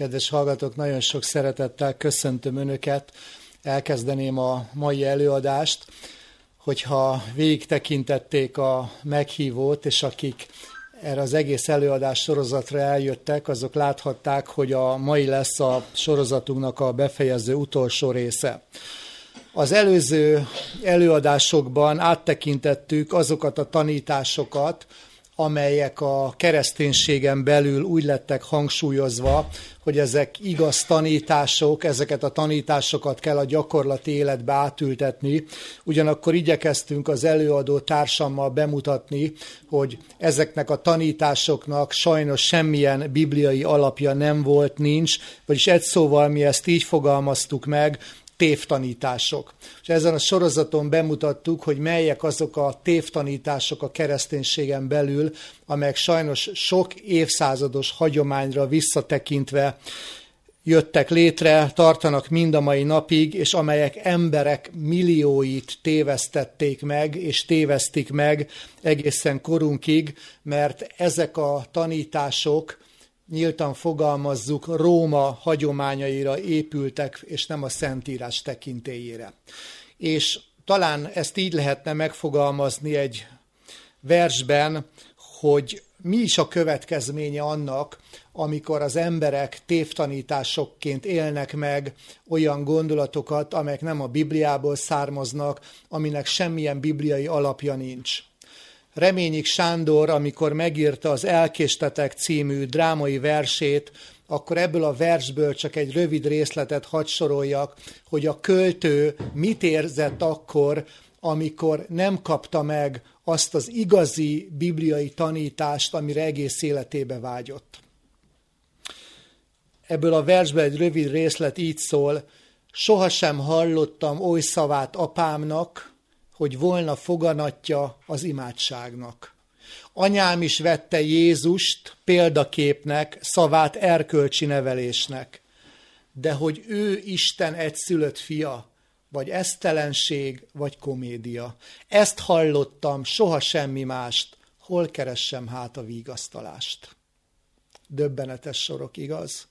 Kedves hallgatók, nagyon sok szeretettel köszöntöm Önöket. Elkezdeném a mai előadást, hogyha végig tekintették a meghívót, és akik erre az egész előadás sorozatra eljöttek, azok láthatták, hogy a mai lesz a sorozatunknak a befejező utolsó része. Az előző előadásokban áttekintettük azokat a tanításokat, amelyek a kereszténységen belül úgy lettek hangsúlyozva, hogy ezek igaz tanítások, ezeket a tanításokat kell a gyakorlati életbe átültetni. Ugyanakkor igyekeztünk az előadó társammal bemutatni, hogy ezeknek a tanításoknak sajnos semmilyen bibliai alapja nem volt, nincs, vagyis egy szóval mi ezt így fogalmaztuk meg, tévtanítások. És ezen a sorozaton bemutattuk, hogy melyek azok a tévtanítások a kereszténységen belül, amelyek sajnos sok évszázados hagyományra visszatekintve jöttek létre, tartanak mind a mai napig, és amelyek emberek millióit tévesztették meg, és tévesztik meg egészen korunkig, mert ezek a tanítások nyíltan fogalmazzuk, Róma hagyományaira épültek, és nem a Szentírás tekintélyére. És talán ezt így lehetne megfogalmazni egy versben, hogy mi is a következménye annak, amikor az emberek tévtanításokként élnek meg olyan gondolatokat, amelyek nem a Bibliából származnak, aminek semmilyen bibliai alapja nincs. Reményik Sándor, amikor megírta az Elkéstetek című drámai versét, akkor ebből a versből csak egy rövid részletet hadd hogy a költő mit érzett akkor, amikor nem kapta meg azt az igazi bibliai tanítást, amire egész életébe vágyott. Ebből a versből egy rövid részlet így szól, sohasem hallottam oly szavát apámnak, hogy volna foganatja az imádságnak. Anyám is vette Jézust példaképnek, szavát erkölcsi nevelésnek. De hogy ő Isten egyszülött fia, vagy esztelenség, vagy komédia. Ezt hallottam, soha semmi mást, hol keressem hát a vigasztalást. Döbbenetes sorok, igaz?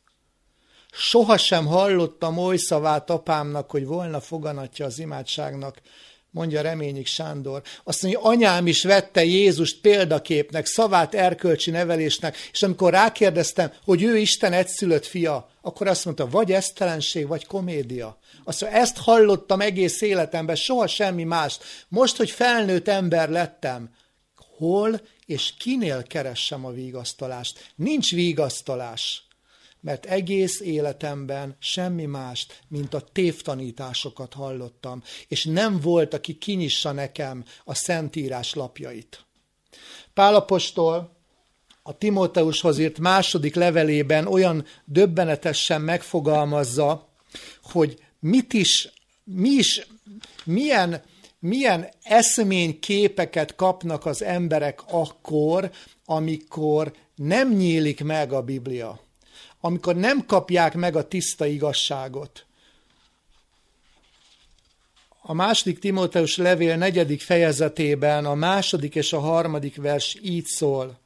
Soha sem hallottam oly szavát apámnak, hogy volna foganatja az imádságnak, mondja Reményik Sándor. Azt mondja, anyám is vette Jézust példaképnek, szavát erkölcsi nevelésnek, és amikor rákérdeztem, hogy ő Isten egyszülött fia, akkor azt mondta, vagy esztelenség, vagy komédia. Azt mondja, ezt hallottam egész életemben, soha semmi mást. Most, hogy felnőtt ember lettem, hol és kinél keressem a vigasztalást? Nincs vigasztalás mert egész életemben semmi mást, mint a tévtanításokat hallottam, és nem volt, aki kinyissa nekem a Szentírás lapjait. Pálapostól a Timóteushoz írt második levelében olyan döbbenetesen megfogalmazza, hogy mit is, mi is, milyen, milyen eszményképeket kapnak az emberek akkor, amikor nem nyílik meg a Biblia amikor nem kapják meg a tiszta igazságot. A második Timóteus levél negyedik fejezetében a második és a harmadik vers így szól.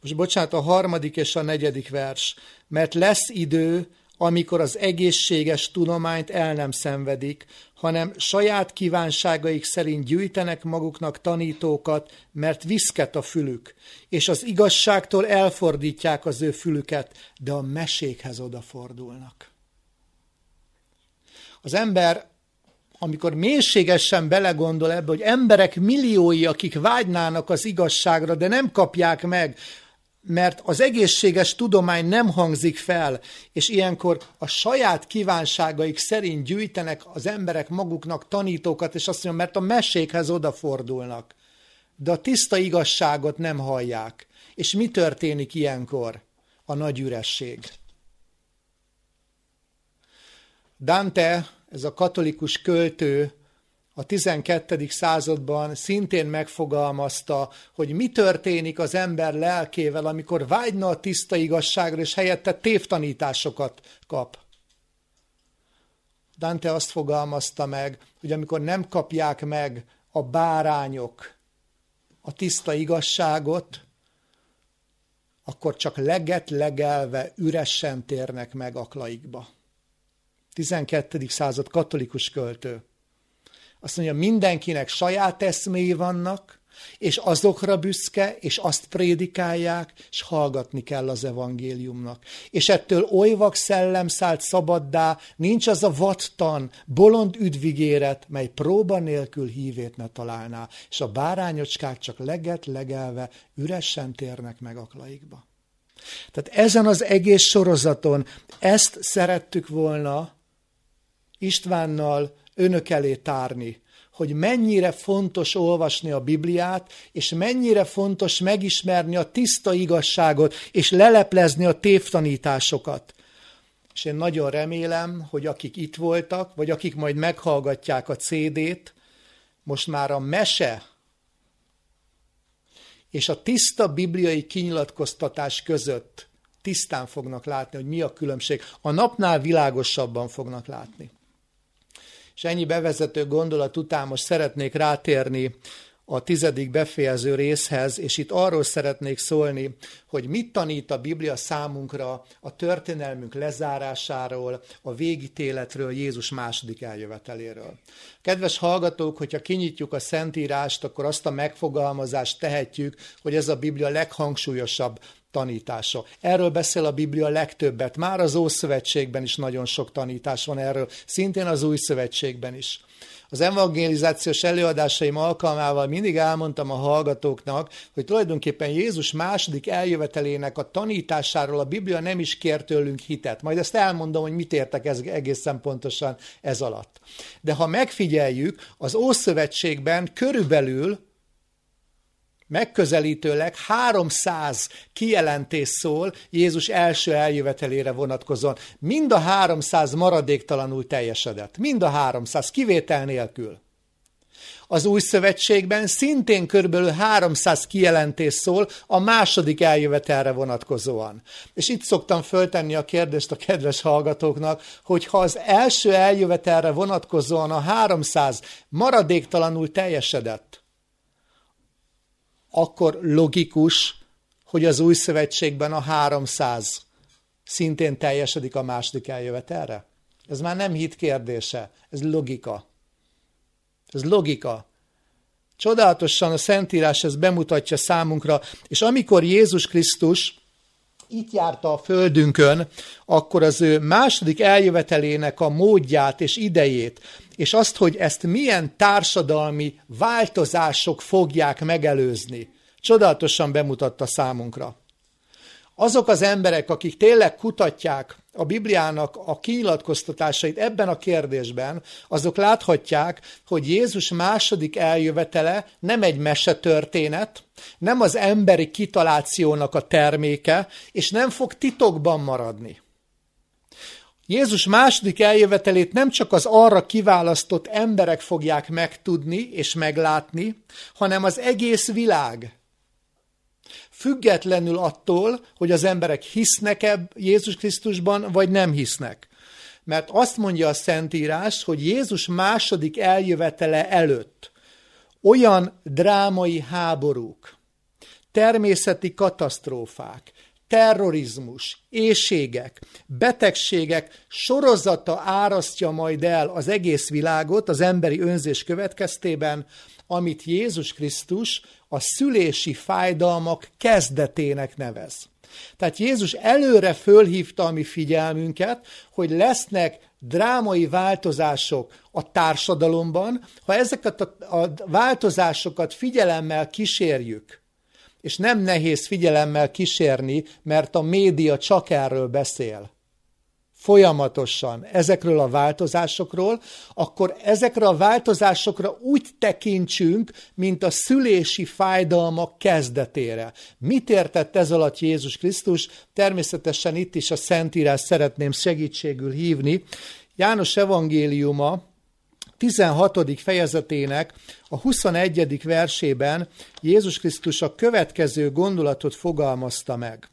Most bocsánat, a harmadik és a negyedik vers. Mert lesz idő, amikor az egészséges tudományt el nem szenvedik, hanem saját kívánságaik szerint gyűjtenek maguknak tanítókat, mert viszket a fülük, és az igazságtól elfordítják az ő fülüket, de a mesékhez odafordulnak. Az ember, amikor mélységesen belegondol ebbe, hogy emberek milliói, akik vágynának az igazságra, de nem kapják meg, mert az egészséges tudomány nem hangzik fel, és ilyenkor a saját kívánságaik szerint gyűjtenek az emberek maguknak tanítókat, és azt mondja, mert a mesékhez odafordulnak. De a tiszta igazságot nem hallják. És mi történik ilyenkor? A nagy üresség. Dante, ez a katolikus költő, a 12. században szintén megfogalmazta, hogy mi történik az ember lelkével, amikor vágyna a tiszta igazságra, és helyette tévtanításokat kap. Dante azt fogalmazta meg, hogy amikor nem kapják meg a bárányok a tiszta igazságot, akkor csak leget legelve üresen térnek meg aklaikba. 12. század katolikus költő. Azt mondja, mindenkinek saját eszméi vannak, és azokra büszke, és azt prédikálják, és hallgatni kell az evangéliumnak. És ettől oly vak szellem szállt szabaddá, nincs az a vattan, bolond üdvigéret, mely próba nélkül hívét ne találná, és a bárányocskák csak leget legelve üresen térnek meg aklaikba. Tehát ezen az egész sorozaton ezt szerettük volna Istvánnal önök elé tárni, hogy mennyire fontos olvasni a Bibliát, és mennyire fontos megismerni a tiszta igazságot, és leleplezni a tévtanításokat. És én nagyon remélem, hogy akik itt voltak, vagy akik majd meghallgatják a CD-t, most már a mese és a tiszta bibliai kinyilatkoztatás között tisztán fognak látni, hogy mi a különbség. A napnál világosabban fognak látni. És ennyi bevezető gondolat után most szeretnék rátérni a tizedik befejező részhez, és itt arról szeretnék szólni, hogy mit tanít a Biblia számunkra a történelmünk lezárásáról, a végítéletről, Jézus második eljöveteléről. Kedves hallgatók, hogyha kinyitjuk a Szentírást, akkor azt a megfogalmazást tehetjük, hogy ez a Biblia leghangsúlyosabb tanítása. Erről beszél a Biblia legtöbbet. Már az Ószövetségben is nagyon sok tanítás van erről, szintén az Új Szövetségben is. Az evangelizációs előadásaim alkalmával mindig elmondtam a hallgatóknak, hogy tulajdonképpen Jézus második eljövetelének a tanításáról a Biblia nem is kér tőlünk hitet. Majd ezt elmondom, hogy mit értek ez egészen pontosan ez alatt. De ha megfigyeljük, az Ószövetségben körülbelül megközelítőleg 300 kijelentés szól Jézus első eljövetelére vonatkozóan. Mind a 300 maradéktalanul teljesedett. Mind a 300, kivétel nélkül. Az új szövetségben szintén kb. 300 kijelentés szól a második eljövetelre vonatkozóan. És itt szoktam föltenni a kérdést a kedves hallgatóknak, hogy ha az első eljövetelre vonatkozóan a 300 maradéktalanul teljesedett, akkor logikus, hogy az új szövetségben a 300 szintén teljesedik a második eljövetelre? Ez már nem hit kérdése, ez logika. Ez logika. Csodálatosan a Szentírás ezt bemutatja számunkra, és amikor Jézus Krisztus itt járta a földünkön, akkor az ő második eljövetelének a módját és idejét, és azt, hogy ezt milyen társadalmi változások fogják megelőzni, csodálatosan bemutatta számunkra. Azok az emberek, akik tényleg kutatják a Bibliának a kinyilatkoztatásait ebben a kérdésben, azok láthatják, hogy Jézus második eljövetele nem egy mesetörténet, nem az emberi kitalációnak a terméke, és nem fog titokban maradni. Jézus második eljövetelét nem csak az arra kiválasztott emberek fogják megtudni és meglátni, hanem az egész világ. Függetlenül attól, hogy az emberek hisznek-e Jézus Krisztusban, vagy nem hisznek. Mert azt mondja a Szentírás, hogy Jézus második eljövetele előtt olyan drámai háborúk, természeti katasztrófák, terrorizmus, éjségek, betegségek sorozata árasztja majd el az egész világot az emberi önzés következtében, amit Jézus Krisztus a szülési fájdalmak kezdetének nevez. Tehát Jézus előre fölhívta a mi figyelmünket, hogy lesznek drámai változások a társadalomban, ha ezeket a, változásokat figyelemmel kísérjük, és nem nehéz figyelemmel kísérni, mert a média csak erről beszél folyamatosan ezekről a változásokról, akkor ezekre a változásokra úgy tekintsünk, mint a szülési fájdalmak kezdetére. Mit értett ez alatt Jézus Krisztus? Természetesen itt is a Szentírás szeretném segítségül hívni. János evangéliuma 16. fejezetének a 21. versében Jézus Krisztus a következő gondolatot fogalmazta meg.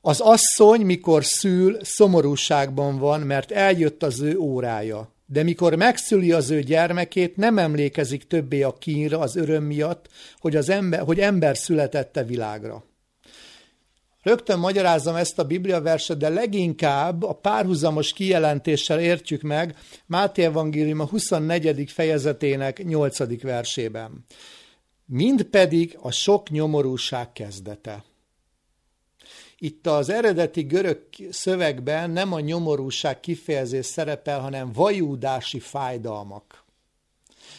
Az asszony, mikor szül, szomorúságban van, mert eljött az ő órája. de mikor megszüli az ő gyermekét, nem emlékezik többé a kínra az öröm miatt, hogy, az ember, hogy ember születette világra. Rögtön magyarázom ezt a Biblia verset, de leginkább a párhuzamos kijelentéssel értjük meg Máté Evangélium a 24. fejezetének 8. versében. Mind pedig a sok nyomorúság kezdete. Itt az eredeti görög szövegben nem a nyomorúság kifejezés szerepel, hanem vajúdási fájdalmak.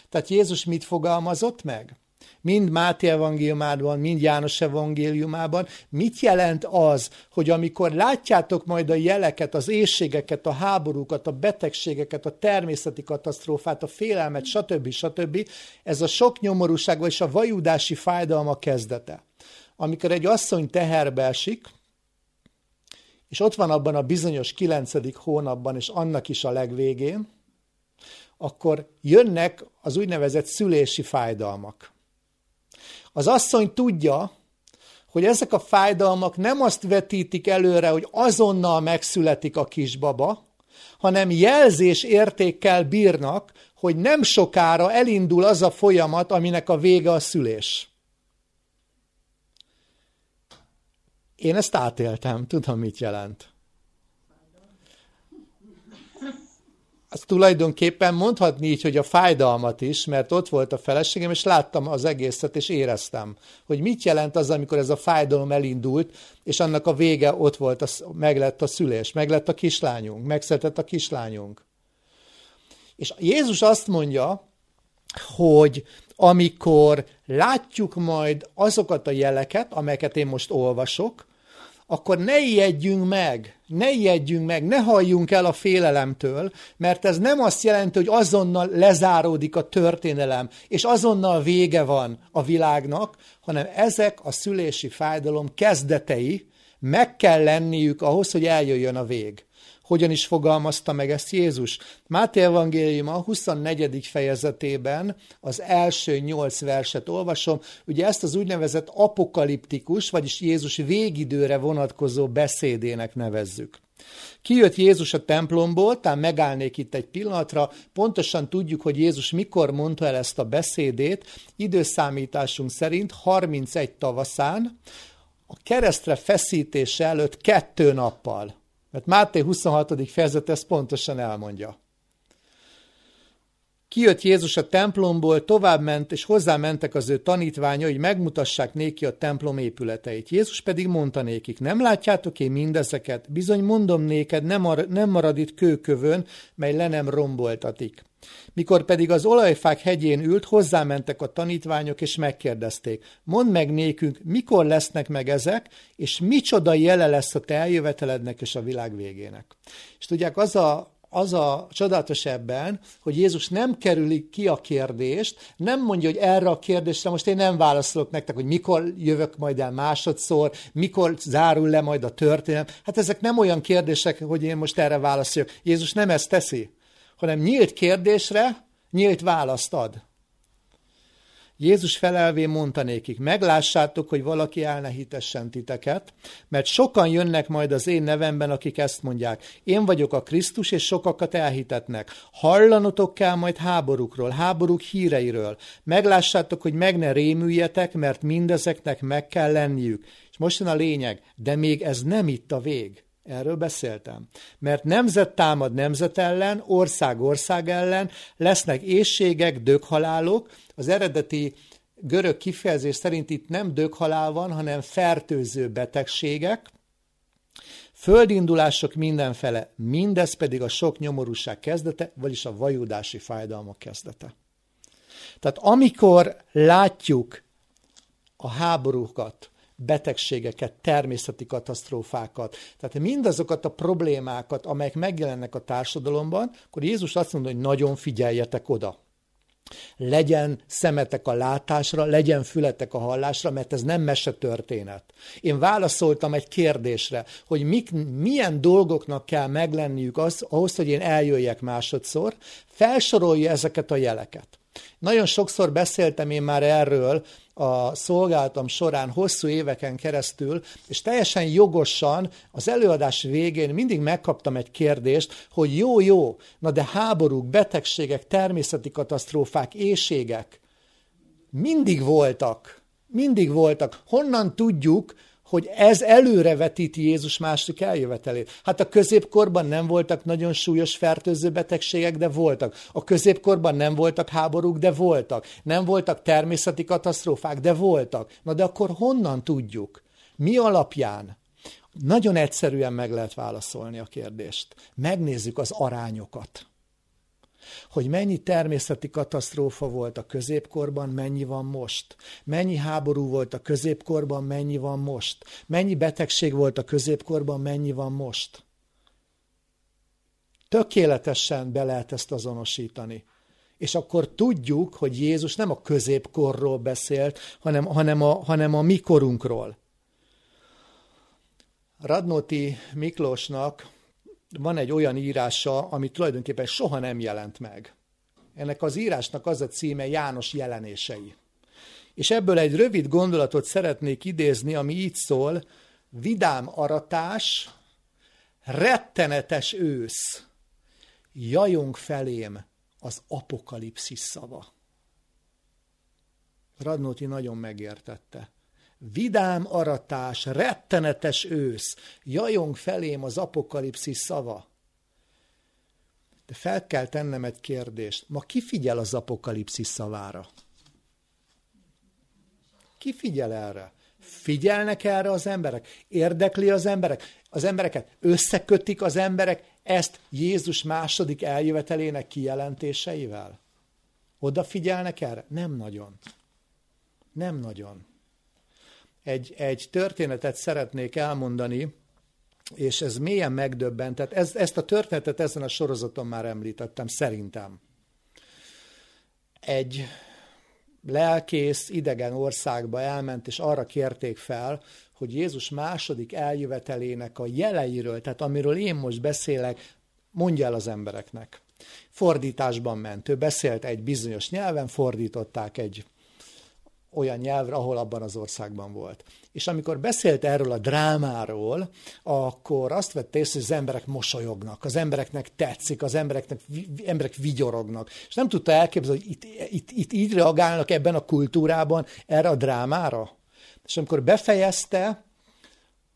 Tehát Jézus mit fogalmazott meg? Mind Máté evangéliumában, mind János evangéliumában, mit jelent az, hogy amikor látjátok majd a jeleket, az éjségeket, a háborúkat, a betegségeket, a természeti katasztrófát, a félelmet, stb. stb. Ez a sok nyomorúság és a vajudási fájdalma kezdete. Amikor egy asszony teherbe esik, és ott van abban a bizonyos kilencedik hónapban, és annak is a legvégén, akkor jönnek az úgynevezett szülési fájdalmak. Az asszony tudja, hogy ezek a fájdalmak nem azt vetítik előre, hogy azonnal megszületik a kisbaba, hanem jelzés értékkel bírnak, hogy nem sokára elindul az a folyamat, aminek a vége a szülés. Én ezt átéltem, tudom, mit jelent. Az tulajdonképpen mondhatni így, hogy a fájdalmat is, mert ott volt a feleségem, és láttam az egészet, és éreztem, hogy mit jelent az, amikor ez a fájdalom elindult, és annak a vége ott volt, az, meg lett a szülés, meg lett a kislányunk, megszületett a kislányunk. És Jézus azt mondja, hogy amikor látjuk majd azokat a jeleket, amelyeket én most olvasok, akkor ne ijedjünk meg, ne ijedjünk meg, ne halljunk el a félelemtől, mert ez nem azt jelenti, hogy azonnal lezáródik a történelem, és azonnal vége van a világnak, hanem ezek a szülési fájdalom kezdetei, meg kell lenniük ahhoz, hogy eljöjjön a vég. Hogyan is fogalmazta meg ezt Jézus? Máté Evangélium a 24. fejezetében az első nyolc verset olvasom. Ugye ezt az úgynevezett apokaliptikus, vagyis Jézus végidőre vonatkozó beszédének nevezzük. Kijött Jézus a templomból, tehát megállnék itt egy pillanatra, pontosan tudjuk, hogy Jézus mikor mondta el ezt a beszédét, időszámításunk szerint 31 tavaszán, a keresztre feszítése előtt kettő nappal. Mert Máté 26. fejezet ezt pontosan elmondja. Kijött Jézus a templomból, továbbment, és hozzámentek az ő tanítványa, hogy megmutassák néki a templom épületeit. Jézus pedig mondta nékik, nem látjátok én mindezeket? Bizony mondom néked, nem, mar- nem marad itt kőkövön, mely le nem romboltatik. Mikor pedig az olajfák hegyén ült, hozzámentek a tanítványok, és megkérdezték, mondd meg nékünk, mikor lesznek meg ezek, és micsoda jele lesz a te eljövetelednek és a világ végének. És tudják, az a, az a csodálatos ebben, hogy Jézus nem kerüli ki a kérdést, nem mondja, hogy erre a kérdésre most én nem válaszolok nektek, hogy mikor jövök majd el másodszor, mikor zárul le majd a történelem. Hát ezek nem olyan kérdések, hogy én most erre válaszoljak. Jézus nem ezt teszi hanem nyílt kérdésre nyílt választ ad. Jézus felelvén mondta nékik, meglássátok, hogy valaki el ne hitessen titeket, mert sokan jönnek majd az én nevemben, akik ezt mondják. Én vagyok a Krisztus, és sokakat elhitetnek. Hallanotok kell majd háborúkról, háborúk híreiről. Meglássátok, hogy meg ne rémüljetek, mert mindezeknek meg kell lenniük. És most jön a lényeg, de még ez nem itt a vég. Erről beszéltem. Mert nemzet támad nemzet ellen, ország ország ellen, lesznek éjségek, döghalálok. Az eredeti görög kifejezés szerint itt nem döghalál van, hanem fertőző betegségek, földindulások mindenfele, mindez pedig a sok nyomorúság kezdete, vagyis a vajudási fájdalmak kezdete. Tehát amikor látjuk a háborúkat, betegségeket, természeti katasztrófákat, tehát mindazokat a problémákat, amelyek megjelennek a társadalomban, akkor Jézus azt mondja, hogy nagyon figyeljetek oda. Legyen szemetek a látásra, legyen fületek a hallásra, mert ez nem mese történet. Én válaszoltam egy kérdésre, hogy mik, milyen dolgoknak kell meglenniük az, ahhoz, hogy én eljöjjek másodszor, felsorolja ezeket a jeleket. Nagyon sokszor beszéltem én már erről a szolgálatom során hosszú éveken keresztül, és teljesen jogosan az előadás végén mindig megkaptam egy kérdést, hogy jó, jó, na de háborúk, betegségek, természeti katasztrófák, éjségek mindig voltak. Mindig voltak. Honnan tudjuk, hogy ez előrevetíti Jézus második eljövetelét. Hát a középkorban nem voltak nagyon súlyos fertőző betegségek, de voltak. A középkorban nem voltak háborúk, de voltak. Nem voltak természeti katasztrófák, de voltak. Na de akkor honnan tudjuk? Mi alapján? Nagyon egyszerűen meg lehet válaszolni a kérdést. Megnézzük az arányokat hogy mennyi természeti katasztrófa volt a középkorban, mennyi van most. Mennyi háború volt a középkorban, mennyi van most. Mennyi betegség volt a középkorban, mennyi van most. Tökéletesen be lehet ezt azonosítani. És akkor tudjuk, hogy Jézus nem a középkorról beszélt, hanem, hanem, a, hanem a mikorunkról. Radnóti Miklósnak van egy olyan írása, ami tulajdonképpen soha nem jelent meg. Ennek az írásnak az a címe János jelenései. És ebből egy rövid gondolatot szeretnék idézni, ami így szól, vidám aratás, rettenetes ősz, jajong felém az apokalipszis szava. Radnóti nagyon megértette vidám aratás, rettenetes ősz, jajong felém az apokalipszis szava. De fel kell tennem egy kérdést. Ma ki figyel az apokalipszis szavára? Ki figyel erre? Figyelnek erre az emberek? Érdekli az emberek? Az embereket összekötik az emberek ezt Jézus második eljövetelének kijelentéseivel? Odafigyelnek erre? Nem nagyon. Nem nagyon egy, egy történetet szeretnék elmondani, és ez mélyen megdöbbent. Tehát ez, ezt a történetet ezen a sorozaton már említettem, szerintem. Egy lelkész idegen országba elment, és arra kérték fel, hogy Jézus második eljövetelének a jeleiről, tehát amiről én most beszélek, mondja el az embereknek. Fordításban ment. Ő beszélt egy bizonyos nyelven, fordították egy olyan nyelvre, ahol abban az országban volt. És amikor beszélt erről a drámáról, akkor azt vett észre, hogy az emberek mosolyognak, az embereknek tetszik, az embereknek, emberek vigyorognak. És nem tudta elképzelni, hogy itt, itt, itt így reagálnak ebben a kultúrában erre a drámára. És amikor befejezte,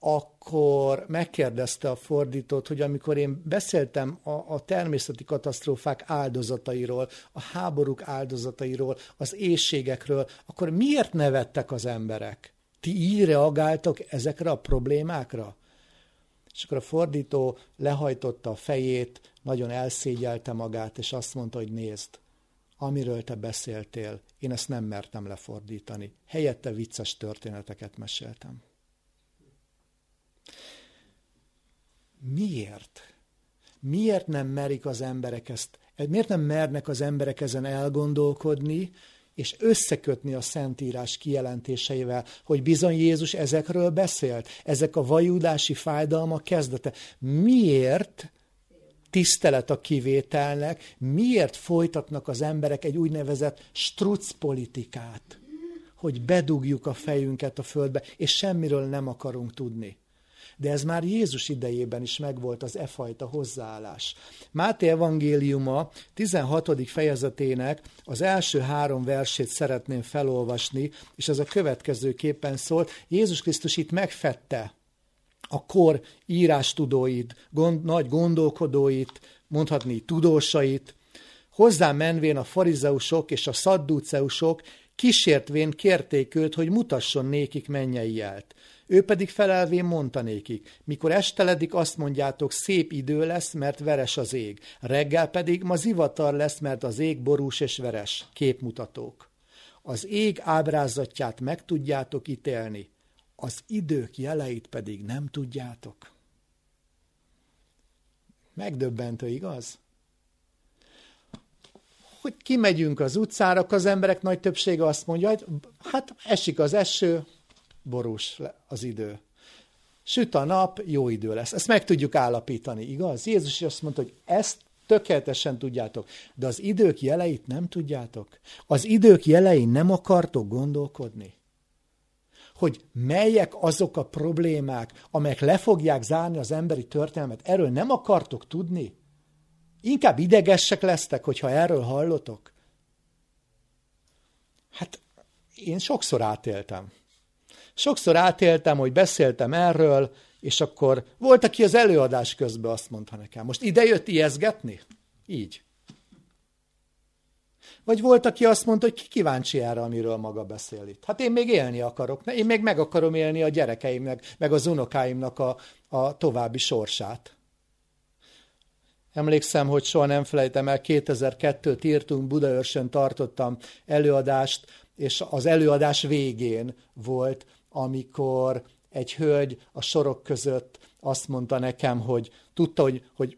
akkor megkérdezte a fordítót, hogy amikor én beszéltem a, a természeti katasztrófák áldozatairól, a háborúk áldozatairól, az éjségekről, akkor miért nevettek az emberek? Ti így reagáltok ezekre a problémákra? És akkor a fordító lehajtotta a fejét, nagyon elszégyelte magát, és azt mondta, hogy nézd, amiről te beszéltél, én ezt nem mertem lefordítani. Helyette vicces történeteket meséltem. Miért? Miért nem merik az emberek ezt? Miért nem mernek az emberek ezen elgondolkodni, és összekötni a Szentírás kijelentéseivel, hogy bizony Jézus ezekről beszélt, ezek a vajudási fájdalmak kezdete. Miért tisztelet a kivételnek, miért folytatnak az emberek egy úgynevezett struc politikát, hogy bedugjuk a fejünket a földbe, és semmiről nem akarunk tudni. De ez már Jézus idejében is megvolt az e fajta hozzáállás. Máté evangéliuma 16. fejezetének az első három versét szeretném felolvasni, és ez a következőképpen szól. Jézus Krisztus itt megfette a kor írástudóit, gond, nagy gondolkodóit, mondhatni tudósait, hozzá menvén a farizeusok és a szaddúceusok kísértvén kérték őt, hogy mutasson nékik mennyei jelt. Ő pedig felelvén mondta nékik, mikor esteledik, azt mondjátok, szép idő lesz, mert veres az ég. Reggel pedig ma zivatar lesz, mert az ég borús és veres. Képmutatók. Az ég ábrázatját meg tudjátok ítélni, az idők jeleit pedig nem tudjátok. Megdöbbentő, igaz? Hogy kimegyünk az utcára, az emberek nagy többsége azt mondja, hogy hát esik az eső, borús az idő. Süt a nap, jó idő lesz. Ezt meg tudjuk állapítani, igaz? Jézus azt mondta, hogy ezt tökéletesen tudjátok, de az idők jeleit nem tudjátok. Az idők jelein nem akartok gondolkodni. Hogy melyek azok a problémák, amelyek le fogják zárni az emberi történelmet, erről nem akartok tudni? Inkább idegesek lesztek, hogyha erről hallotok? Hát én sokszor átéltem. Sokszor átéltem, hogy beszéltem erről, és akkor volt, aki az előadás közben azt mondta nekem, most ide jött ijeszgetni? Így. Vagy volt, aki azt mondta, hogy ki kíváncsi erre, amiről maga beszél itt. Hát én még élni akarok, én még meg akarom élni a gyerekeimnek, meg az unokáimnak a, a további sorsát. Emlékszem, hogy soha nem felejtem el, 2002-t írtunk, Budaörsön tartottam előadást, és az előadás végén volt, amikor egy hölgy a sorok között azt mondta nekem, hogy tudta, hogy, hogy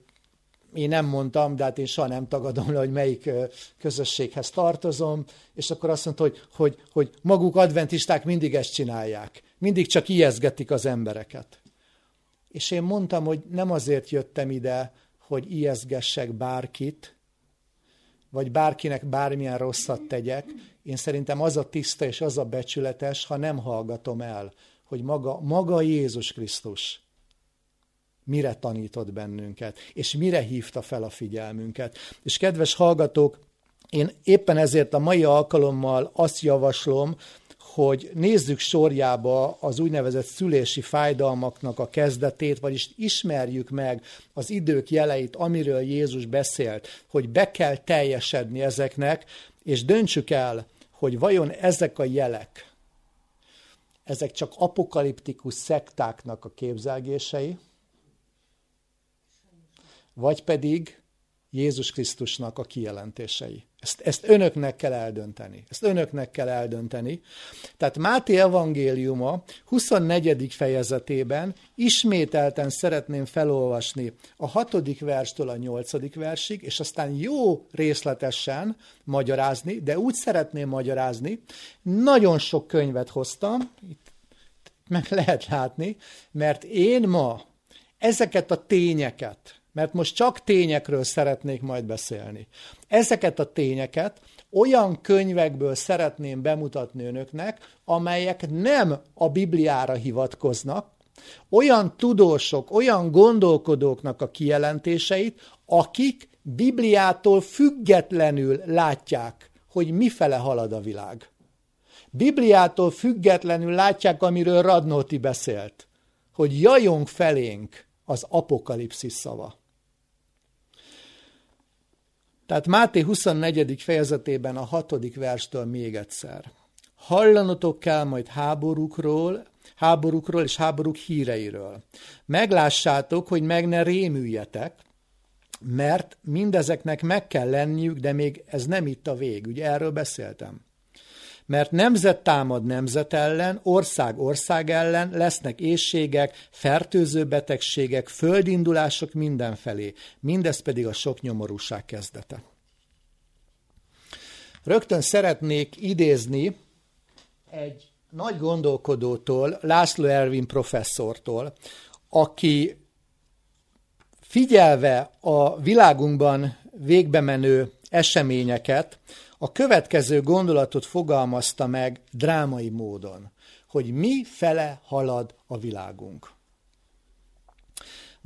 én nem mondtam, de hát én soha nem tagadom le, hogy melyik közösséghez tartozom, és akkor azt mondta, hogy, hogy, hogy maguk adventisták mindig ezt csinálják. Mindig csak ijeszgetik az embereket. És én mondtam, hogy nem azért jöttem ide, hogy ijeszgessek bárkit, vagy bárkinek bármilyen rosszat tegyek. Én szerintem az a tiszta és az a becsületes, ha nem hallgatom el, hogy maga, maga Jézus Krisztus mire tanított bennünket, és mire hívta fel a figyelmünket. És kedves hallgatók, én éppen ezért a mai alkalommal azt javaslom, hogy nézzük sorjába az úgynevezett szülési fájdalmaknak a kezdetét, vagyis ismerjük meg az idők jeleit, amiről Jézus beszélt, hogy be kell teljesedni ezeknek, és döntsük el, hogy vajon ezek a jelek, ezek csak apokaliptikus szektáknak a képzelgései, vagy pedig Jézus Krisztusnak a kijelentései. Ezt, ezt önöknek kell eldönteni. Ezt önöknek kell eldönteni. Tehát Máté evangéliuma 24. fejezetében ismételten szeretném felolvasni a 6. verstől a 8. versig, és aztán jó részletesen magyarázni, de úgy szeretném magyarázni, nagyon sok könyvet hoztam, itt meg lehet látni, mert én ma ezeket a tényeket, mert most csak tényekről szeretnék majd beszélni. Ezeket a tényeket olyan könyvekből szeretném bemutatni önöknek, amelyek nem a Bibliára hivatkoznak, olyan tudósok, olyan gondolkodóknak a kijelentéseit, akik Bibliától függetlenül látják, hogy mifele halad a világ. Bibliától függetlenül látják, amiről Radnóti beszélt, hogy jajong felénk az apokalipszis szava. Tehát Máté 24. fejezetében a hatodik verstől még egyszer. Hallanotok kell majd háborúkról, háborúkról és háborúk híreiről. Meglássátok, hogy meg ne rémüljetek, mert mindezeknek meg kell lenniük, de még ez nem itt a vég. Ugye erről beszéltem mert nemzet támad nemzet ellen, ország ország ellen, lesznek éjségek, fertőző betegségek, földindulások mindenfelé. Mindez pedig a sok nyomorúság kezdete. Rögtön szeretnék idézni egy nagy gondolkodótól, László Ervin professzortól, aki figyelve a világunkban végbe menő eseményeket, a következő gondolatot fogalmazta meg drámai módon, hogy mi fele halad a világunk.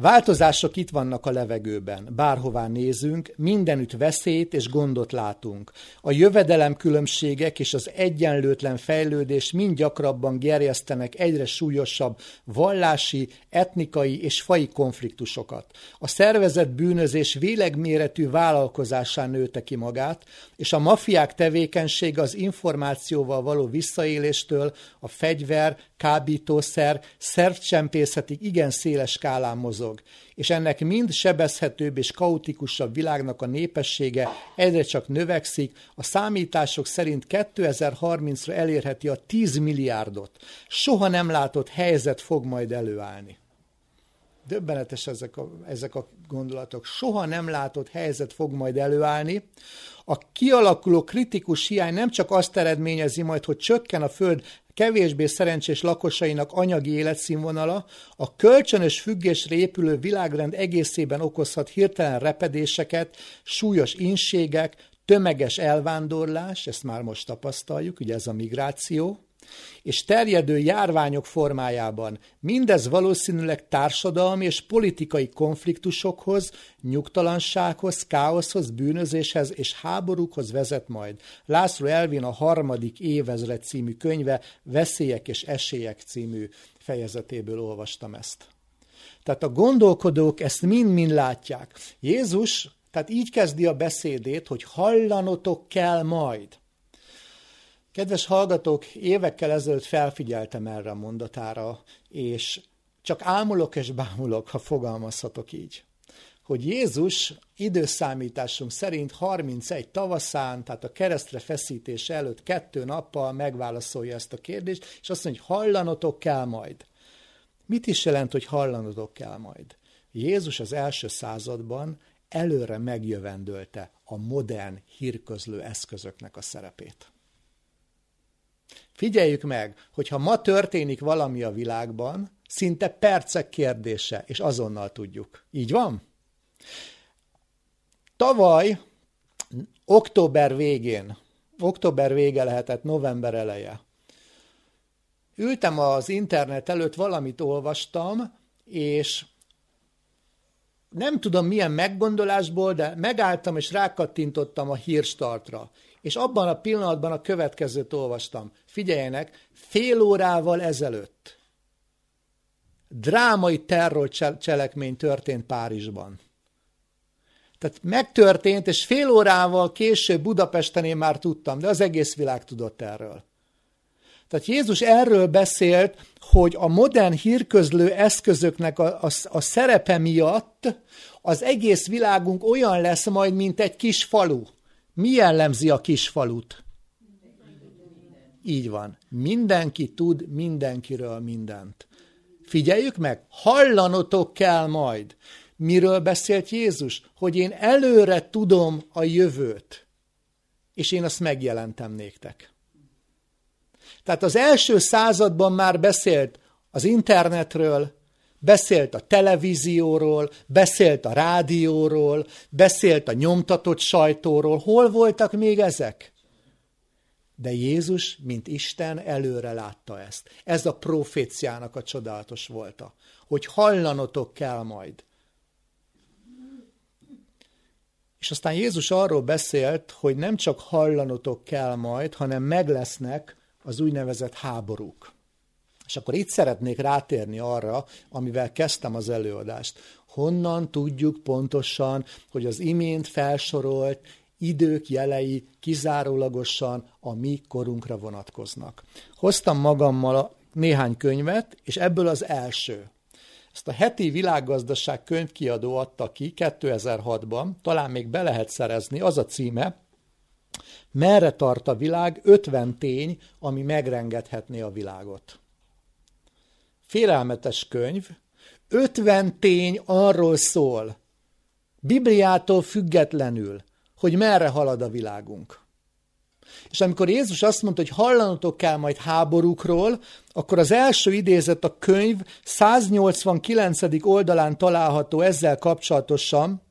Változások itt vannak a levegőben, bárhová nézünk, mindenütt veszélyt és gondot látunk. A jövedelem különbségek és az egyenlőtlen fejlődés mind gyakrabban gerjesztenek egyre súlyosabb vallási, etnikai és fai konfliktusokat. A szervezet bűnözés vélegméretű vállalkozásán nőtte ki magát, és a mafiák tevékenysége az információval való visszaéléstől a fegyver, kábítószer, szervcsempészetig igen széles skálán mozog, és ennek mind sebezhetőbb és kaotikusabb világnak a népessége egyre csak növekszik, a számítások szerint 2030-ra elérheti a 10 milliárdot. Soha nem látott helyzet fog majd előállni. Döbbenetes ezek a, ezek a gondolatok. Soha nem látott helyzet fog majd előállni. A kialakuló kritikus hiány nem csak azt eredményezi majd, hogy csökken a Föld kevésbé szerencsés lakosainak anyagi életszínvonala, a kölcsönös függés épülő világrend egészében okozhat hirtelen repedéseket, súlyos inségek, tömeges elvándorlás, ezt már most tapasztaljuk, ugye ez a migráció, és terjedő járványok formájában. Mindez valószínűleg társadalmi és politikai konfliktusokhoz, nyugtalansághoz, káoszhoz, bűnözéshez és háborúkhoz vezet majd. László Elvin a harmadik évezred című könyve Veszélyek és esélyek című fejezetéből olvastam ezt. Tehát a gondolkodók ezt mind-mind látják. Jézus tehát így kezdi a beszédét, hogy hallanotok kell majd. Kedves hallgatók, évekkel ezelőtt felfigyeltem erre a mondatára, és csak ámulok és bámulok, ha fogalmazhatok így. Hogy Jézus időszámításunk szerint 31 tavaszán, tehát a keresztre feszítés előtt kettő nappal megválaszolja ezt a kérdést, és azt mondja, hogy hallanotok kell majd. Mit is jelent, hogy hallanotok kell majd? Jézus az első században előre megjövendölte a modern hírközlő eszközöknek a szerepét. Figyeljük meg, hogyha ma történik valami a világban, szinte percek kérdése, és azonnal tudjuk. Így van? Tavaly, október végén, október vége lehetett, november eleje, ültem az internet előtt, valamit olvastam, és nem tudom milyen meggondolásból, de megálltam és rákattintottam a hírstartra. És abban a pillanatban a következőt olvastam. Figyeljenek, fél órával ezelőtt drámai terrorcselekmény történt Párizsban. Tehát megtörtént, és fél órával később Budapesten én már tudtam, de az egész világ tudott erről. Tehát Jézus erről beszélt, hogy a modern hírközlő eszközöknek a, a, a szerepe miatt az egész világunk olyan lesz majd, mint egy kis falu. Mi jellemzi a kis falut? Így van. Mindenki tud mindenkiről mindent. Figyeljük meg, hallanotok kell majd. Miről beszélt Jézus? Hogy én előre tudom a jövőt, és én azt megjelentem néktek. Tehát az első században már beszélt az internetről, beszélt a televízióról, beszélt a rádióról, beszélt a nyomtatott sajtóról. Hol voltak még ezek? De Jézus, mint Isten, előre látta ezt. Ez a proféciának a csodálatos volta, hogy hallanotok kell majd. És aztán Jézus arról beszélt, hogy nem csak hallanotok kell majd, hanem meg lesznek az úgynevezett háborúk. És akkor itt szeretnék rátérni arra, amivel kezdtem az előadást. Honnan tudjuk pontosan, hogy az imént felsorolt idők jelei kizárólagosan a mi korunkra vonatkoznak. Hoztam magammal néhány könyvet, és ebből az első. Ezt a heti világgazdaság könyvkiadó adta ki 2006-ban, talán még be lehet szerezni, az a címe, Merre tart a világ? 50 tény, ami megrengethetné a világot. Félelmetes könyv, 50 tény arról szól, Bibliától függetlenül, hogy merre halad a világunk. És amikor Jézus azt mondta, hogy hallanotok kell majd háborúkról, akkor az első idézet a könyv 189. oldalán található ezzel kapcsolatosan,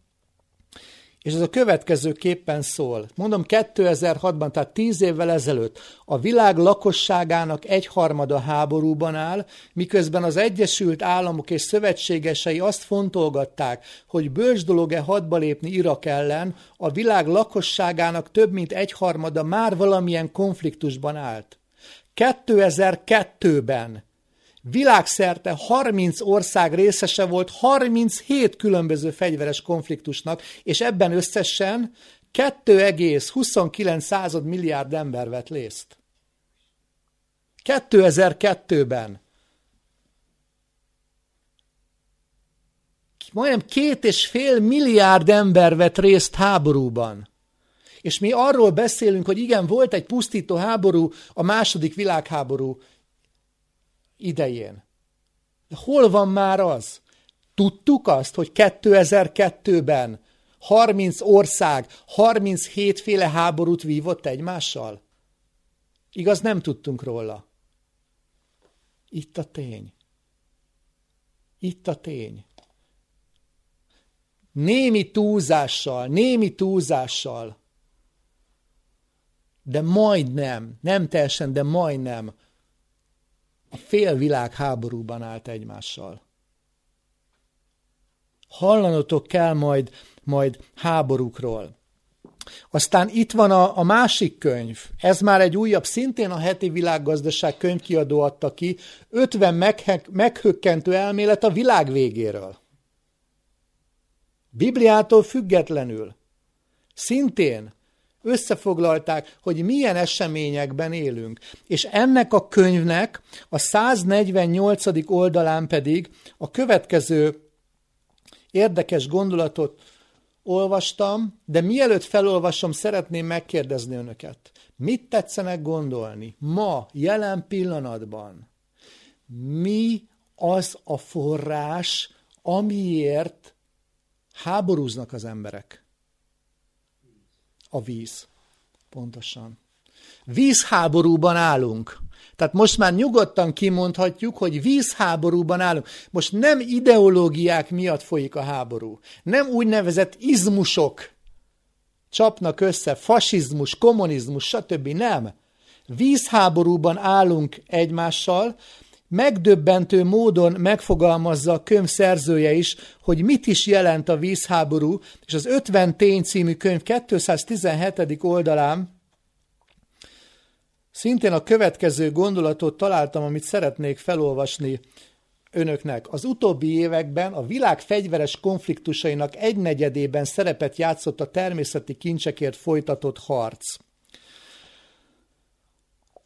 és ez a következő képpen szól. Mondom, 2006-ban, tehát 10 évvel ezelőtt a világ lakosságának egyharmada háborúban áll, miközben az Egyesült Államok és szövetségesei azt fontolgatták, hogy bölcs dolog-e hadba lépni Irak ellen, a világ lakosságának több mint egyharmada már valamilyen konfliktusban állt. 2002-ben Világszerte 30 ország részese volt 37 különböző fegyveres konfliktusnak, és ebben összesen 2,29 milliárd ember vett részt. 2002-ben. Majdnem két és fél milliárd ember vett részt háborúban. És mi arról beszélünk, hogy igen, volt egy pusztító háború, a második világháború idején. De hol van már az? Tudtuk azt, hogy 2002-ben 30 ország 37 féle háborút vívott egymással? Igaz, nem tudtunk róla. Itt a tény. Itt a tény. Némi túlzással, némi túlzással, de majdnem, nem teljesen, de majdnem a fél világ háborúban állt egymással. Hallanotok kell majd, majd háborúkról. Aztán itt van a, a másik könyv, ez már egy újabb, szintén a heti világgazdaság könyvkiadó adta ki, 50 meghökkentő elmélet a világ végéről. Bibliától függetlenül. Szintén összefoglalták, hogy milyen eseményekben élünk. És ennek a könyvnek a 148. oldalán pedig a következő érdekes gondolatot olvastam, de mielőtt felolvasom, szeretném megkérdezni önöket. Mit tetszenek gondolni ma, jelen pillanatban? Mi az a forrás, amiért háborúznak az emberek? A víz. Pontosan. Vízháborúban állunk. Tehát most már nyugodtan kimondhatjuk, hogy vízháborúban állunk. Most nem ideológiák miatt folyik a háború. Nem úgynevezett izmusok csapnak össze, fasizmus, kommunizmus, stb. Nem. Vízháborúban állunk egymással, megdöbbentő módon megfogalmazza a könyv szerzője is, hogy mit is jelent a vízháború, és az 50 tény című könyv 217. oldalán Szintén a következő gondolatot találtam, amit szeretnék felolvasni önöknek. Az utóbbi években a világ fegyveres konfliktusainak egynegyedében szerepet játszott a természeti kincsekért folytatott harc.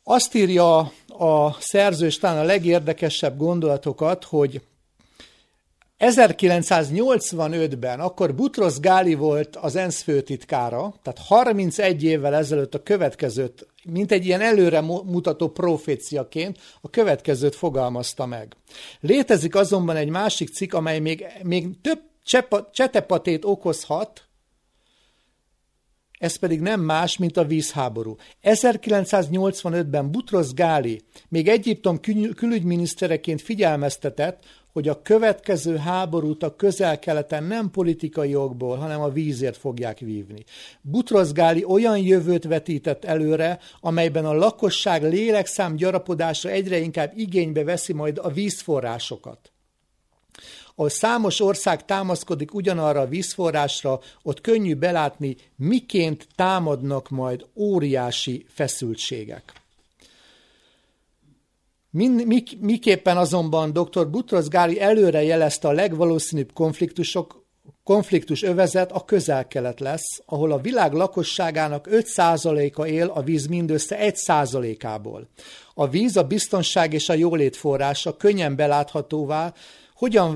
Azt írja a szerző, és talán a legérdekesebb gondolatokat, hogy 1985-ben, akkor Butros Gáli volt az ENSZ főtitkára, tehát 31 évvel ezelőtt a következőt, mint egy ilyen előre mutató proféciaként a következőt fogalmazta meg. Létezik azonban egy másik cikk, amely még, még több csetepatét okozhat, ez pedig nem más, mint a vízháború. 1985-ben Butros Gáli még Egyiptom külügyminisztereként figyelmeztetett, hogy a következő háborút a közel-keleten nem politikai okból, hanem a vízért fogják vívni. Butros Gáli olyan jövőt vetített előre, amelyben a lakosság lélekszám gyarapodása egyre inkább igénybe veszi majd a vízforrásokat ahol számos ország támaszkodik ugyanarra a vízforrásra, ott könnyű belátni, miként támadnak majd óriási feszültségek. Min, mik, miképpen azonban dr. Butros Gáli előre jelezte a legvalószínűbb konfliktusok, konfliktus övezet a közel-kelet lesz, ahol a világ lakosságának 5%-a él a víz mindössze 1%-ából. A víz a biztonság és a jólét forrása könnyen beláthatóvá, hogyan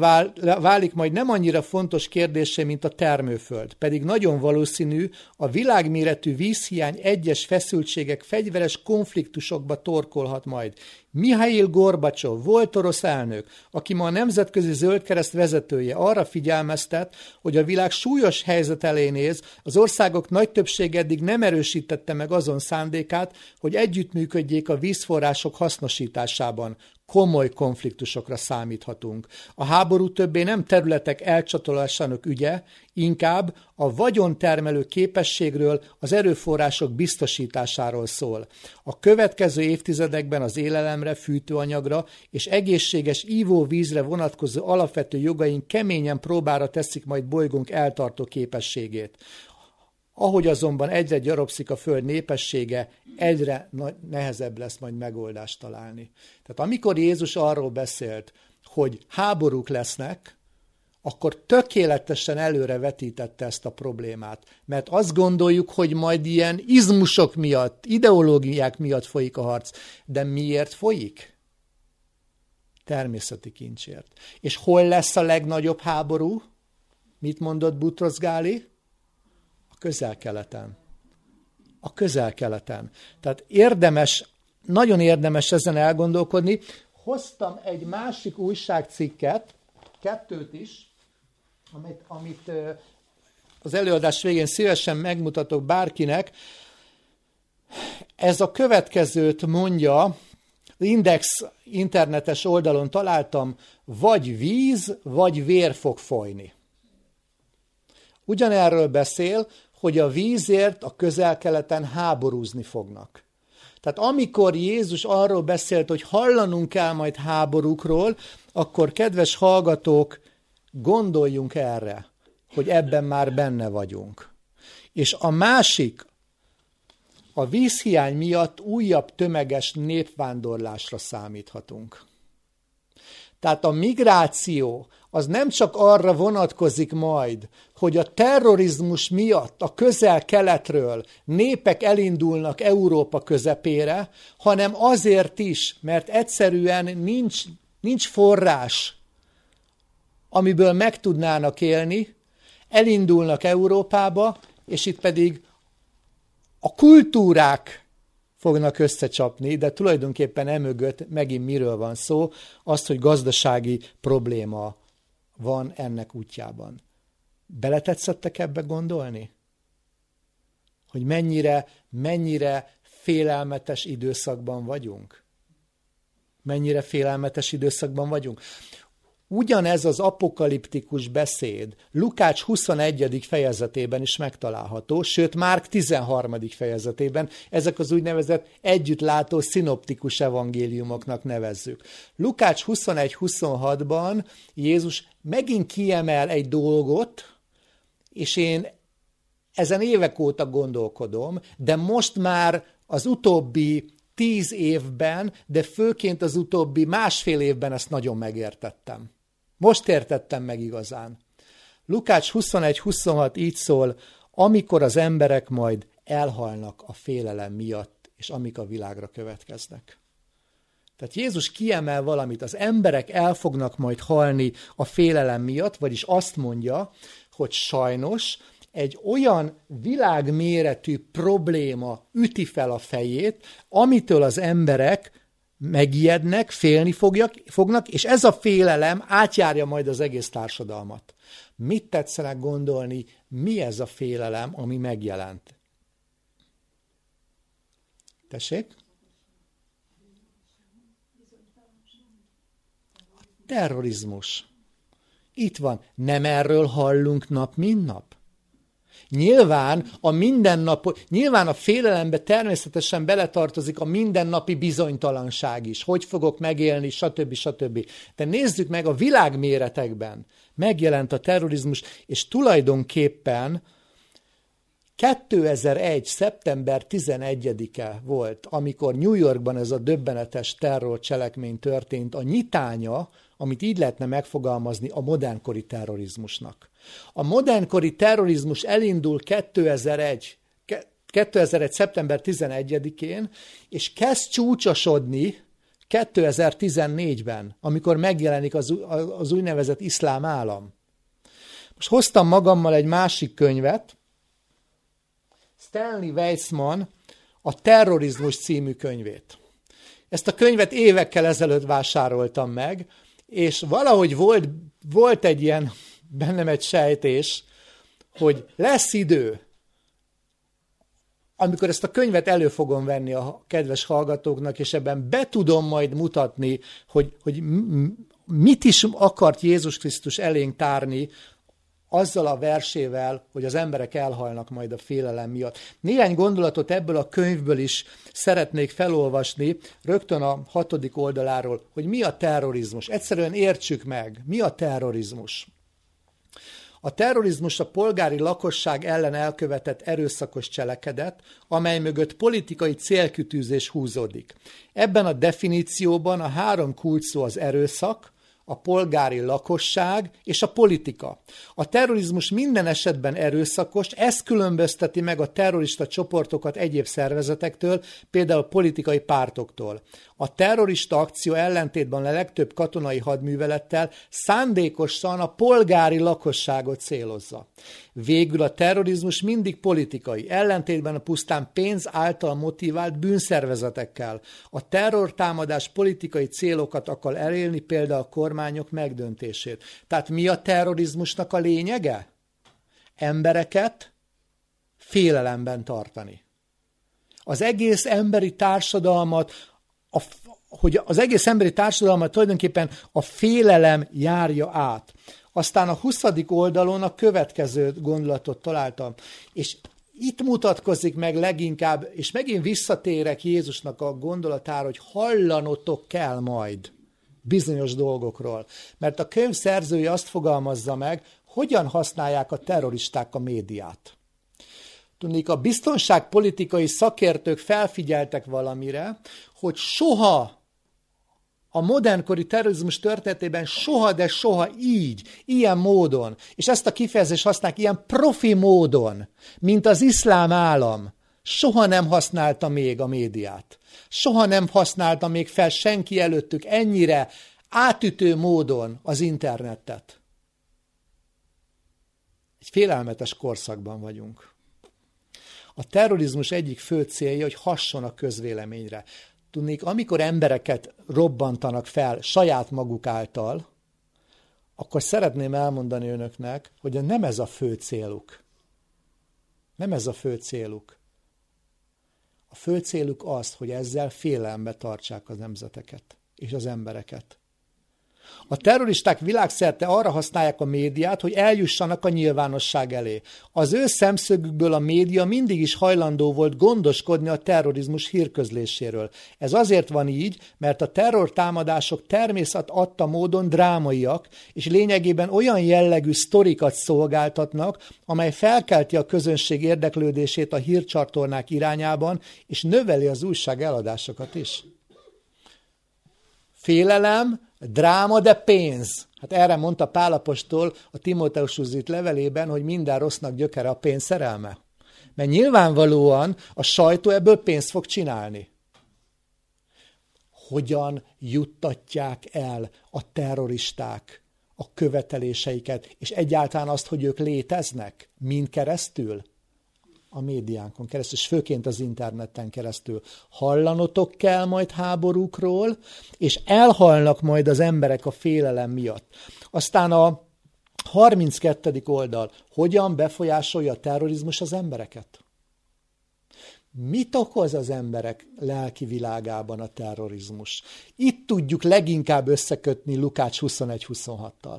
válik majd nem annyira fontos kérdése, mint a termőföld, pedig nagyon valószínű, a világméretű vízhiány egyes feszültségek fegyveres konfliktusokba torkolhat majd. Mihail Gorbacsov volt orosz elnök, aki ma a Nemzetközi Zöldkereszt vezetője, arra figyelmeztet, hogy a világ súlyos helyzet elé néz, az országok nagy többség eddig nem erősítette meg azon szándékát, hogy együttműködjék a vízforrások hasznosításában komoly konfliktusokra számíthatunk. A háború többé nem területek elcsatolásának ügye, inkább a vagyontermelő képességről, az erőforrások biztosításáról szól. A következő évtizedekben az élelemre, fűtőanyagra és egészséges ívóvízre vonatkozó alapvető jogaink keményen próbára teszik majd bolygónk eltartó képességét. Ahogy azonban egyre gyarapszik a Föld népessége, egyre nehezebb lesz majd megoldást találni. Tehát amikor Jézus arról beszélt, hogy háborúk lesznek, akkor tökéletesen előre vetítette ezt a problémát. Mert azt gondoljuk, hogy majd ilyen izmusok miatt, ideológiák miatt folyik a harc. De miért folyik? Természeti kincsért. És hol lesz a legnagyobb háború? Mit mondott Butros Gáli? Közel-keleten. A közel-keleten. Tehát érdemes, nagyon érdemes ezen elgondolkodni. Hoztam egy másik újságcikket, kettőt is, amit, amit az előadás végén szívesen megmutatok bárkinek. Ez a következőt mondja, Index internetes oldalon találtam, vagy víz, vagy vér fog folyni. Ugyanerről beszél, hogy a vízért a közel-keleten háborúzni fognak. Tehát amikor Jézus arról beszélt, hogy hallanunk kell majd háborúkról, akkor kedves hallgatók, gondoljunk erre, hogy ebben már benne vagyunk. És a másik, a vízhiány miatt újabb tömeges népvándorlásra számíthatunk. Tehát a migráció az nem csak arra vonatkozik majd, hogy a terrorizmus miatt a közel-keletről népek elindulnak Európa közepére, hanem azért is, mert egyszerűen nincs, nincs forrás, amiből meg tudnának élni, elindulnak Európába, és itt pedig a kultúrák fognak összecsapni, de tulajdonképpen emögött megint miről van szó, azt, hogy gazdasági probléma van ennek útjában. Beletetszettek ebbe gondolni? Hogy mennyire, mennyire félelmetes időszakban vagyunk? Mennyire félelmetes időszakban vagyunk? Ugyanez az apokaliptikus beszéd Lukács 21. fejezetében is megtalálható, sőt Márk 13. fejezetében, ezek az úgynevezett együttlátó szinoptikus evangéliumoknak nevezzük. Lukács 21-26-ban Jézus megint kiemel egy dolgot, és én ezen évek óta gondolkodom, de most már az utóbbi tíz évben, de főként az utóbbi másfél évben ezt nagyon megértettem. Most értettem meg igazán. Lukács 21-26 így szól, amikor az emberek majd elhalnak a félelem miatt, és amik a világra következnek. Tehát Jézus kiemel valamit, az emberek el fognak majd halni a félelem miatt, vagyis azt mondja, hogy sajnos egy olyan világméretű probléma üti fel a fejét, amitől az emberek megijednek, félni fogjak, fognak, és ez a félelem átjárja majd az egész társadalmat. Mit tetszenek gondolni, mi ez a félelem, ami megjelent? Tessék? A terrorizmus. Itt van. Nem erről hallunk nap, mint nap? Nyilván a mindennap, nyilván a félelembe természetesen beletartozik a mindennapi bizonytalanság is. Hogy fogok megélni, stb. stb. De nézzük meg a világméretekben. Megjelent a terrorizmus, és tulajdonképpen 2001. szeptember 11-e volt, amikor New Yorkban ez a döbbenetes terrorcselekmény történt, a nyitánya, amit így lehetne megfogalmazni a modernkori terrorizmusnak. A modernkori terrorizmus elindul 2001, 2001. szeptember 11-én, és kezd csúcsosodni 2014-ben, amikor megjelenik az, az úgynevezett iszlám állam. Most hoztam magammal egy másik könyvet, Stanley Weissman a Terrorizmus című könyvét. Ezt a könyvet évekkel ezelőtt vásároltam meg, és valahogy volt, volt egy ilyen bennem egy sejtés, hogy lesz idő, amikor ezt a könyvet elő fogom venni a kedves hallgatóknak, és ebben be tudom majd mutatni, hogy, hogy mit is akart Jézus Krisztus elénk tárni, azzal a versével, hogy az emberek elhalnak majd a félelem miatt. Néhány gondolatot ebből a könyvből is szeretnék felolvasni, rögtön a hatodik oldaláról, hogy mi a terrorizmus. Egyszerűen értsük meg, mi a terrorizmus. A terrorizmus a polgári lakosság ellen elkövetett erőszakos cselekedet, amely mögött politikai célkütűzés húzódik. Ebben a definícióban a három kulcsszó az erőszak, a polgári lakosság és a politika. A terrorizmus minden esetben erőszakos, ez különbözteti meg a terrorista csoportokat egyéb szervezetektől, például politikai pártoktól. A terrorista akció ellentétben a legtöbb katonai hadművelettel szándékosan a polgári lakosságot célozza. Végül a terrorizmus mindig politikai, ellentétben a pusztán pénz által motivált bűnszervezetekkel. A terrortámadás politikai célokat akar elérni, például a kormányok megdöntését. Tehát mi a terrorizmusnak a lényege? Embereket félelemben tartani. Az egész emberi társadalmat a, hogy az egész emberi társadalmat tulajdonképpen a félelem járja át. Aztán a 20. oldalon a következő gondolatot találtam, és itt mutatkozik meg leginkább, és megint visszatérek Jézusnak a gondolatára, hogy hallanotok kell majd bizonyos dolgokról. Mert a könyv szerzője azt fogalmazza meg, hogyan használják a terroristák a médiát. Tudnék, a biztonságpolitikai szakértők felfigyeltek valamire, hogy soha a modernkori terrorizmus történetében soha, de soha így, ilyen módon, és ezt a kifejezést használják ilyen profi módon, mint az iszlám állam, soha nem használta még a médiát. Soha nem használta még fel senki előttük ennyire átütő módon az internetet. Egy félelmetes korszakban vagyunk. A terrorizmus egyik fő célja, hogy hasson a közvéleményre. Tudnék, amikor embereket robbantanak fel saját maguk által, akkor szeretném elmondani önöknek, hogy nem ez a fő céluk. Nem ez a fő céluk. A fő céluk az, hogy ezzel félelembe tartsák az nemzeteket és az embereket. A terroristák világszerte arra használják a médiát, hogy eljussanak a nyilvánosság elé. Az ő szemszögükből a média mindig is hajlandó volt gondoskodni a terrorizmus hírközléséről. Ez azért van így, mert a terrortámadások természet adta módon drámaiak, és lényegében olyan jellegű sztorikat szolgáltatnak, amely felkelti a közönség érdeklődését a hírcsatornák irányában, és növeli az újság eladásokat is. Félelem, Dráma, de pénz. Hát erre mondta Pálapostól a Timóteus levelében, hogy minden rossznak gyökere a pénz szerelme. Mert nyilvánvalóan a sajtó ebből pénzt fog csinálni. Hogyan juttatják el a terroristák a követeléseiket, és egyáltalán azt, hogy ők léteznek? Mind keresztül? A médiánkon keresztül, és főként az interneten keresztül. Hallanotok kell majd háborúkról, és elhalnak majd az emberek a félelem miatt. Aztán a 32. oldal, hogyan befolyásolja a terrorizmus az embereket? Mit okoz az emberek lelki világában a terrorizmus? Itt tudjuk leginkább összekötni Lukács 21-26-tal.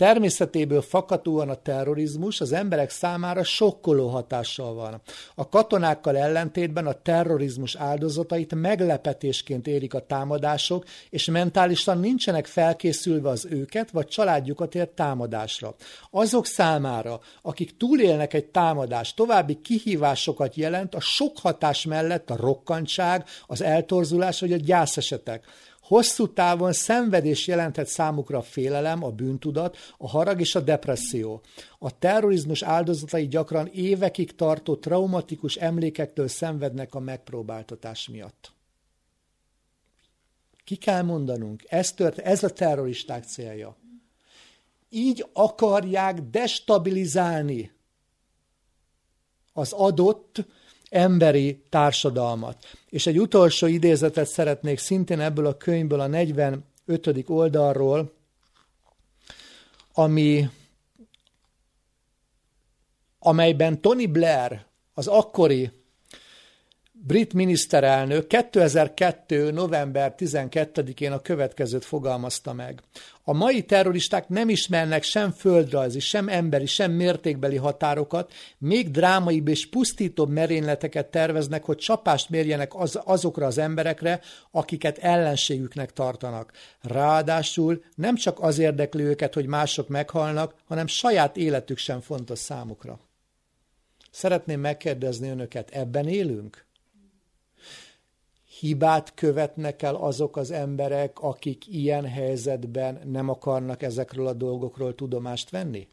Természetéből fakadóan a terrorizmus az emberek számára sokkoló hatással van. A katonákkal ellentétben a terrorizmus áldozatait meglepetésként érik a támadások, és mentálisan nincsenek felkészülve az őket vagy családjukat ért támadásra. Azok számára, akik túlélnek egy támadást, további kihívásokat jelent a sok hatás mellett a rokkantság, az eltorzulás vagy a gyászesetek. Hosszú távon szenvedés jelenthet számukra a félelem, a bűntudat, a harag és a depresszió. A terrorizmus áldozatai gyakran évekig tartó traumatikus emlékektől szenvednek a megpróbáltatás miatt. Ki kell mondanunk, ez, tört, ez a terroristák célja. Így akarják destabilizálni az adott emberi társadalmat. És egy utolsó idézetet szeretnék szintén ebből a könyvből, a 45. oldalról, ami, amelyben Tony Blair, az akkori brit miniszterelnök 2002. november 12-én a következőt fogalmazta meg. A mai terroristák nem ismernek sem földrajzi, sem emberi, sem mértékbeli határokat, még drámaibb és pusztítóbb merényleteket terveznek, hogy csapást mérjenek az, azokra az emberekre, akiket ellenségüknek tartanak. Ráadásul nem csak az érdekli őket, hogy mások meghalnak, hanem saját életük sem fontos számukra. Szeretném megkérdezni önöket, ebben élünk? Hibát követnek el azok az emberek, akik ilyen helyzetben nem akarnak ezekről a dolgokról tudomást venni?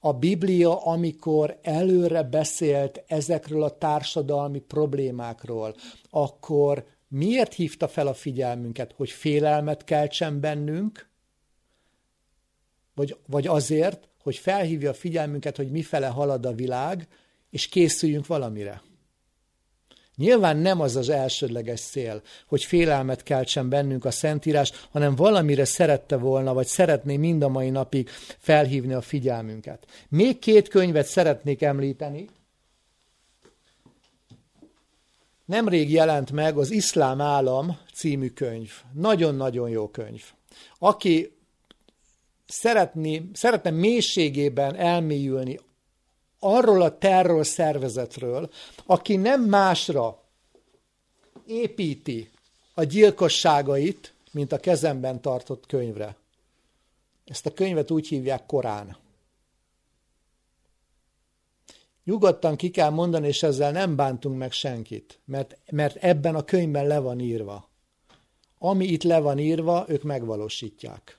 A Biblia, amikor előre beszélt ezekről a társadalmi problémákról, akkor miért hívta fel a figyelmünket, hogy félelmet keltsen bennünk, vagy, vagy azért, hogy felhívja a figyelmünket, hogy mifele halad a világ, és készüljünk valamire. Nyilván nem az az elsődleges cél, hogy félelmet keltsen bennünk a Szentírás, hanem valamire szerette volna, vagy szeretné mind a mai napig felhívni a figyelmünket. Még két könyvet szeretnék említeni. Nemrég jelent meg az Iszlám Állam című könyv. Nagyon-nagyon jó könyv. Aki szeretné, szeretne mélységében elmélyülni arról a terror szervezetről, aki nem másra építi a gyilkosságait, mint a kezemben tartott könyvre. Ezt a könyvet úgy hívják Korán. Nyugodtan ki kell mondani, és ezzel nem bántunk meg senkit, mert, mert ebben a könyvben le van írva. Ami itt le van írva, ők megvalósítják.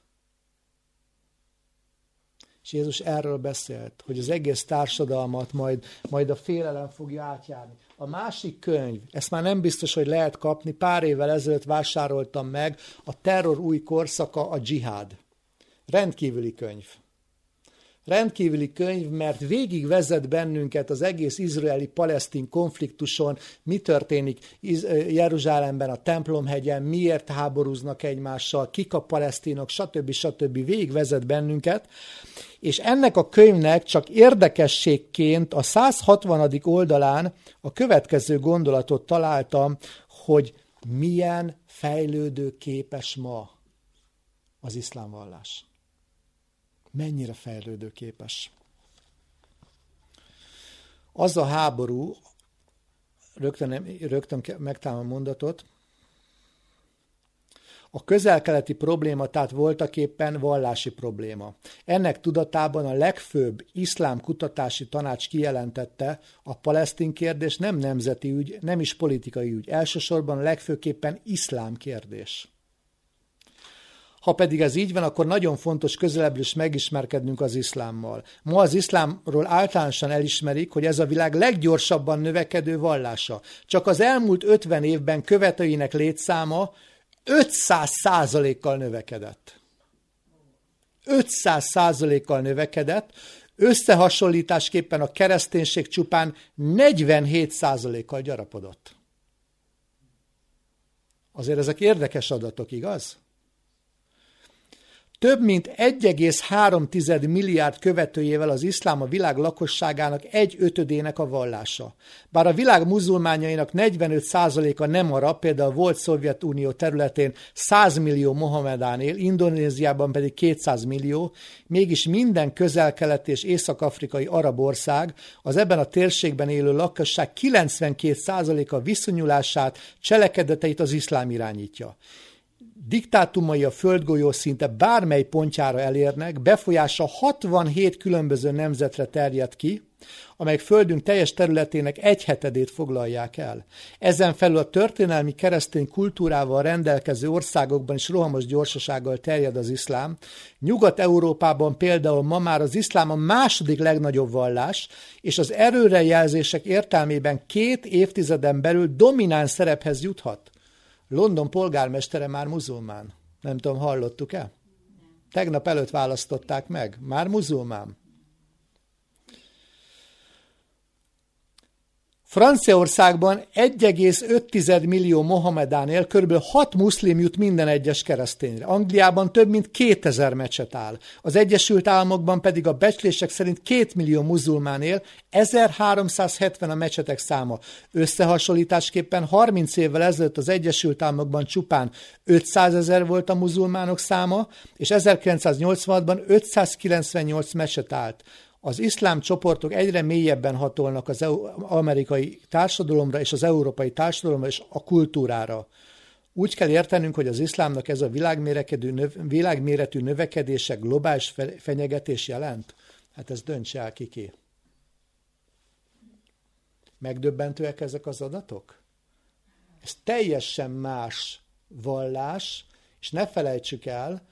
És Jézus erről beszélt, hogy az egész társadalmat majd, majd a félelem fogja átjárni. A másik könyv, ezt már nem biztos, hogy lehet kapni, pár évvel ezelőtt vásároltam meg, a terror új korszaka, a dzsihád. Rendkívüli könyv. Rendkívüli könyv, mert végig vezet bennünket az egész izraeli-palesztin konfliktuson, mi történik Jeruzsálemben, a templomhegyen, miért háborúznak egymással, kik a palesztinok, stb. stb. Végig vezet bennünket, és ennek a könyvnek csak érdekességként a 160. oldalán a következő gondolatot találtam, hogy milyen fejlődő képes ma az iszlám vallás mennyire fejlődőképes. Az a háború, rögtön, rögtön megtalálom a mondatot, a közel-keleti probléma tehát voltaképpen vallási probléma. Ennek tudatában a legfőbb iszlám kutatási tanács kijelentette, a palesztin kérdés nem nemzeti ügy, nem is politikai ügy, elsősorban legfőképpen iszlám kérdés. Ha pedig ez így van, akkor nagyon fontos közelebbről is megismerkednünk az iszlámmal. Ma az iszlámról általánosan elismerik, hogy ez a világ leggyorsabban növekedő vallása. Csak az elmúlt 50 évben követőinek létszáma 500 százalékkal növekedett. 500 százalékkal növekedett, összehasonlításképpen a kereszténység csupán 47 százalékkal gyarapodott. Azért ezek érdekes adatok, igaz? Több mint 1,3 milliárd követőjével az iszlám a világ lakosságának egy ötödének a vallása. Bár a világ muzulmányainak 45%-a nem arab, például volt Szovjetunió területén 100 millió Mohamedán él, Indonéziában pedig 200 millió, mégis minden közel-kelet és észak-afrikai arab ország az ebben a térségben élő lakosság 92%-a viszonyulását, cselekedeteit az iszlám irányítja diktátumai a földgolyó szinte bármely pontjára elérnek, befolyása 67 különböző nemzetre terjed ki, amelyek földünk teljes területének egy hetedét foglalják el. Ezen felül a történelmi keresztény kultúrával rendelkező országokban is rohamos gyorsasággal terjed az iszlám. Nyugat-Európában például ma már az iszlám a második legnagyobb vallás, és az erőrejelzések értelmében két évtizeden belül domináns szerephez juthat. London polgármestere már muzulmán. Nem tudom, hallottuk-e? Tegnap előtt választották meg. Már muzulmán. Franciaországban 1,5 millió Mohamedán él, kb. 6 muszlim jut minden egyes keresztényre. Angliában több mint 2000 mecset áll. Az Egyesült Államokban pedig a becslések szerint 2 millió muzulmán él, 1370 a mecsetek száma. Összehasonlításképpen 30 évvel ezelőtt az Egyesült Államokban csupán 500 ezer volt a muzulmánok száma, és 1986-ban 598 mecset állt az iszlám csoportok egyre mélyebben hatolnak az amerikai társadalomra és az európai társadalomra és a kultúrára. Úgy kell értenünk, hogy az iszlámnak ez a világméretű növekedése globális fenyegetés jelent? Hát ez döntse el kiki. Megdöbbentőek ezek az adatok? Ez teljesen más vallás, és ne felejtsük el,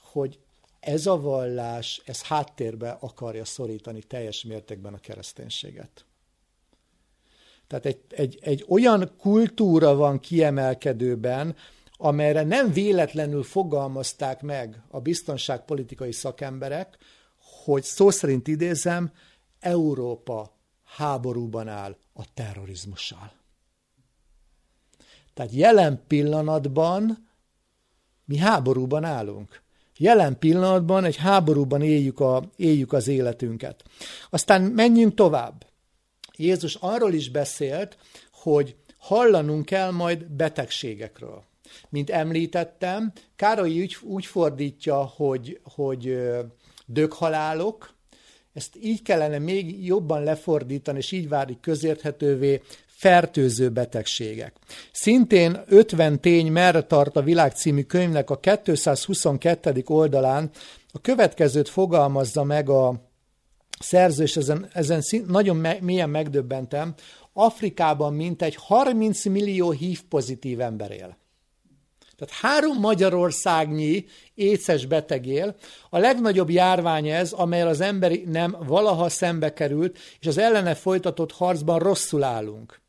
hogy ez a vallás, ez háttérbe akarja szorítani teljes mértékben a kereszténységet. Tehát egy, egy, egy olyan kultúra van kiemelkedőben, amelyre nem véletlenül fogalmazták meg a biztonságpolitikai szakemberek, hogy szó szerint idézem, Európa háborúban áll a terrorizmussal. Tehát jelen pillanatban mi háborúban állunk. Jelen pillanatban egy háborúban éljük, a, éljük az életünket. Aztán menjünk tovább. Jézus arról is beszélt, hogy hallanunk kell majd betegségekről. Mint említettem, Károly úgy, úgy fordítja, hogy, hogy döghalálok, ezt így kellene még jobban lefordítani, és így válik közérthetővé fertőző betegségek. Szintén 50 tény merre tart a világ című könyvnek a 222. oldalán a következőt fogalmazza meg a szerző, és ezen, ezen nagyon me- mélyen megdöbbentem, Afrikában mintegy 30 millió hív pozitív ember él. Tehát három Magyarországnyi éces beteg él. A legnagyobb járvány ez, amelyel az emberi nem valaha szembe került, és az ellene folytatott harcban rosszul állunk.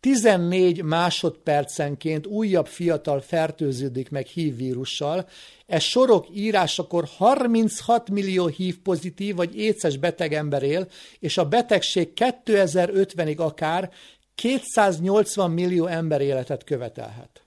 14 másodpercenként újabb fiatal fertőződik meg HIV vírussal, ez sorok írásakor 36 millió hív pozitív vagy éces beteg ember él, és a betegség 2050-ig akár 280 millió ember életet követelhet.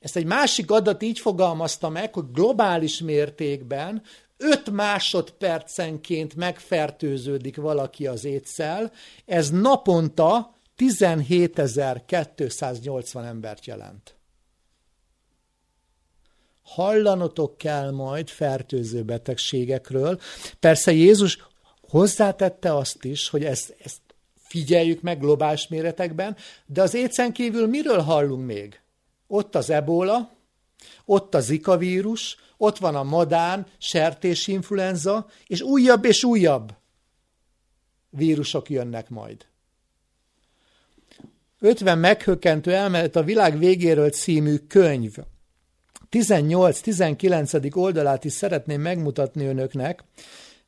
Ezt egy másik adat így fogalmazta meg, hogy globális mértékben 5 másodpercenként megfertőződik valaki az étszel, ez naponta 17.280 embert jelent. Hallanotok kell majd fertőző betegségekről. Persze Jézus hozzátette azt is, hogy ezt, ezt figyeljük meg globális méretekben, de az étszen kívül miről hallunk még? Ott az ebola, ott a zika vírus, ott van a madán, sertésinfluenza, és újabb és újabb vírusok jönnek majd. 50 meghökkentő elmenet a világ végéről című könyv 18-19. oldalát is szeretném megmutatni önöknek,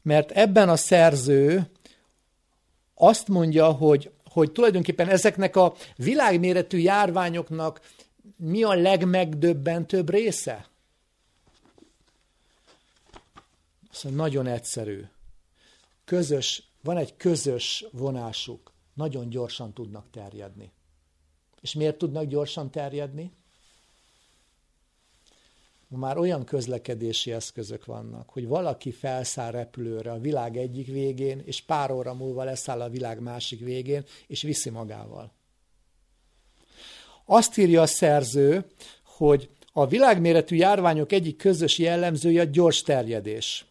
mert ebben a szerző azt mondja, hogy, hogy tulajdonképpen ezeknek a világméretű járványoknak mi a legmegdöbbentőbb része? Szóval nagyon egyszerű. Közös, van egy közös vonásuk. Nagyon gyorsan tudnak terjedni. És miért tudnak gyorsan terjedni? Már olyan közlekedési eszközök vannak, hogy valaki felszáll repülőre a világ egyik végén, és pár óra múlva leszáll a világ másik végén, és viszi magával. Azt írja a szerző, hogy a világméretű járványok egyik közös jellemzője a gyors terjedés.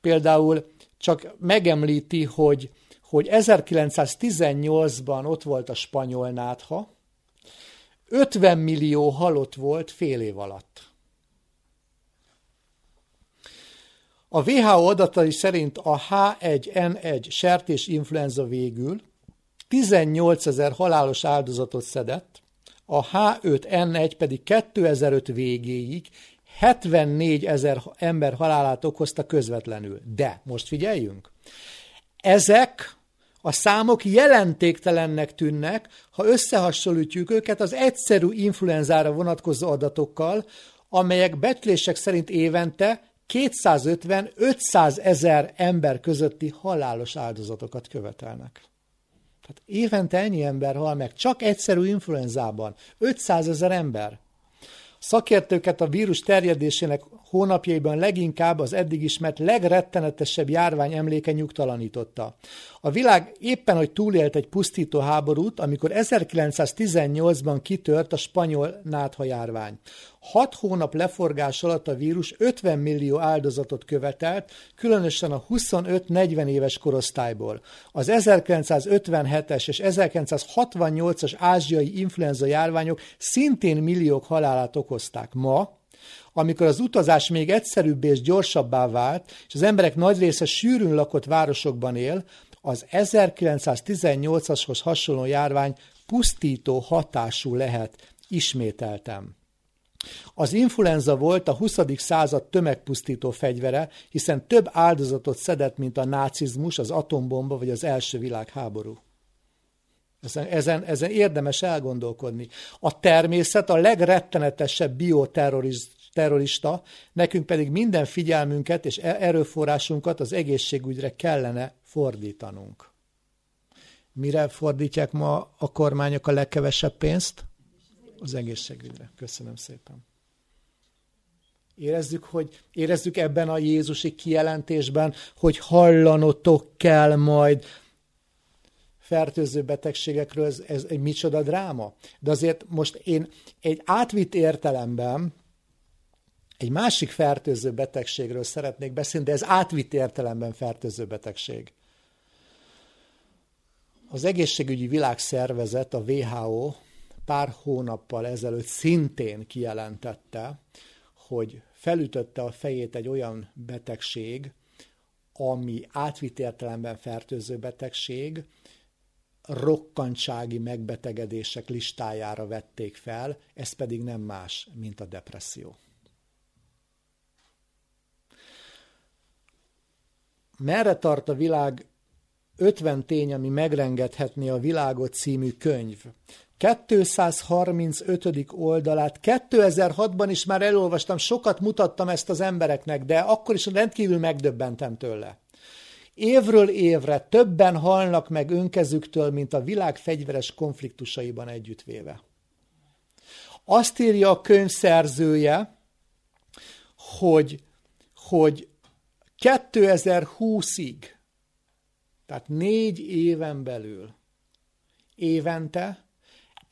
Például csak megemlíti, hogy, hogy 1918-ban ott volt a spanyol nátha, 50 millió halott volt fél év alatt. A WHO adatai szerint a H1N1 sertés influenza végül 18 ezer halálos áldozatot szedett, a H5N1 pedig 2005 végéig 74 ezer ember halálát okozta közvetlenül. De most figyeljünk! Ezek a számok jelentéktelennek tűnnek, ha összehasonlítjuk őket az egyszerű influenzára vonatkozó adatokkal, amelyek becslések szerint évente 250-500 ezer ember közötti halálos áldozatokat követelnek. Tehát évente ennyi ember hal meg, csak egyszerű influenzában. 500 ezer ember. Szakértőket a vírus terjedésének hónapjaiban leginkább az eddig ismert legrettenetesebb járvány emléke nyugtalanította. A világ éppen, hogy túlélt egy pusztító háborút, amikor 1918-ban kitört a spanyol nátha járvány. Hat hónap leforgás alatt a vírus 50 millió áldozatot követelt, különösen a 25-40 éves korosztályból. Az 1957-es és 1968-as ázsiai influenza járványok szintén milliók halálát okozták. Ma, amikor az utazás még egyszerűbb és gyorsabbá vált, és az emberek nagy része sűrűn lakott városokban él, az 1918-ashoz hasonló járvány pusztító hatású lehet, ismételtem. Az influenza volt a 20. század tömegpusztító fegyvere, hiszen több áldozatot szedett, mint a nácizmus, az atombomba vagy az első világháború. Ezen, ezen, érdemes elgondolkodni. A természet a legrettenetesebb bioterrorista, nekünk pedig minden figyelmünket és e- erőforrásunkat az egészségügyre kellene fordítanunk. Mire fordítják ma a kormányok a legkevesebb pénzt? Az egészségügyre. Köszönöm szépen. Érezzük, hogy érezzük ebben a Jézusi kijelentésben, hogy hallanotok kell majd fertőző betegségekről, ez, ez egy micsoda dráma. De azért most én egy átvitt értelemben egy másik fertőző betegségről szeretnék beszélni, de ez átvitt értelemben fertőző betegség. Az egészségügyi világszervezet, a WHO pár hónappal ezelőtt szintén kijelentette, hogy felütötte a fejét egy olyan betegség, ami átvitt értelemben fertőző betegség, rokkantsági megbetegedések listájára vették fel, ez pedig nem más, mint a depresszió. Merre tart a világ 50 tény, ami megrengethetné a világot című könyv. 235. oldalát 2006-ban is már elolvastam, sokat mutattam ezt az embereknek, de akkor is rendkívül megdöbbentem tőle. Évről évre többen halnak meg önkezüktől, mint a világ fegyveres konfliktusaiban együttvéve. Azt írja a könyv szerzője, hogy, hogy 2020-ig, tehát négy éven belül évente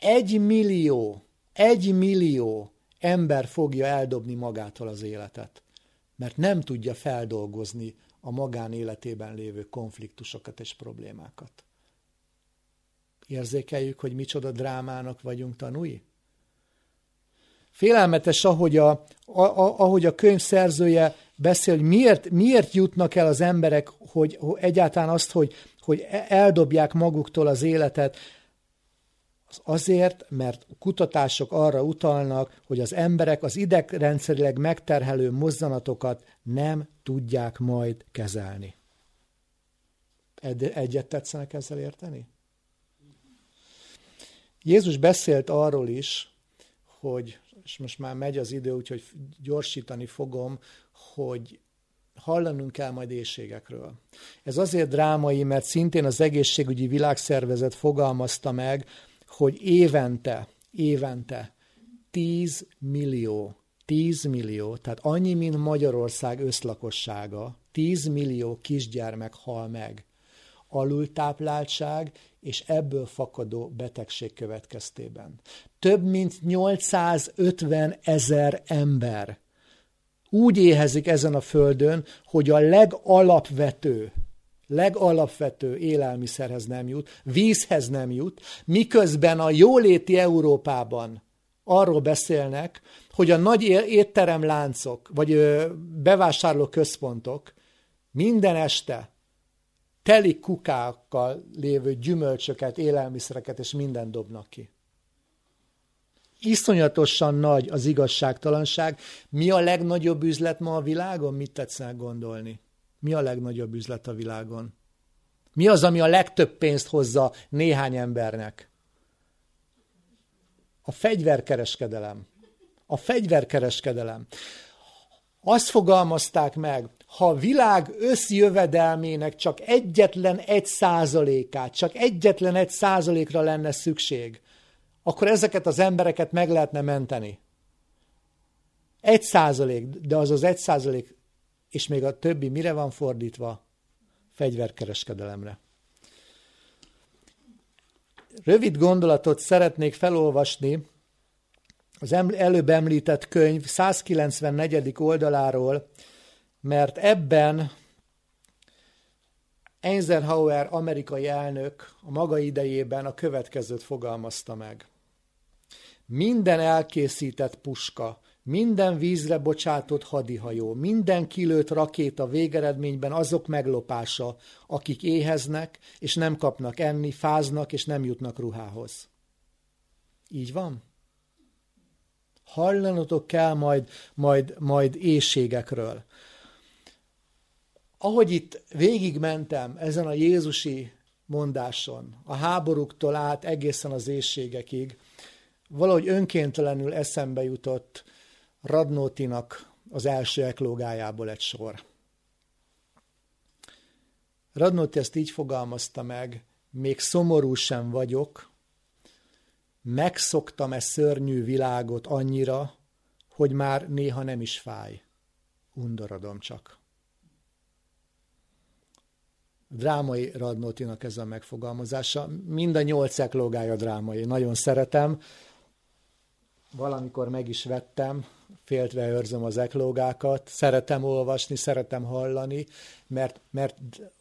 egy millió, egy millió ember fogja eldobni magától az életet, mert nem tudja feldolgozni a magánéletében lévő konfliktusokat és problémákat. Érzékeljük, hogy micsoda drámának vagyunk tanúi? Félelmetes, ahogy a, a, a, ahogy a könyv szerzője beszél, hogy miért, miért jutnak el az emberek, hogy, hogy egyáltalán azt, hogy, hogy eldobják maguktól az életet, azért, mert kutatások arra utalnak, hogy az emberek az idegrendszerileg megterhelő mozzanatokat nem tudják majd kezelni. Egyet tetszenek ezzel érteni? Jézus beszélt arról is, hogy, és most már megy az idő, úgyhogy gyorsítani fogom, hogy hallanunk kell majd éjségekről. Ez azért drámai, mert szintén az egészségügyi világszervezet fogalmazta meg, hogy évente, évente 10 millió, 10 millió, tehát annyi, mint Magyarország összlakossága, 10 millió kisgyermek hal meg alultápláltság és ebből fakadó betegség következtében. Több mint 850 ezer ember úgy éhezik ezen a földön, hogy a legalapvető legalapvető élelmiszerhez nem jut, vízhez nem jut, miközben a jóléti Európában arról beszélnek, hogy a nagy étteremláncok, vagy bevásárló központok minden este teli kukákkal lévő gyümölcsöket, élelmiszereket és mindent dobnak ki. Iszonyatosan nagy az igazságtalanság. Mi a legnagyobb üzlet ma a világon? Mit tetszel gondolni? Mi a legnagyobb üzlet a világon? Mi az, ami a legtöbb pénzt hozza néhány embernek? A fegyverkereskedelem. A fegyverkereskedelem. Azt fogalmazták meg, ha a világ összjövedelmének csak egyetlen egy százalékát, csak egyetlen egy százalékra lenne szükség, akkor ezeket az embereket meg lehetne menteni. Egy százalék, de az az egy százalék és még a többi mire van fordítva? Fegyverkereskedelemre. Rövid gondolatot szeretnék felolvasni az előbb említett könyv 194. oldaláról, mert ebben Eisenhower amerikai elnök a maga idejében a következőt fogalmazta meg. Minden elkészített puska, minden vízre bocsátott hadihajó, minden kilőtt rakéta végeredményben azok meglopása, akik éheznek, és nem kapnak enni, fáznak, és nem jutnak ruhához. Így van? Hallanotok kell majd, majd, majd éjségekről. Ahogy itt végigmentem ezen a Jézusi mondáson, a háborúktól át egészen az éjségekig, valahogy önkéntelenül eszembe jutott Radnótinak az első eklógájából egy sor. Radnóti ezt így fogalmazta meg, még szomorú sem vagyok, megszoktam e szörnyű világot annyira, hogy már néha nem is fáj. Undorodom csak. Drámai Radnótinak ez a megfogalmazása. Mind a nyolc eklógája drámai. Nagyon szeretem. Valamikor meg is vettem, féltve őrzöm az eklógákat. Szeretem olvasni, szeretem hallani, mert, mert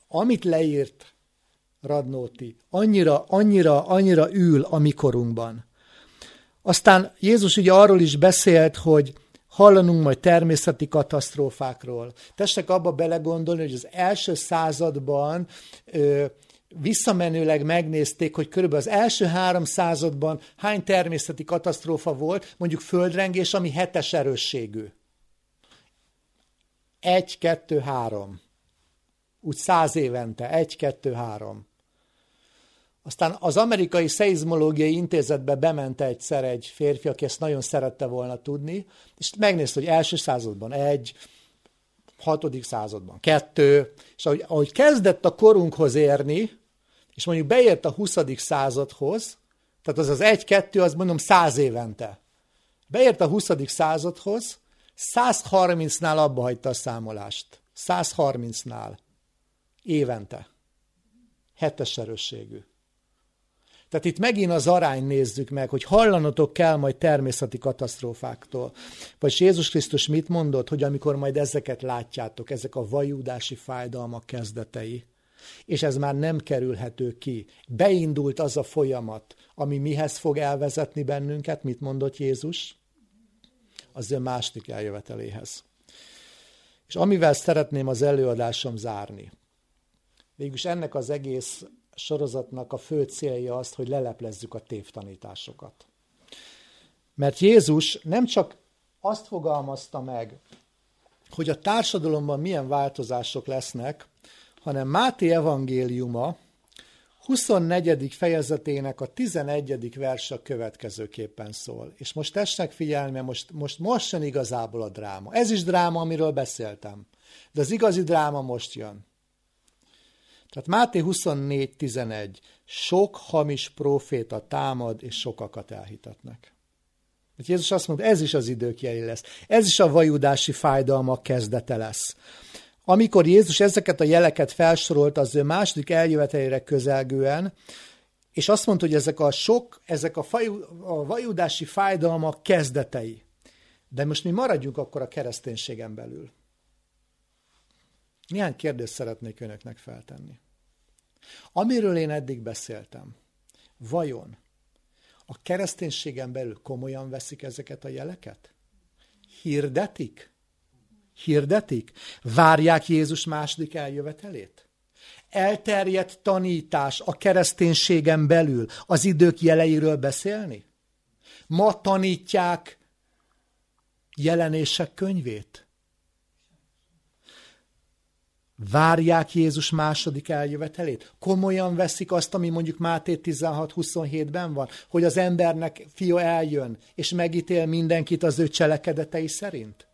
amit leírt Radnóti, annyira, annyira, annyira ül a mikorunkban. Aztán Jézus ugye arról is beszélt, hogy hallanunk majd természeti katasztrófákról. Testek abba belegondolni, hogy az első században ö, visszamenőleg megnézték, hogy körülbelül az első három században hány természeti katasztrófa volt, mondjuk földrengés, ami hetes erősségű. Egy, kettő, három. Úgy száz évente. Egy, kettő, három. Aztán az amerikai szeizmológiai intézetbe bement egyszer egy férfi, aki ezt nagyon szerette volna tudni, és megnézte, hogy első században egy, hatodik században kettő, és ahogy, ahogy kezdett a korunkhoz érni, és mondjuk beért a 20. századhoz, tehát az az egy-kettő, az mondom száz évente. Beért a 20. századhoz, 130-nál abba hagyta a számolást. 130-nál. Évente. Hetes erősségű. Tehát itt megint az arány nézzük meg, hogy hallanotok kell majd természeti katasztrófáktól. Vagy Jézus Krisztus mit mondott, hogy amikor majd ezeket látjátok, ezek a vajudási fájdalmak kezdetei, és ez már nem kerülhető ki. Beindult az a folyamat, ami mihez fog elvezetni bennünket, mit mondott Jézus? Az ő második eljöveteléhez. És amivel szeretném az előadásom zárni. Végülis ennek az egész sorozatnak a fő célja az, hogy leleplezzük a tévtanításokat. Mert Jézus nem csak azt fogalmazta meg, hogy a társadalomban milyen változások lesznek, hanem Máté evangéliuma 24. fejezetének a 11. verse következőképpen szól. És most tessenek figyelni, most, most, most jön igazából a dráma. Ez is dráma, amiről beszéltem. De az igazi dráma most jön. Tehát Máté 24.11. Sok hamis proféta támad, és sokakat elhitetnek. Hát Jézus azt mondta, ez is az idők jeli lesz. Ez is a vajudási fájdalmak kezdete lesz. Amikor Jézus ezeket a jeleket felsorolt az ő második eljövetelére közelgően, és azt mondta, hogy ezek a sok, ezek a, fajú, a vajudási fájdalmak kezdetei. De most mi maradjunk akkor a kereszténységen belül. Néhány kérdést szeretnék önöknek feltenni. Amiről én eddig beszéltem, vajon a kereszténységen belül komolyan veszik ezeket a jeleket? Hirdetik? Hirdetik? Várják Jézus második eljövetelét? Elterjedt tanítás a kereszténységen belül az idők jeleiről beszélni? Ma tanítják jelenések könyvét? Várják Jézus második eljövetelét? Komolyan veszik azt, ami mondjuk Máté 16-27-ben van, hogy az embernek fia eljön, és megítél mindenkit az ő cselekedetei szerint?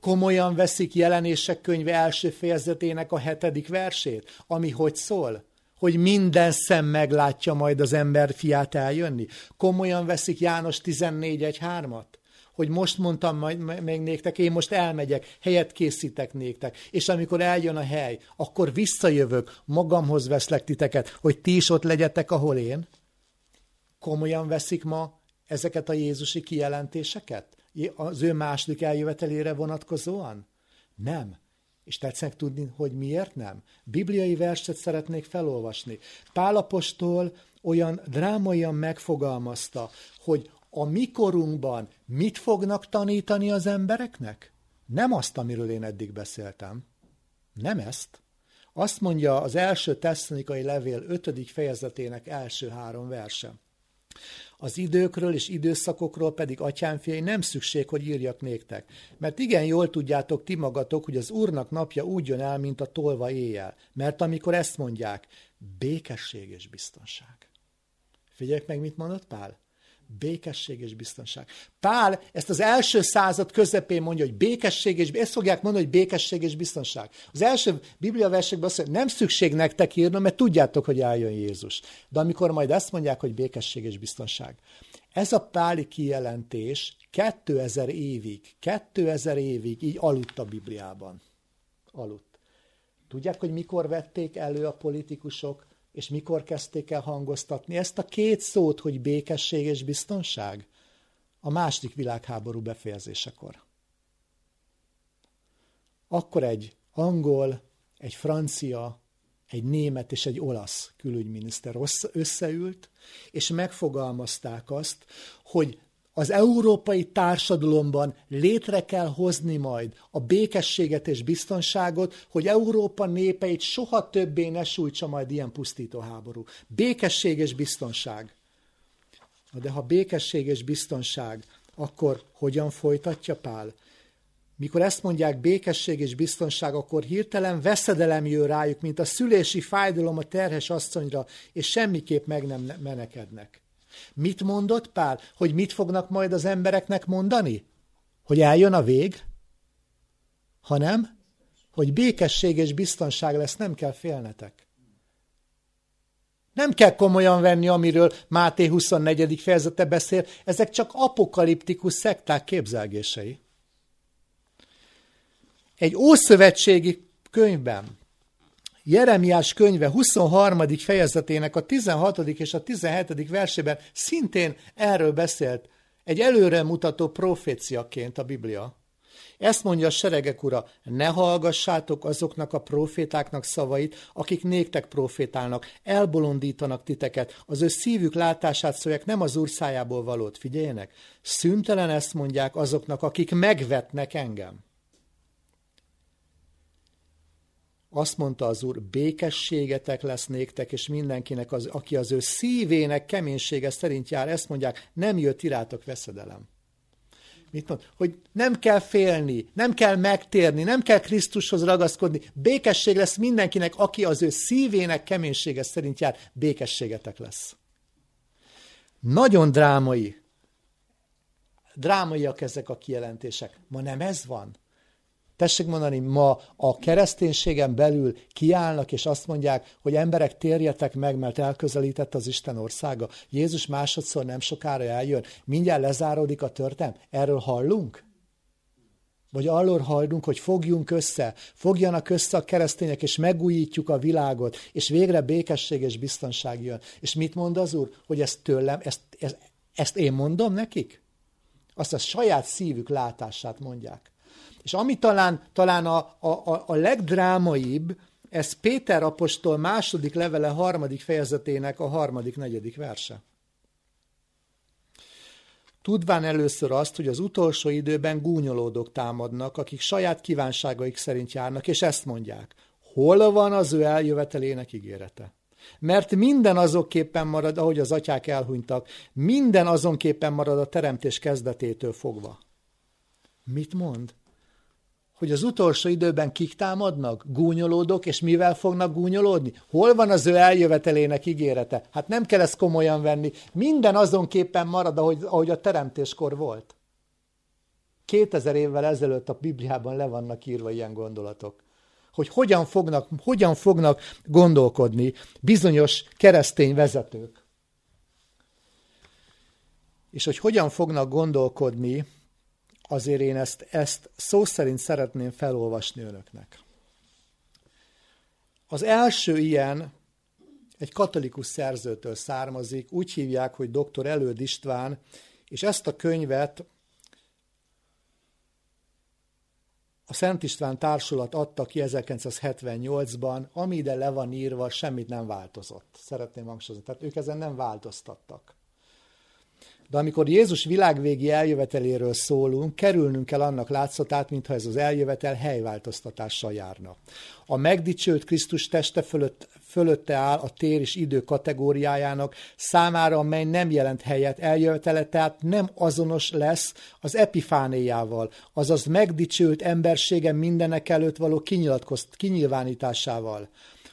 Komolyan veszik jelenések könyve első fejezetének a hetedik versét, ami hogy szól? Hogy minden szem meglátja majd az ember fiát eljönni. Komolyan veszik János 14.1.3-at? hogy most mondtam majd még néktek, én most elmegyek, helyet készítek néktek, és amikor eljön a hely, akkor visszajövök, magamhoz veszlek titeket, hogy ti is ott legyetek, ahol én. Komolyan veszik ma ezeket a Jézusi kijelentéseket? Az ő második eljövetelére vonatkozóan? Nem. És tetszenek tudni, hogy miért nem? Bibliai verset szeretnék felolvasni. Pálapostól olyan drámaian megfogalmazta, hogy a mikorunkban mit fognak tanítani az embereknek? Nem azt, amiről én eddig beszéltem. Nem ezt. Azt mondja az első tesszanikai levél ötödik fejezetének első három verse. Az időkről és időszakokról pedig atyámfiai nem szükség, hogy írjak néktek, mert igen jól tudjátok ti magatok, hogy az Úrnak napja úgy jön el, mint a tolva éjjel, mert amikor ezt mondják, békesség és biztonság. Figyeljük meg, mit mondott Pál? Békesség és biztonság. Pál ezt az első század közepén mondja, hogy békesség és ezt fogják mondani, hogy békesség és biztonság. Az első Biblia versekben azt mondja, nem szükség nektek írnom, mert tudjátok, hogy eljön Jézus. De amikor majd ezt mondják, hogy békesség és biztonság. Ez a páli kijelentés 2000 évig, 2000 évig így aludt a Bibliában. Aludt. Tudják, hogy mikor vették elő a politikusok, és mikor kezdték el hangoztatni ezt a két szót, hogy békesség és biztonság? A második világháború befejezésekor. Akkor egy angol, egy francia, egy német és egy olasz külügyminiszter összeült, és megfogalmazták azt, hogy az európai társadalomban létre kell hozni majd a békességet és biztonságot, hogy Európa népeit soha többé ne sújtsa majd ilyen pusztító háború. Békesség és biztonság. De ha békesség és biztonság, akkor hogyan folytatja Pál? Mikor ezt mondják békesség és biztonság, akkor hirtelen veszedelem jön rájuk, mint a szülési fájdalom a terhes asszonyra, és semmiképp meg nem menekednek. Mit mondott Pál? Hogy mit fognak majd az embereknek mondani? Hogy eljön a vég? Hanem, hogy békesség és biztonság lesz, nem kell félnetek. Nem kell komolyan venni, amiről Máté 24. fejezete beszél, ezek csak apokaliptikus szekták képzelgései. Egy ószövetségi könyvben Jeremiás könyve 23. fejezetének a 16. és a 17. versében szintén erről beszélt, egy előremutató proféciaként a Biblia. Ezt mondja a seregek ura, ne hallgassátok azoknak a profétáknak szavait, akik néktek profétálnak, elbolondítanak titeket, az ő szívük látását szólják, nem az úr valót. Figyeljenek, szüntelen ezt mondják azoknak, akik megvetnek engem. Azt mondta az Úr, békességetek lesz néktek, és mindenkinek, az, aki az ő szívének keménysége szerint jár, ezt mondják, nem jött irátok veszedelem. Mit mond? Hogy nem kell félni, nem kell megtérni, nem kell Krisztushoz ragaszkodni. Békesség lesz mindenkinek, aki az ő szívének keménysége szerint jár, békességetek lesz. Nagyon drámai. Drámaiak ezek a kijelentések. Ma nem ez van. Tessék mondani, ma a kereszténységen belül kiállnak, és azt mondják, hogy emberek térjetek meg, mert elközelített az Isten országa. Jézus másodszor nem sokára eljön. Mindjárt lezáródik a történet. Erről hallunk? Vagy arról hallunk, hogy fogjunk össze, fogjanak össze a keresztények, és megújítjuk a világot, és végre békesség és biztonság jön. És mit mond az Úr? Hogy ezt tőlem, ezt, ezt, ezt én mondom nekik? Azt a saját szívük látását mondják. És ami talán, talán a, a, a legdrámaibb, ez Péter apostol második levele harmadik fejezetének a harmadik, negyedik verse. Tudván először azt, hogy az utolsó időben gúnyolódók támadnak, akik saját kívánságaik szerint járnak, és ezt mondják, hol van az ő eljövetelének ígérete? Mert minden azonképpen marad, ahogy az atyák elhunytak, minden azonképpen marad a teremtés kezdetétől fogva. Mit mond? Hogy az utolsó időben kik támadnak? Gúnyolódok, és mivel fognak gúnyolódni? Hol van az ő eljövetelének ígérete? Hát nem kell ezt komolyan venni. Minden azonképpen marad, ahogy, ahogy a teremtéskor volt. 2000 évvel ezelőtt a Bibliában le vannak írva ilyen gondolatok. Hogy hogyan fognak, hogyan fognak gondolkodni bizonyos keresztény vezetők. És hogy hogyan fognak gondolkodni azért én ezt, ezt szó szerint szeretném felolvasni önöknek. Az első ilyen egy katolikus szerzőtől származik, úgy hívják, hogy dr. Előd István, és ezt a könyvet a Szent István Társulat adta ki 1978-ban, ami ide le van írva, semmit nem változott. Szeretném hangsúlyozni. Tehát ők ezen nem változtattak. De amikor Jézus világvégi eljöveteléről szólunk, kerülnünk kell annak látszatát, mintha ez az eljövetel helyváltoztatással járna. A megdicsőt Krisztus teste fölött, fölötte áll a tér és idő kategóriájának, számára, amely nem jelent helyet eljövetele, tehát nem azonos lesz az epifánéjával, azaz megdicsőlt embersége mindenek előtt való kinyilvánításával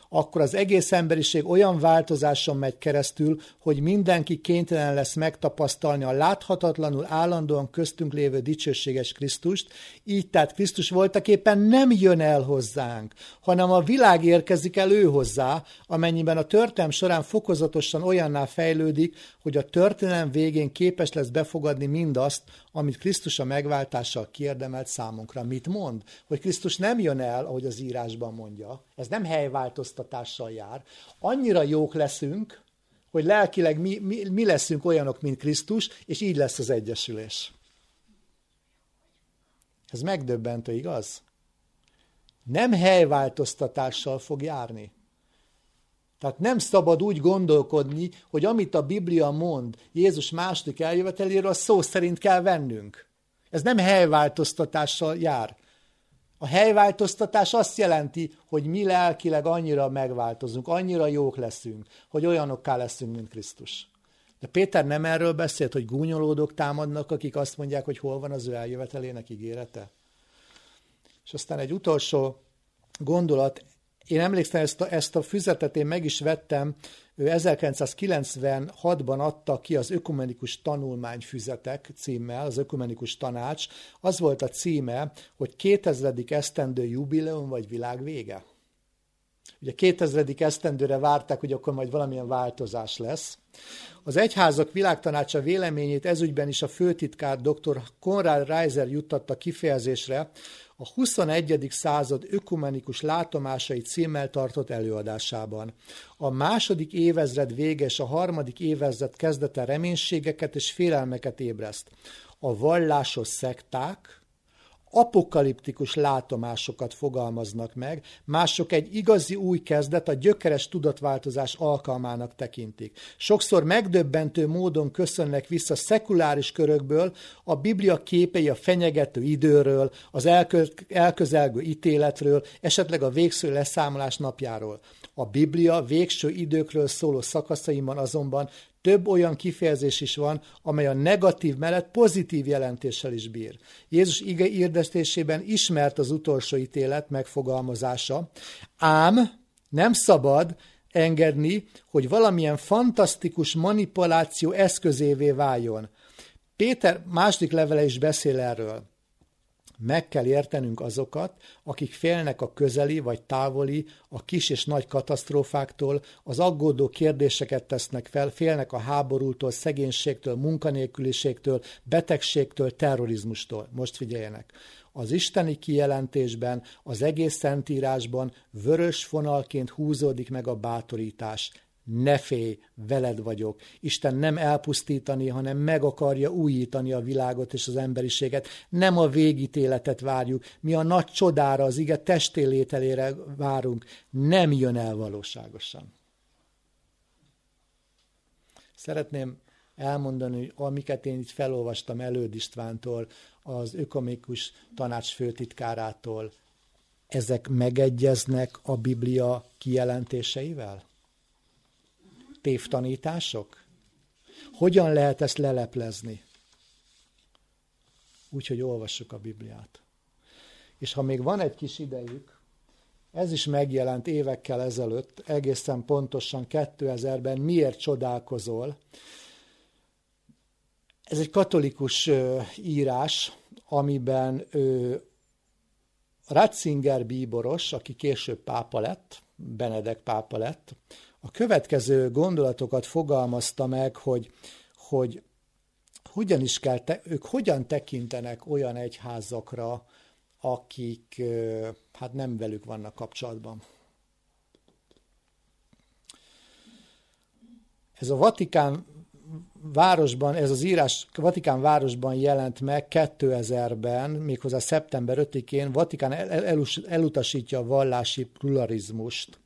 akkor az egész emberiség olyan változáson megy keresztül, hogy mindenki kénytelen lesz megtapasztalni a láthatatlanul állandóan köztünk lévő dicsőséges Krisztust, így tehát Krisztus voltaképpen nem jön el hozzánk, hanem a világ érkezik el ő hozzá, amennyiben a történelm során fokozatosan olyanná fejlődik, hogy a történelem végén képes lesz befogadni mindazt, amit Krisztus a megváltással kiérdemelt számunkra. Mit mond? Hogy Krisztus nem jön el, ahogy az írásban mondja. Ez nem helyváltoztatással jár. Annyira jók leszünk, hogy lelkileg mi, mi, mi leszünk olyanok, mint Krisztus, és így lesz az egyesülés. Ez megdöbbentő, igaz? Nem helyváltoztatással fog járni. Tehát nem szabad úgy gondolkodni, hogy amit a Biblia mond Jézus második eljöveteléről, az szó szerint kell vennünk. Ez nem helyváltoztatással jár. A helyváltoztatás azt jelenti, hogy mi lelkileg annyira megváltozunk, annyira jók leszünk, hogy olyanokká leszünk, mint Krisztus. De Péter nem erről beszélt, hogy gúnyolódók támadnak, akik azt mondják, hogy hol van az ő eljövetelének ígérete. És aztán egy utolsó gondolat, én emlékszem, ezt a, ezt a füzetet én meg is vettem, ő 1996-ban adta ki az Ökumenikus Tanulmányfüzetek címmel, az Ökumenikus Tanács. Az volt a címe, hogy 2000. esztendő jubileum vagy világ vége. Ugye 2000. esztendőre várták, hogy akkor majd valamilyen változás lesz. Az egyházak világtanácsa véleményét ezügyben is a főtitkár dr. Konrad Reiser juttatta kifejezésre, a 21. század ökumenikus látomásai címmel tartott előadásában. A második évezred véges, a harmadik évezred kezdete reménységeket és félelmeket ébreszt. A vallásos szekták, apokaliptikus látomásokat fogalmaznak meg, mások egy igazi új kezdet, a gyökeres tudatváltozás alkalmának tekintik. Sokszor megdöbbentő módon köszönnek vissza szekuláris körökből a Biblia képei a fenyegető időről, az elkö- elközelgő ítéletről, esetleg a végső leszámolás napjáról. A Biblia végső időkről szóló szakaszaimban azonban több olyan kifejezés is van, amely a negatív mellett pozitív jelentéssel is bír. Jézus ige írdestésében ismert az utolsó ítélet megfogalmazása, ám nem szabad engedni, hogy valamilyen fantasztikus manipuláció eszközévé váljon. Péter második levele is beszél erről. Meg kell értenünk azokat, akik félnek a közeli vagy távoli, a kis és nagy katasztrófáktól, az aggódó kérdéseket tesznek fel, félnek a háborútól, szegénységtől, munkanélküliségtől, betegségtől, terrorizmustól. Most figyeljenek! Az isteni kijelentésben, az egész szentírásban vörös fonalként húzódik meg a bátorítás ne félj, veled vagyok. Isten nem elpusztítani, hanem meg akarja újítani a világot és az emberiséget. Nem a végítéletet várjuk, mi a nagy csodára, az ige testélételére várunk. Nem jön el valóságosan. Szeretném elmondani, hogy amiket én itt felolvastam Előd Istvántól, az ökomikus tanács főtitkárától, ezek megegyeznek a Biblia kijelentéseivel? Tévtanítások? Hogyan lehet ezt leleplezni? Úgyhogy olvassuk a Bibliát. És ha még van egy kis idejük, ez is megjelent évekkel ezelőtt, egészen pontosan 2000-ben, miért csodálkozol. Ez egy katolikus írás, amiben Ratzinger bíboros, aki később pápa lett, Benedek pápa lett, a következő gondolatokat fogalmazta meg, hogy, hogy hogyan is kell, te, ők hogyan tekintenek olyan egyházakra, akik hát nem velük vannak kapcsolatban. Ez a Vatikán városban, ez az írás Vatikán városban jelent meg 2000-ben, méghozzá szeptember 5-én, Vatikán el, el, elutasítja a vallási pluralizmust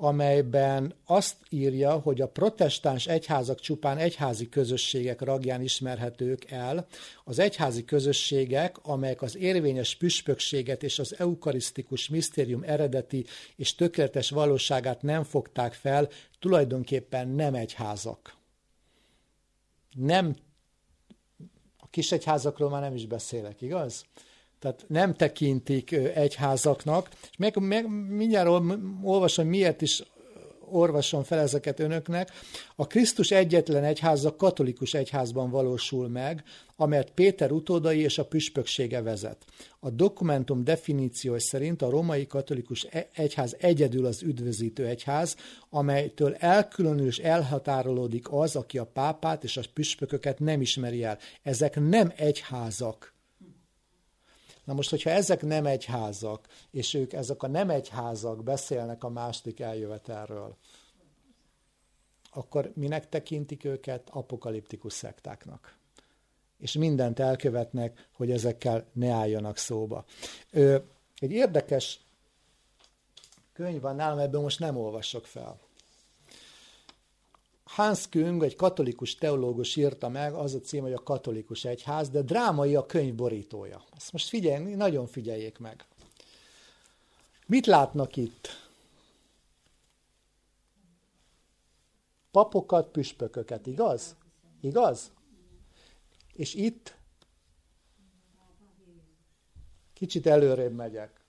amelyben azt írja, hogy a protestáns egyházak csupán egyházi közösségek ragján ismerhetők el, az egyházi közösségek, amelyek az érvényes püspökséget és az eukarisztikus misztérium eredeti és tökéletes valóságát nem fogták fel, tulajdonképpen nem egyházak. Nem, a kis egyházakról már nem is beszélek, igaz? Tehát nem tekintik egyházaknak. És meg, meg mindjárt olvasom, miért is orvasom fel ezeket önöknek. A Krisztus egyetlen egyháza katolikus egyházban valósul meg, amelyet Péter utódai és a püspöksége vezet. A dokumentum definíció szerint a romai katolikus e- egyház egyedül az üdvözítő egyház, amelytől elkülönül és elhatárolódik az, aki a pápát és a püspököket nem ismeri el. Ezek nem egyházak. Na most, hogyha ezek nem egyházak, és ők, ezek a nem egyházak beszélnek a második eljövetelről, akkor minek tekintik őket apokaliptikus szektáknak? És mindent elkövetnek, hogy ezekkel ne álljanak szóba. Ö, egy érdekes könyv van nálam, ebből most nem olvasok fel. Hans Küng, egy katolikus teológus írta meg, az a cím, hogy a katolikus egyház, de drámai a könyv borítója. Ezt most figyelni, nagyon figyeljék meg. Mit látnak itt? Papokat, püspököket, igaz? Igaz? És itt kicsit előrébb megyek.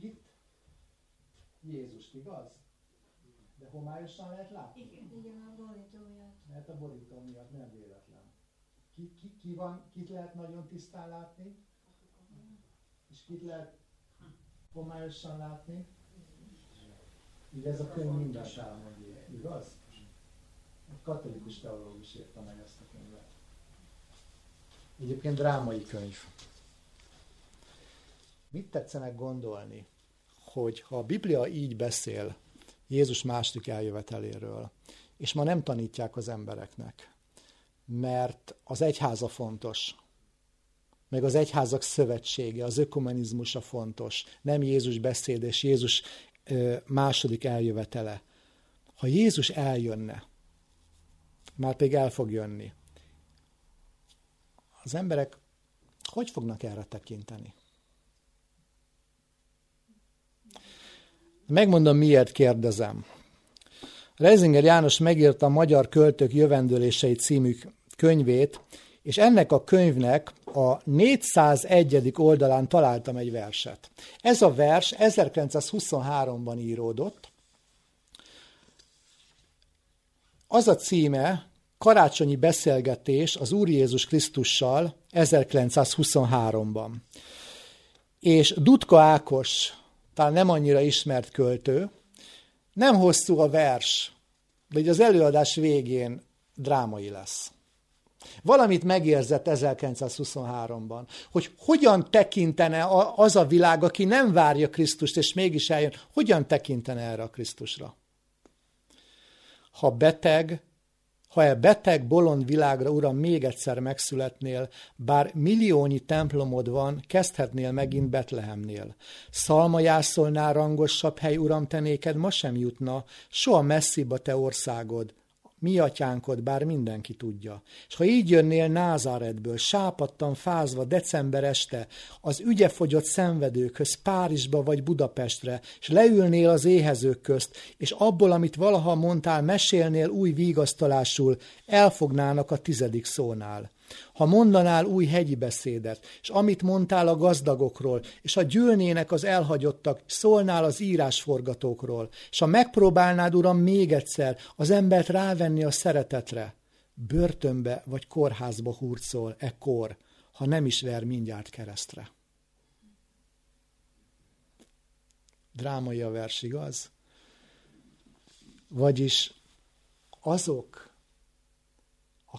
Itt Jézus, igaz? Homályosan lehet látni? Igen, igen a borító miatt. Mert a borító miatt nem véletlen. Ki, ki, ki van, kit lehet nagyon tisztán látni? És kit lehet homályosan látni? Így ez a könyv mindent elmondja, igaz? A katolikus teológus írta meg ezt a könyvet. Egyébként drámai könyv. Mit tetszenek gondolni, hogy ha a Biblia így beszél Jézus második eljöveteléről. És ma nem tanítják az embereknek, mert az egyháza fontos, meg az egyházak szövetsége, az ökumenizmusa fontos, nem Jézus beszéd és Jézus második eljövetele. Ha Jézus eljönne, már pedig el fog jönni, az emberek hogy fognak erre tekinteni? Megmondom, miért kérdezem. Reisinger János megírta a Magyar Költők Jövendőlései című könyvét, és ennek a könyvnek a 401. oldalán találtam egy verset. Ez a vers 1923-ban íródott. Az a címe, Karácsonyi beszélgetés az Úr Jézus Krisztussal 1923-ban. És Dudka Ákos talán nem annyira ismert költő. Nem hosszú a vers, de az előadás végén drámai lesz. Valamit megérzett 1923-ban, hogy hogyan tekintene az a világ, aki nem várja Krisztust, és mégis eljön, hogyan tekintene erre a Krisztusra. Ha beteg, ha e beteg, bolond világra, Uram, még egyszer megszületnél, bár milliónyi templomod van, kezdhetnél megint Betlehemnél. Szalmajászolnál rangosabb hely, Uram, te ma sem jutna, soha messzibb a te országod, mi atyánkod, bár mindenki tudja. És ha így jönnél Názáretből, sápadtan fázva december este, az ügyefogyott szenvedőkhöz, Párizsba vagy Budapestre, és leülnél az éhezők közt, és abból, amit valaha mondtál, mesélnél új vigasztalásul, elfognának a tizedik szónál. Ha mondanál új hegyi beszédet, és amit mondtál a gazdagokról, és ha gyűlnének az elhagyottak, szólnál az írásforgatókról, és ha megpróbálnád, Uram, még egyszer az embert rávenni a szeretetre, börtönbe vagy kórházba hurcol ekkor, ha nem is ver mindjárt keresztre. Drámai a vers, igaz? Vagyis azok,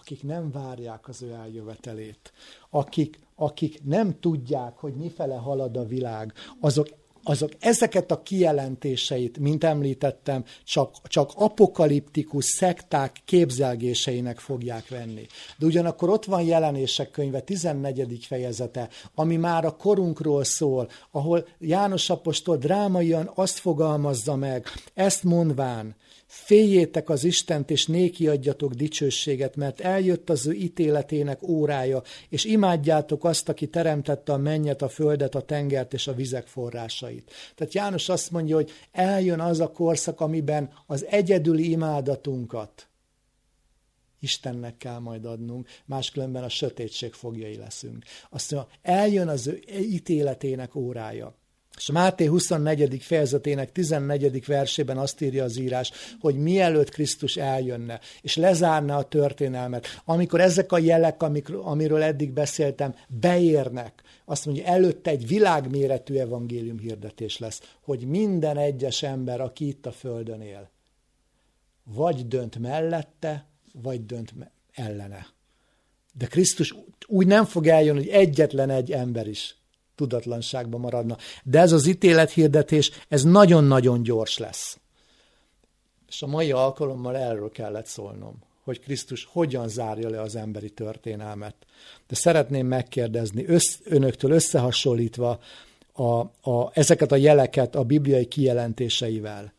akik nem várják az ő eljövetelét, akik, akik nem tudják, hogy mifele halad a világ, azok azok ezeket a kijelentéseit, mint említettem, csak, csak apokaliptikus szekták képzelgéseinek fogják venni. De ugyanakkor ott van jelenések könyve 14. fejezete, ami már a korunkról szól, ahol János apostol drámaian azt fogalmazza meg, ezt mondván, Féljétek az Istent, és néki adjatok dicsőséget, mert eljött az ő ítéletének órája, és imádjátok azt, aki teremtette a mennyet, a földet, a tengert és a vizek forrásait. Tehát János azt mondja, hogy eljön az a korszak, amiben az egyedüli imádatunkat Istennek kell majd adnunk, máskülönben a sötétség fogjai leszünk. Azt mondja, eljön az ő ítéletének órája. És Máté 24. fejezetének 14. versében azt írja az írás, hogy mielőtt Krisztus eljönne, és lezárna a történelmet, amikor ezek a jelek, amiről eddig beszéltem, beérnek, azt mondja, előtte egy világméretű evangélium hirdetés lesz, hogy minden egyes ember, aki itt a Földön él, vagy dönt mellette, vagy dönt ellene. De Krisztus úgy nem fog eljönni, hogy egyetlen egy ember is tudatlanságban maradna. De ez az ítélethirdetés, ez nagyon-nagyon gyors lesz. És a mai alkalommal erről kellett szólnom, hogy Krisztus hogyan zárja le az emberi történelmet. De szeretném megkérdezni, össz, önöktől összehasonlítva a, a, ezeket a jeleket a bibliai kijelentéseivel,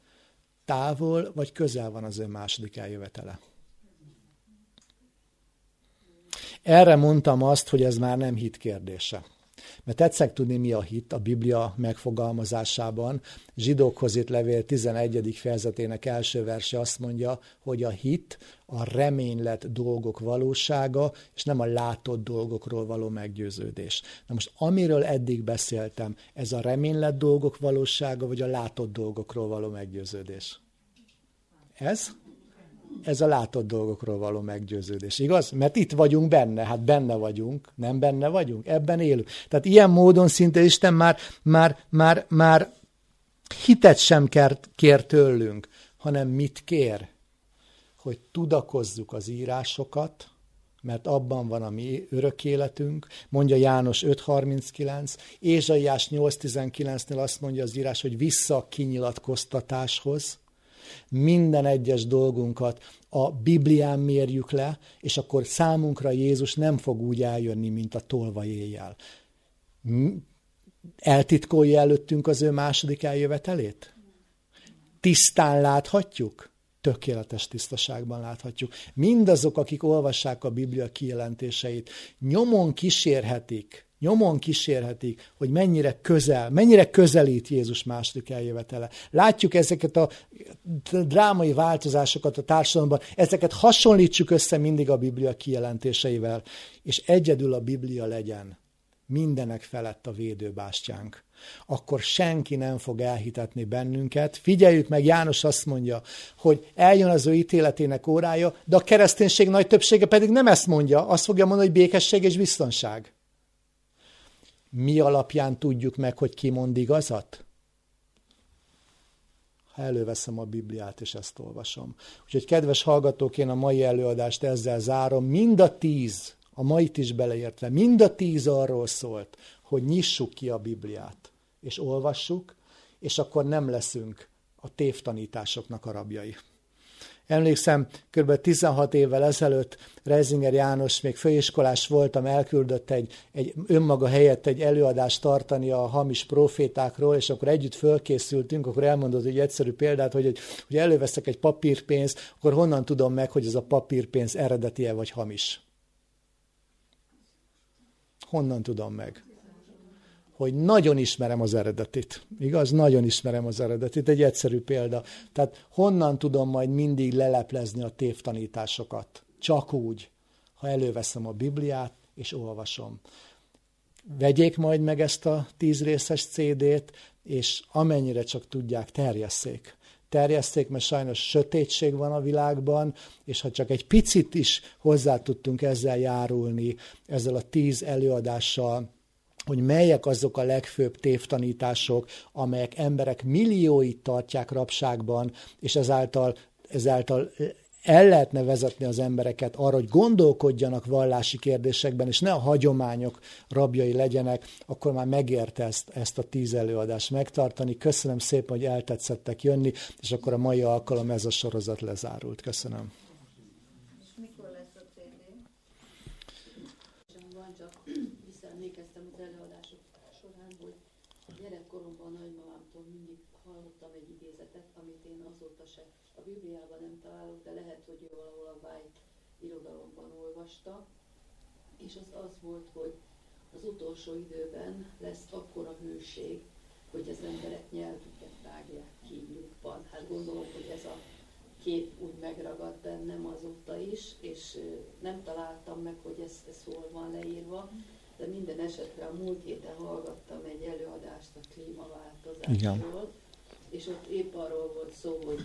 távol vagy közel van az ön második eljövetele? Erre mondtam azt, hogy ez már nem hit kérdése. Mert tetszek tudni, mi a hit a Biblia megfogalmazásában. Zsidókhoz itt levél 11. fejezetének első verse azt mondja, hogy a hit a reménylet dolgok valósága, és nem a látott dolgokról való meggyőződés. Na most amiről eddig beszéltem, ez a reménylet dolgok valósága, vagy a látott dolgokról való meggyőződés? Ez? Ez a látott dolgokról való meggyőződés, igaz? Mert itt vagyunk benne, hát benne vagyunk, nem benne vagyunk, ebben élünk. Tehát ilyen módon szinte Isten már, már, már, már hitet sem kér, kér tőlünk, hanem mit kér? Hogy tudakozzuk az írásokat, mert abban van a mi örök életünk, mondja János 5.39, Ézsaiás 8.19-nél azt mondja az írás, hogy vissza a kinyilatkoztatáshoz, minden egyes dolgunkat a Biblián mérjük le, és akkor számunkra Jézus nem fog úgy eljönni, mint a tolva éjjel. Eltitkolja előttünk az ő második eljövetelét? Tisztán láthatjuk? tökéletes tisztaságban láthatjuk. Mindazok, akik olvassák a Biblia kijelentéseit, nyomon kísérhetik nyomon kísérhetik, hogy mennyire közel, mennyire közelít Jézus második eljövetele. Látjuk ezeket a drámai változásokat a társadalomban, ezeket hasonlítsuk össze mindig a Biblia kijelentéseivel, és egyedül a Biblia legyen mindenek felett a védőbástyánk. Akkor senki nem fog elhitetni bennünket. Figyeljük meg, János azt mondja, hogy eljön az ő ítéletének órája, de a kereszténység nagy többsége pedig nem ezt mondja, azt fogja mondani, hogy békesség és biztonság mi alapján tudjuk meg, hogy ki mond igazat? Ha előveszem a Bibliát, és ezt olvasom. Úgyhogy kedves hallgatók, én a mai előadást ezzel zárom. Mind a tíz, a mait is beleértve, mind a tíz arról szólt, hogy nyissuk ki a Bibliát, és olvassuk, és akkor nem leszünk a tévtanításoknak a rabjai. Emlékszem, kb. 16 évvel ezelőtt Reisinger János, még főiskolás voltam, elküldött egy, egy önmaga helyett egy előadást tartani a hamis profétákról, és akkor együtt fölkészültünk, akkor elmondott egy egyszerű példát, hogy, hogy előveszek egy papírpénzt, akkor honnan tudom meg, hogy ez a papírpénz eredeti-e vagy hamis? Honnan tudom meg? Hogy nagyon ismerem az eredetit. Igaz? Nagyon ismerem az eredetit. Egy egyszerű példa. Tehát honnan tudom majd mindig leleplezni a tévtanításokat? Csak úgy, ha előveszem a Bibliát és olvasom. Vegyék majd meg ezt a tíz részes CD-t, és amennyire csak tudják, terjesszék terjeszték, mert sajnos sötétség van a világban, és ha csak egy picit is hozzá tudtunk ezzel járulni, ezzel a tíz előadással, hogy melyek azok a legfőbb tévtanítások, amelyek emberek millióit tartják rabságban, és ezáltal, ezáltal el lehetne vezetni az embereket arra, hogy gondolkodjanak vallási kérdésekben, és ne a hagyományok rabjai legyenek, akkor már megérte ezt, ezt a tíz előadást megtartani. Köszönöm szépen, hogy eltetszettek jönni, és akkor a mai alkalom ez a sorozat lezárult. Köszönöm. olvasta, és az az volt, hogy az utolsó időben lesz akkora hőség, hogy az emberek nyelvüket vágják ki lyukban. Hát gondolom, hogy ez a kép úgy megragad bennem azóta is, és nem találtam meg, hogy ez, ez hol van leírva, de minden esetre a múlt héten hallgattam egy előadást a klímaváltozásról, és ott épp arról volt szó, hogy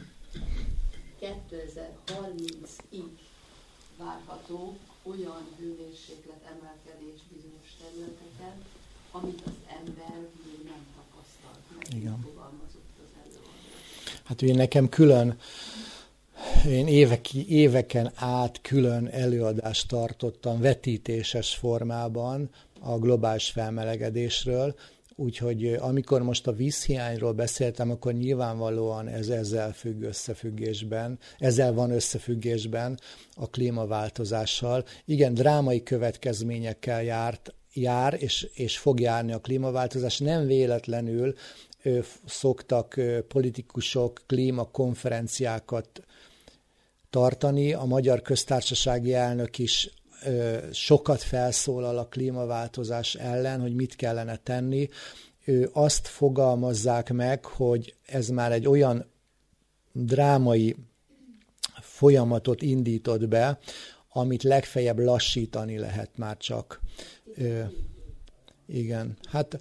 2030-ig várható olyan hőmérséklet emelkedés bizonyos területeken, amit az ember még nem tapasztalt meg, Igen. fogalmazott az. Hát ugye nekem külön, én évek, éveken át külön előadást tartottam vetítéses formában a globális felmelegedésről, Úgyhogy amikor most a vízhiányról beszéltem, akkor nyilvánvalóan ez ezzel függ összefüggésben, ezzel van összefüggésben a klímaváltozással. Igen, drámai következményekkel járt, jár, és, és fog járni a klímaváltozás. Nem véletlenül ö, szoktak ö, politikusok klímakonferenciákat tartani. A Magyar Köztársasági Elnök is sokat felszólal a klímaváltozás ellen, hogy mit kellene tenni. Ő azt fogalmazzák meg, hogy ez már egy olyan drámai folyamatot indított be, amit legfeljebb lassítani lehet már csak. Ö, igen, hát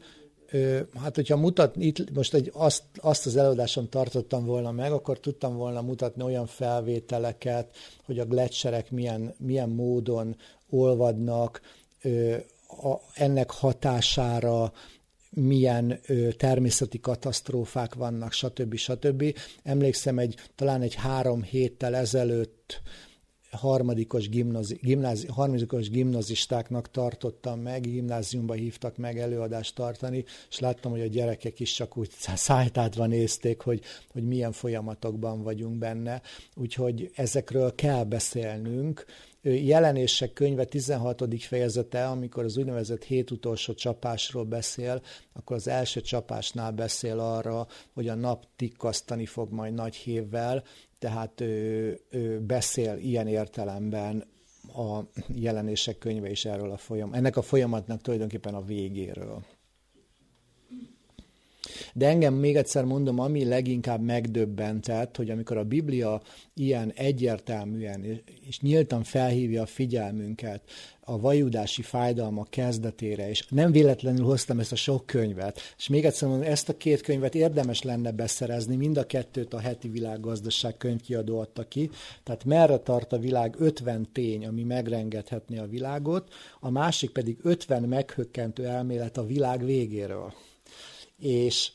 hát hogyha mutat, itt most egy, azt, azt az előadásom tartottam volna meg, akkor tudtam volna mutatni olyan felvételeket, hogy a gletszerek milyen, milyen módon olvadnak, a, ennek hatására milyen ö, természeti katasztrófák vannak, stb. stb. Emlékszem, egy, talán egy három héttel ezelőtt harmadikos, gimnazi, gimnázi, harmadikos gimnazistáknak tartottam meg, gimnáziumba hívtak meg előadást tartani, és láttam, hogy a gyerekek is csak úgy szájtátva nézték, hogy, hogy milyen folyamatokban vagyunk benne. Úgyhogy ezekről kell beszélnünk, jelenések könyve 16. fejezete, amikor az úgynevezett hét utolsó csapásról beszél, akkor az első csapásnál beszél arra, hogy a nap tikkasztani fog majd nagy hévvel, tehát ő, ő beszél ilyen értelemben a jelenések könyve is erről a folyam, ennek a folyamatnak tulajdonképpen a végéről. De engem még egyszer mondom, ami leginkább megdöbbentett, hogy amikor a Biblia ilyen egyértelműen és nyíltan felhívja a figyelmünket a vajudási fájdalma kezdetére, és nem véletlenül hoztam ezt a sok könyvet, és még egyszer mondom, ezt a két könyvet érdemes lenne beszerezni, mind a kettőt a heti világgazdaság könyvkiadó adta ki, tehát merre tart a világ 50 tény, ami megrengethetné a világot, a másik pedig 50 meghökkentő elmélet a világ végéről és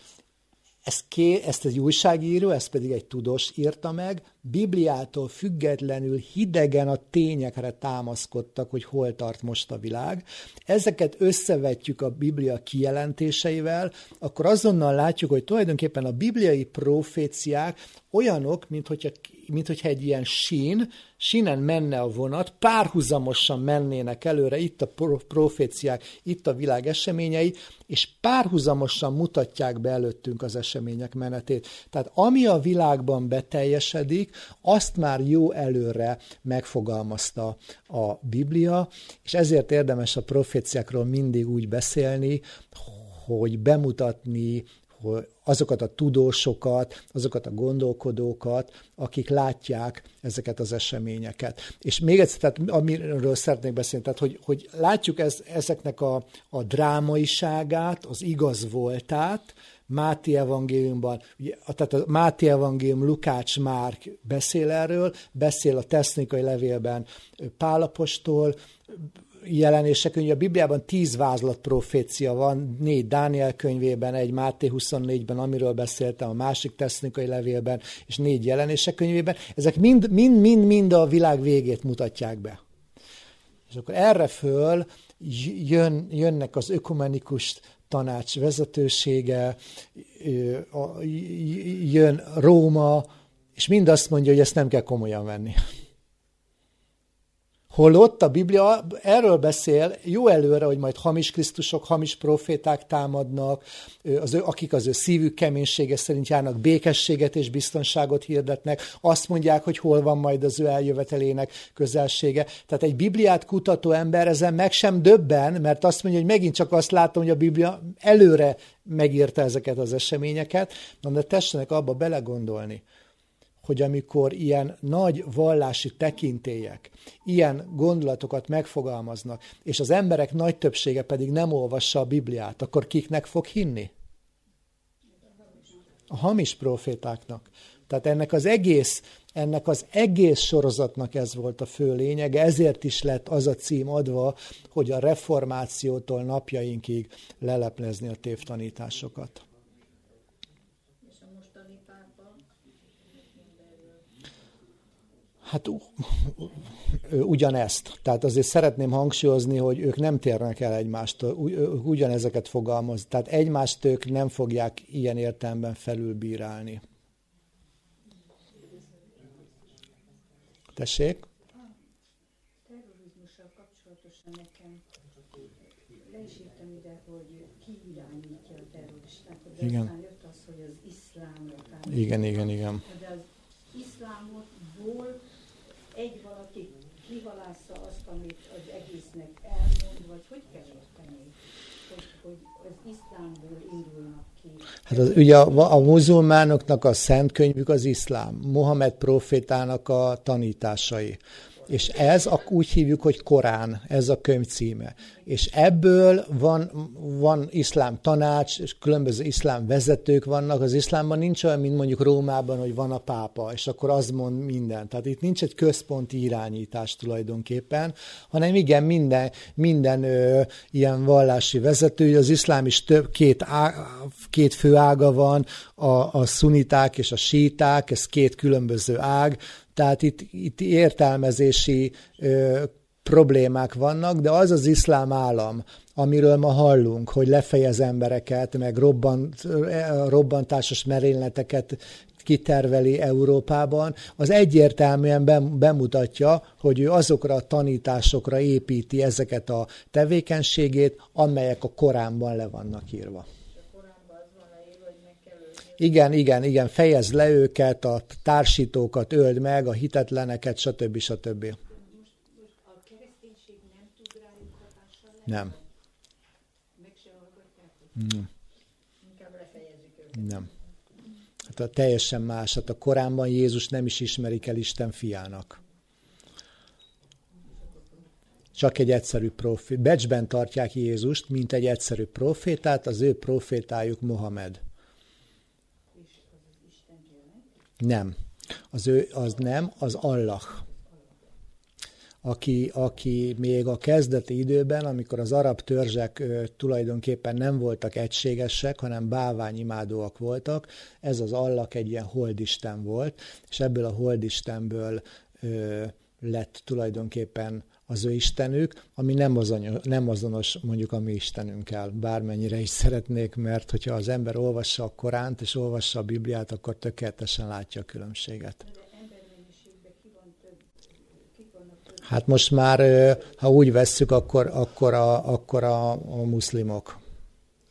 ezt, ké, ezt egy újságíró, ezt pedig egy tudós írta meg, Bibliától függetlenül hidegen a tényekre támaszkodtak, hogy hol tart most a világ. Ezeket összevetjük a Biblia kijelentéseivel, akkor azonnal látjuk, hogy tulajdonképpen a bibliai proféciák olyanok, mint hogyha, mint hogyha egy ilyen sín, sínen menne a vonat, párhuzamosan mennének előre, itt a proféciák, itt a világ eseményei, és párhuzamosan mutatják be előttünk az események menetét. Tehát ami a világban beteljesedik, azt már jó előre megfogalmazta a Biblia, és ezért érdemes a proféciákról mindig úgy beszélni, hogy bemutatni, azokat a tudósokat, azokat a gondolkodókat, akik látják ezeket az eseményeket. És még egyszer, tehát amiről szeretnék beszélni, tehát hogy, hogy látjuk ez, ezeknek a, a drámaiságát, az igaz voltát, Máté evangéliumban, tehát a Máté evangélium Lukács Márk beszél erről, beszél a technikai levélben Pálapostól, jelenések könyve. A Bibliában tíz vázlat profécia van, négy Dániel könyvében, egy Máté 24-ben, amiről beszéltem, a másik technikai levélben, és négy jelenések könyvében. Ezek mind, mind, mind, mind a világ végét mutatják be. És akkor erre föl jön, jönnek az ökumenikus tanács vezetősége, jön Róma, és mind azt mondja, hogy ezt nem kell komolyan venni. Holott a Biblia erről beszél jó előre, hogy majd hamis Krisztusok, hamis proféták támadnak, az ő, akik az ő szívük keménysége szerint járnak, békességet és biztonságot hirdetnek, azt mondják, hogy hol van majd az ő eljövetelének közelsége. Tehát egy Bibliát kutató ember ezen meg sem döbben, mert azt mondja, hogy megint csak azt látom, hogy a Biblia előre megírta ezeket az eseményeket, de tessenek abba belegondolni, hogy amikor ilyen nagy vallási tekintélyek, ilyen gondolatokat megfogalmaznak, és az emberek nagy többsége pedig nem olvassa a Bibliát, akkor kiknek fog hinni? A hamis profétáknak. Tehát ennek az egész, ennek az egész sorozatnak ez volt a fő lényege, ezért is lett az a cím adva, hogy a reformációtól napjainkig leleplezni a tévtanításokat. Hát ugyanezt. Tehát azért szeretném hangsúlyozni, hogy ők nem térnek el egymástól, ugyanezeket fogalmaz. Tehát egymást ők nem fogják ilyen értelemben felülbírálni. Tessék? Terrorizmussal kapcsolatosan nekem le is írtam ide, hogy ki irányítja a terroristákat. De Igen. aztán jött az, hogy az iszlám. Igen, igen, igen. De az iszlámotból egy valaki kihalásza azt, amit az egésznek elmond, vagy hogy kell érteni? Hogy, hogy az iszlámból indulnak ki. Hát az, ugye a, a muzulmánoknak a szent könyvük az iszlám, Mohamed profétának a tanításai. És ez a, úgy hívjuk, hogy Korán, ez a könyv címe. És ebből van, van iszlám tanács, és különböző iszlám vezetők vannak. Az iszlámban nincs olyan, mint mondjuk Rómában, hogy van a pápa, és akkor az mond minden. Tehát itt nincs egy központi irányítás tulajdonképpen, hanem igen, minden, minden ö, ilyen vallási vezető, az iszlám is több, két, á, két fő ága van, a, a szuniták és a síták, ez két különböző ág, tehát itt, itt értelmezési ö, problémák vannak, de az az iszlám állam, amiről ma hallunk, hogy lefejez embereket, meg robbant, robbantásos merényleteket kiterveli Európában, az egyértelműen bemutatja, hogy ő azokra a tanításokra építi ezeket a tevékenységét, amelyek a Koránban le vannak írva. Igen, igen, igen, fejezd le őket, a társítókat öld meg, a hitetleneket, stb. stb. Nem? Nem. Nem. Hát a teljesen más. Hát a Koránban Jézus nem is ismerik el Isten fiának. Csak egy egyszerű profét. Becsben tartják Jézust, mint egy egyszerű profétát, az ő profétájuk Mohamed. Nem. Az ő, az nem, az Allah. Aki, aki még a kezdeti időben, amikor az arab törzsek tulajdonképpen nem voltak egységesek, hanem báványimádóak voltak, ez az Allah egy ilyen holdisten volt, és ebből a holdistenből ö, lett tulajdonképpen az ő istenük, ami nem azonos, nem azonos mondjuk a mi istenünkkel, bármennyire is szeretnék, mert hogyha az ember olvassa a Koránt és olvassa a Bibliát, akkor tökéletesen látja a különbséget. Hát most már, ha úgy vesszük, akkor, akkor, a, akkor a, a muszlimok.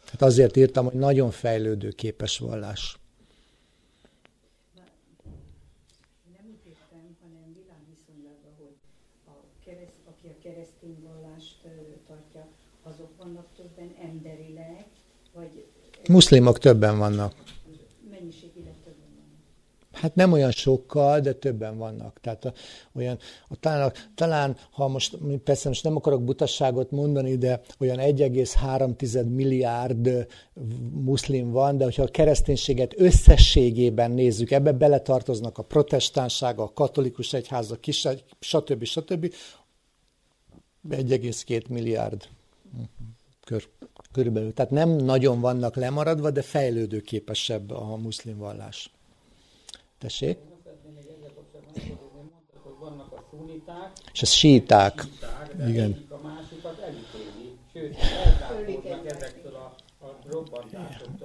Hát azért írtam, hogy nagyon fejlődő képes vallás. Nem úgy értem, hanem világviszonylatban, hogy a kereszt, aki a keresztény vallást ö, tartja, azok vannak többen emberileg, vagy Muszlimok többen vannak. mennyiségileg többen vannak. Hát nem olyan sokkal, de többen vannak. Tehát a, olyan, a, talán, talán, ha most, persze most nem akarok butasságot mondani, de olyan 1,3 milliárd muszlim van, de hogyha a kereszténységet összességében nézzük, ebbe beletartoznak a protestánság, a katolikus egyház, a kis, stb. stb. 1,2 milliárd kör, körülbelül. Tehát nem nagyon vannak lemaradva, de fejlődőképesebb a muszlim vallás. Tessék? a És ez síták. Igen. a másikat elítéli, sőt, ezektől a, a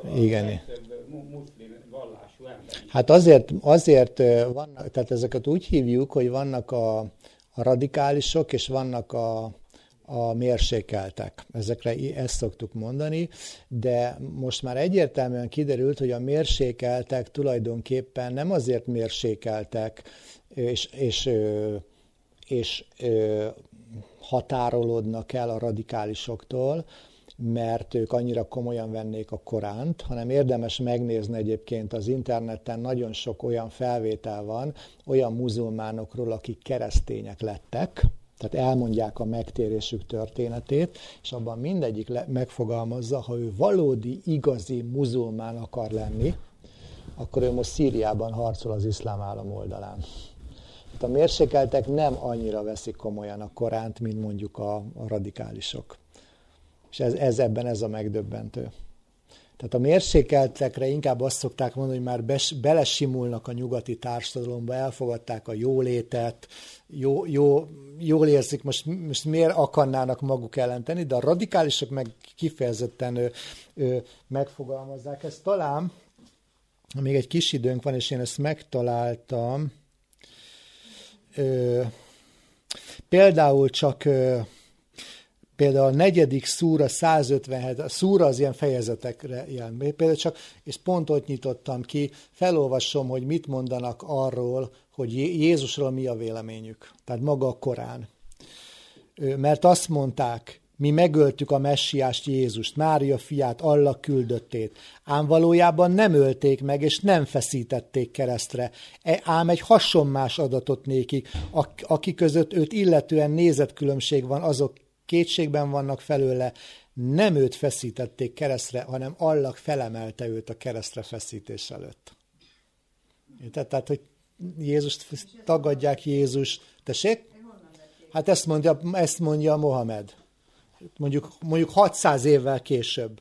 a Igen. muszlim vallású ember. Hát azért, azért vannak, tehát ezeket úgy hívjuk, hogy vannak a, a radikálisok, és vannak a, a mérsékeltek. Ezekre ezt szoktuk mondani, de most már egyértelműen kiderült, hogy a mérsékeltek tulajdonképpen nem azért mérsékeltek, és, és, és ö, határolódnak el a radikálisoktól, mert ők annyira komolyan vennék a Koránt, hanem érdemes megnézni egyébként az interneten, nagyon sok olyan felvétel van olyan muzulmánokról, akik keresztények lettek, tehát elmondják a megtérésük történetét, és abban mindegyik le- megfogalmazza, ha ő valódi, igazi muzulmán akar lenni, akkor ő most Szíriában harcol az iszlám állam oldalán. Tehát a mérsékeltek nem annyira veszik komolyan a Koránt, mint mondjuk a, a radikálisok. És ez, ez ebben ez a megdöbbentő. Tehát a mérsékeltekre inkább azt szokták mondani, hogy már bes, belesimulnak a nyugati társadalomba, elfogadták a jólétet, jó, jó, jól érzik, most, most miért akarnának maguk ellen de a radikálisok meg kifejezetten ö, ö, megfogalmazzák ezt. Talán még egy kis időnk van, és én ezt megtaláltam. Ö, például csak ö, például a negyedik szúra 157, a szúra az ilyen fejezetekre jelen. Például csak, és pont ott nyitottam ki, felolvasom, hogy mit mondanak arról, hogy Jézusról mi a véleményük. Tehát maga a Korán. Mert azt mondták, mi megöltük a messiást Jézust, Mária fiát, Allah küldöttét. Ám valójában nem ölték meg, és nem feszítették keresztre. E, ám egy hasonmás adatot nékik, aki között őt illetően nézetkülönbség van, azok kétségben vannak felőle, nem őt feszítették keresztre, hanem Allah felemelte őt a keresztre feszítés előtt. Érted? Tehát, hogy Jézust tagadják Jézus. Tessék? Hát ezt mondja, ezt mondja Mohamed. Mondjuk, mondjuk 600 évvel később.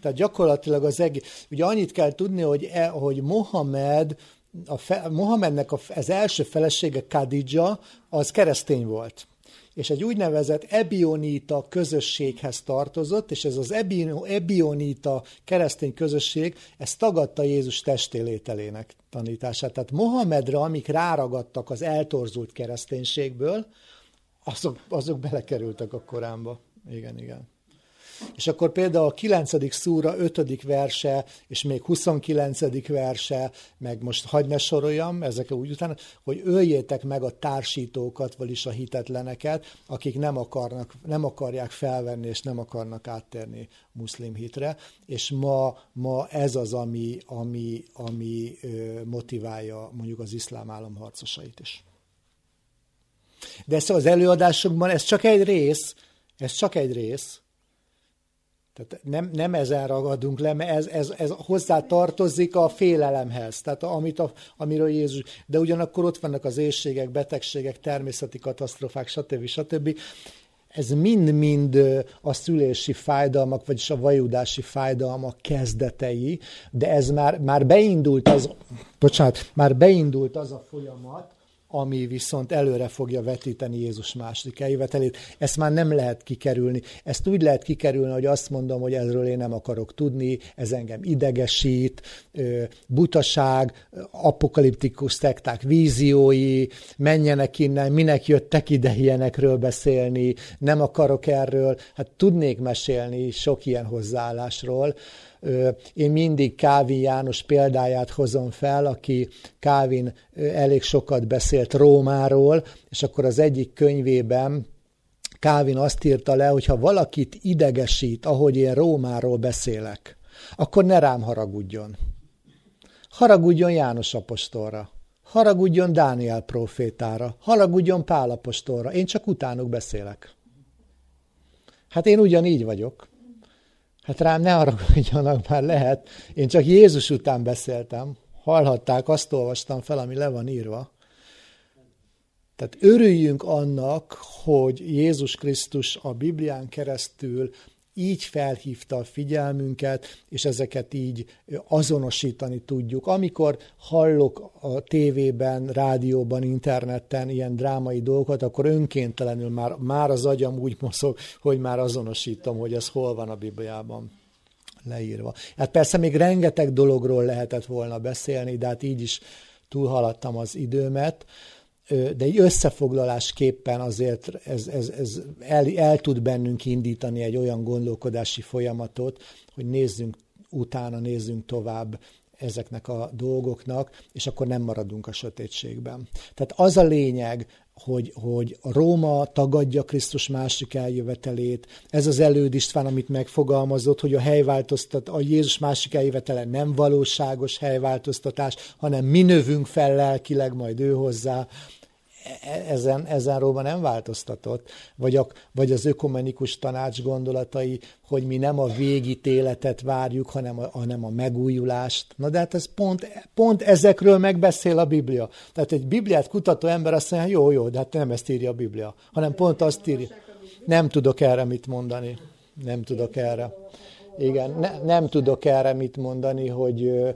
Tehát gyakorlatilag az egész, ugye annyit kell tudni, hogy, e, hogy Mohamed, a fe, Mohamednek a, az első felesége Kadija, az keresztény volt és egy úgynevezett ebionita közösséghez tartozott, és ez az ebionita keresztény közösség, ez tagadta Jézus testélételének tanítását. Tehát Mohamedre, amik ráragadtak az eltorzult kereszténységből, azok, azok belekerültek a Koránba. Igen, igen. És akkor például a 9. szúra 5. verse, és még 29. verse, meg most hagyd ne soroljam, ezek úgy utána, hogy öljétek meg a társítókat, vagyis a hitetleneket, akik nem, akarnak, nem akarják felvenni, és nem akarnak áttérni muszlim hitre, és ma, ma ez az, ami, ami, ami motiválja mondjuk az iszlám állam harcosait is. De ez az előadásokban ez csak egy rész, ez csak egy rész, tehát nem, nem ezen ragadunk le, mert ez, ez, ez hozzá tartozik a félelemhez, tehát amit a, amiről Jézus, de ugyanakkor ott vannak az éjségek, betegségek, természeti katasztrofák, stb. stb. Ez mind-mind a szülési fájdalmak, vagyis a vajudási fájdalmak kezdetei, de ez már, már beindult az, bocsánat, már beindult az a folyamat, ami viszont előre fogja vetíteni Jézus második eljövetelét. Ezt már nem lehet kikerülni. Ezt úgy lehet kikerülni, hogy azt mondom, hogy erről én nem akarok tudni, ez engem idegesít, butaság, apokaliptikus szekták víziói, menjenek innen, minek jöttek ide ilyenekről beszélni, nem akarok erről. Hát tudnék mesélni sok ilyen hozzáállásról, én mindig Kávin János példáját hozom fel, aki Kávin elég sokat beszélt Rómáról, és akkor az egyik könyvében Kávin azt írta le, hogy ha valakit idegesít, ahogy én Rómáról beszélek, akkor ne rám haragudjon. Haragudjon János apostolra, haragudjon Dániel profétára, haragudjon Pál apostolra, én csak utánuk beszélek. Hát én ugyanígy vagyok. Hát rám ne haragudjanak, már lehet. Én csak Jézus után beszéltem. Hallhatták, azt olvastam fel, ami le van írva. Tehát örüljünk annak, hogy Jézus Krisztus a Biblián keresztül így felhívta a figyelmünket, és ezeket így azonosítani tudjuk. Amikor hallok a tévében, rádióban, interneten ilyen drámai dolgokat, akkor önkéntelenül már, már az agyam úgy mozog, hogy már azonosítom, hogy ez hol van a Bibliában leírva. Hát persze még rengeteg dologról lehetett volna beszélni, de hát így is túlhaladtam az időmet de egy összefoglalásképpen azért ez, ez, ez el, el tud bennünk indítani egy olyan gondolkodási folyamatot, hogy nézzünk utána, nézzünk tovább, ezeknek a dolgoknak, és akkor nem maradunk a sötétségben. Tehát az a lényeg, hogy, hogy a Róma tagadja Krisztus másik eljövetelét. Ez az előd István, amit megfogalmazott, hogy a helyváltoztat, a Jézus másik eljövetele nem valóságos helyváltoztatás, hanem mi növünk fel lelkileg majd ő hozzá ezen, ezen Róma nem változtatott, vagy, a, vagy az ökumenikus tanács gondolatai, hogy mi nem a végítéletet várjuk, hanem a, hanem a megújulást. Na de hát ez pont, pont ezekről megbeszél a Biblia. Tehát egy Bibliát kutató ember azt mondja, jó, jó, de hát nem ezt írja a Biblia, hanem pont azt írja. Nem tudok erre mit mondani. Nem tudok erre. Igen, ne, nem tudok erre mit mondani, hogy,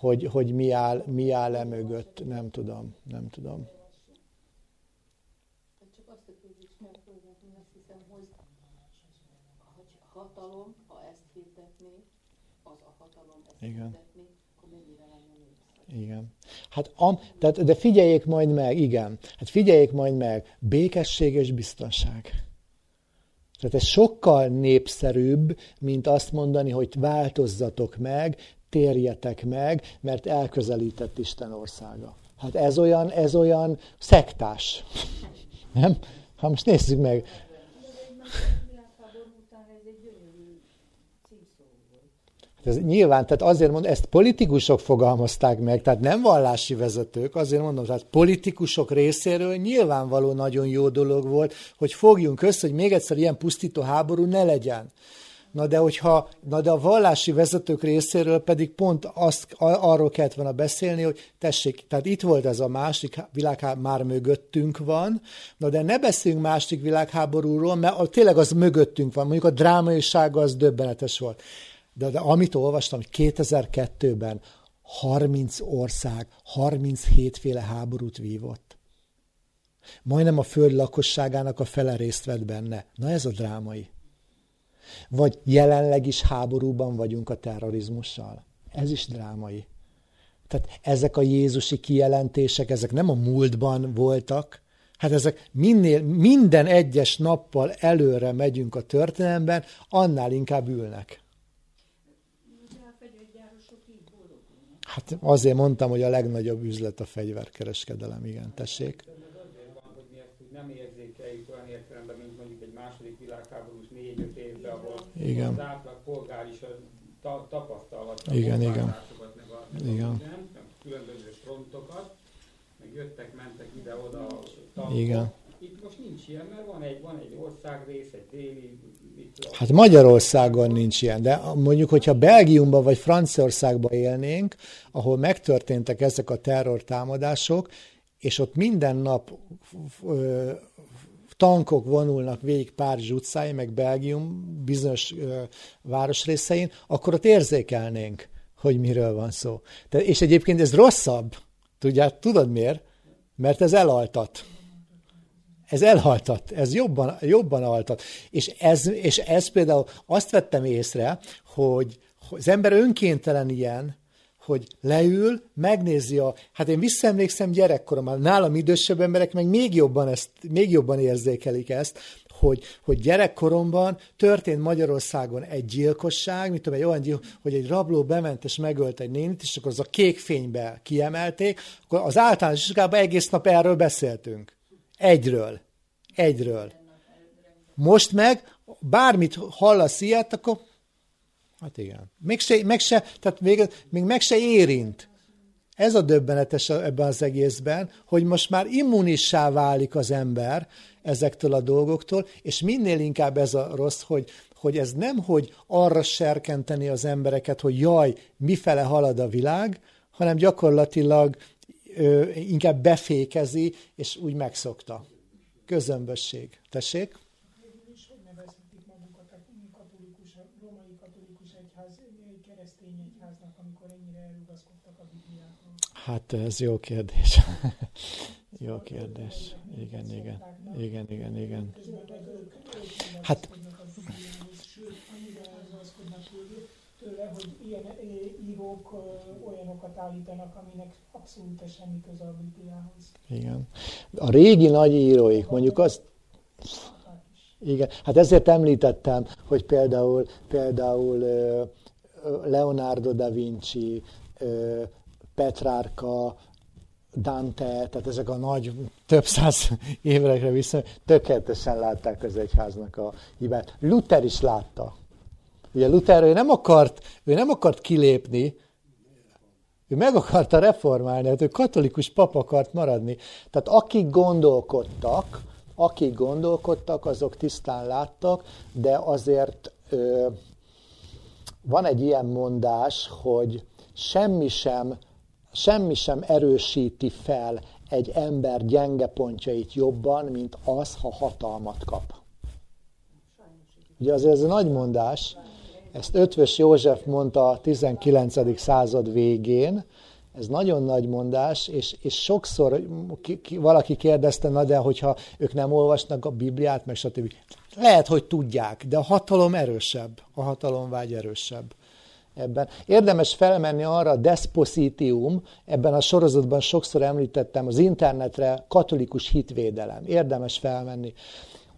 hogy, hogy mi, áll, mi áll e mögött. Nem tudom, nem tudom. Igen. Igen. Hát, am, tehát, de figyeljék majd meg, igen. Hát figyeljék majd meg, békesség és biztonság. Tehát ez sokkal népszerűbb, mint azt mondani, hogy változzatok meg, térjetek meg, mert elközelített Isten országa. Hát ez olyan, ez olyan szektás. Nem? Ha most nézzük meg. Ez nyilván, tehát azért mondom, ezt politikusok fogalmazták meg, tehát nem vallási vezetők, azért mondom, tehát politikusok részéről nyilvánvaló nagyon jó dolog volt, hogy fogjunk össze, hogy még egyszer ilyen pusztító háború ne legyen. Na de, hogyha, na de a vallási vezetők részéről pedig pont azt, arról kellett volna beszélni, hogy tessék, tehát itt volt ez a másik világháború, már mögöttünk van, na de ne beszéljünk másik világháborúról, mert tényleg az mögöttünk van, mondjuk a drámaisága az döbbenetes volt. De, de amit olvastam, hogy 2002-ben 30 ország, 37 féle háborút vívott. Majdnem a föld lakosságának a fele részt vett benne. Na ez a drámai. Vagy jelenleg is háborúban vagyunk a terrorizmussal. Ez is drámai. Tehát ezek a Jézusi kijelentések, ezek nem a múltban voltak, hát ezek minél, minden egyes nappal előre megyünk a történelemben, annál inkább ülnek. Hát azért mondtam, hogy a legnagyobb üzlet a fegyverkereskedelem, igen, tessék. nem érzékeljük olyan értelemben, mint mondjuk egy második világháborús négy-öt évben, ahol igen. az átlag polgár is ta, tapasztalhatta igen, igen. meg a, igen. a különböző frontokat, meg jöttek, mentek ide-oda tankok. Igen. Itt most nincs ilyen, mert van egy, van egy országrész, egy déli Hát Magyarországon nincs ilyen, de mondjuk, hogyha Belgiumban vagy Franciaországban élnénk, ahol megtörténtek ezek a terrortámadások, és ott minden nap ö, tankok vonulnak végig Párizs utcáin, meg Belgium bizonyos ö, városrészein, akkor ott érzékelnénk, hogy miről van szó. De, és egyébként ez rosszabb. Tudját, tudod miért? Mert ez elaltat ez elhaltat, ez jobban, jobban altat. És ez, és ez például azt vettem észre, hogy az ember önkéntelen ilyen, hogy leül, megnézi a, hát én visszaemlékszem gyerekkoromban, nálam idősebb emberek meg még jobban, ezt, még jobban érzékelik ezt, hogy, hogy gyerekkoromban történt Magyarországon egy gyilkosság, mint tudom, egy olyan gyilkos, hogy egy rabló bement és megölt egy nénit, és akkor az a kék fénybe kiemelték, akkor az általános iskolában egész nap erről beszéltünk. Egyről. Egyről. Most meg, bármit hallasz ilyet, akkor hát igen. Még se, meg se, tehát még, még meg se érint. Ez a döbbenetes ebben az egészben, hogy most már immunissá válik az ember ezektől a dolgoktól, és minél inkább ez a rossz, hogy, hogy ez nem, hogy arra serkenteni az embereket, hogy jaj, mifele halad a világ, hanem gyakorlatilag ö, inkább befékezi, és úgy megszokta közömbösség. Tessék? Hát ez jó kérdés. jó kérdés. Igen, igen. Igen, igen, igen. Hát tőle, hogy ilyen írók olyanokat állítanak, aminek abszolút semmi köze a Bibliához. Igen. A régi nagy íróik, mondjuk az, igen, hát ezért említettem, hogy például, például Leonardo da Vinci, Petrárka, Dante, tehát ezek a nagy, több száz évekre vissza, tökéletesen látták az egyháznak a hibát. Luther is látta. Ugye Luther ő nem akart, ő nem akart kilépni, ő meg akarta reformálni, hát ő katolikus pap akart maradni. Tehát akik gondolkodtak, akik gondolkodtak, azok tisztán láttak, de azért ö, van egy ilyen mondás, hogy semmi sem, semmi sem erősíti fel egy ember gyenge pontjait jobban, mint az, ha hatalmat kap. Ugye azért ez a nagy mondás, ezt Ötvös József mondta a 19. század végén, ez nagyon nagy mondás, és, és sokszor ki, ki, valaki kérdezte, na de hogyha ők nem olvasnak a Bibliát, meg stb. Lehet, hogy tudják, de a hatalom erősebb, a hatalomvágy erősebb ebben. Érdemes felmenni arra a Despositium, ebben a sorozatban sokszor említettem, az internetre katolikus hitvédelem. Érdemes felmenni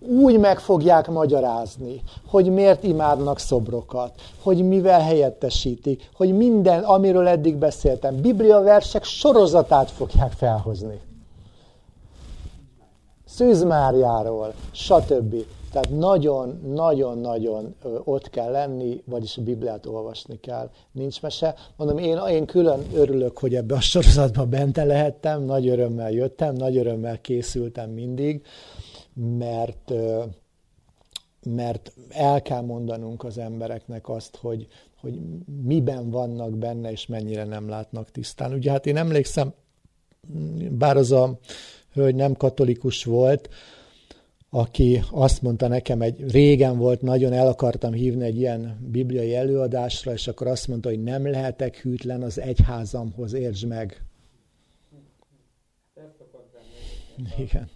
úgy meg fogják magyarázni, hogy miért imádnak szobrokat, hogy mivel helyettesítik, hogy minden, amiről eddig beszéltem, Biblia versek sorozatát fogják felhozni. Szűzmárjáról, stb. Tehát nagyon-nagyon-nagyon ott kell lenni, vagyis a Bibliát olvasni kell. Nincs mese. Mondom, én, én külön örülök, hogy ebbe a sorozatban bente lehettem, nagy örömmel jöttem, nagy örömmel készültem mindig mert, mert el kell mondanunk az embereknek azt, hogy, hogy miben vannak benne, és mennyire nem látnak tisztán. Ugye hát én emlékszem, bár az a hölgy nem katolikus volt, aki azt mondta nekem, egy régen volt, nagyon el akartam hívni egy ilyen bibliai előadásra, és akkor azt mondta, hogy nem lehetek hűtlen az egyházamhoz, értsd meg. Igen.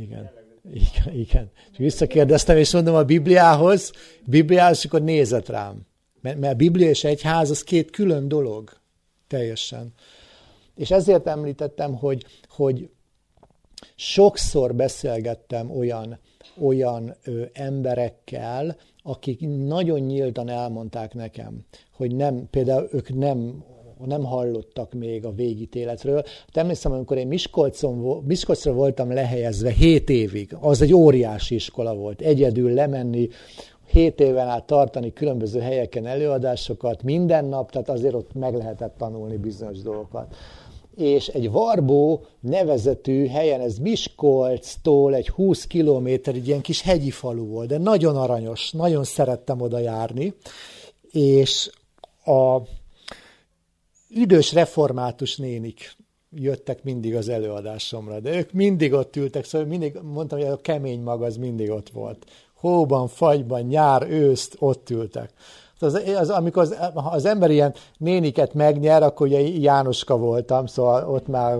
Igen. Igen, igen. És visszakérdeztem, és mondom a Bibliához, Bibliához, és akkor nézett rám. Mert, mert a Biblia és egyház az két külön dolog. Teljesen. És ezért említettem, hogy, hogy sokszor beszélgettem olyan, olyan ö, emberekkel, akik nagyon nyíltan elmondták nekem, hogy nem, például ők nem nem hallottak még a végítéletről. Hát emlékszem, amikor én Miskolcon, Miskolcra voltam lehelyezve 7 évig, az egy óriási iskola volt, egyedül lemenni, 7 éven át tartani különböző helyeken előadásokat, minden nap, tehát azért ott meg lehetett tanulni bizonyos dolgokat. És egy Varbó nevezetű helyen, ez Miskolctól egy 20 kilométer, egy ilyen kis hegyi falu volt, de nagyon aranyos, nagyon szerettem oda járni, és a idős református nénik jöttek mindig az előadásomra, de ők mindig ott ültek, szóval mindig mondtam, hogy a kemény mag az mindig ott volt. Hóban, fagyban, nyár, őszt ott ültek. Az, az, amikor az, az ember ilyen néniket megnyer, akkor ugye Jánoska voltam, szóval ott már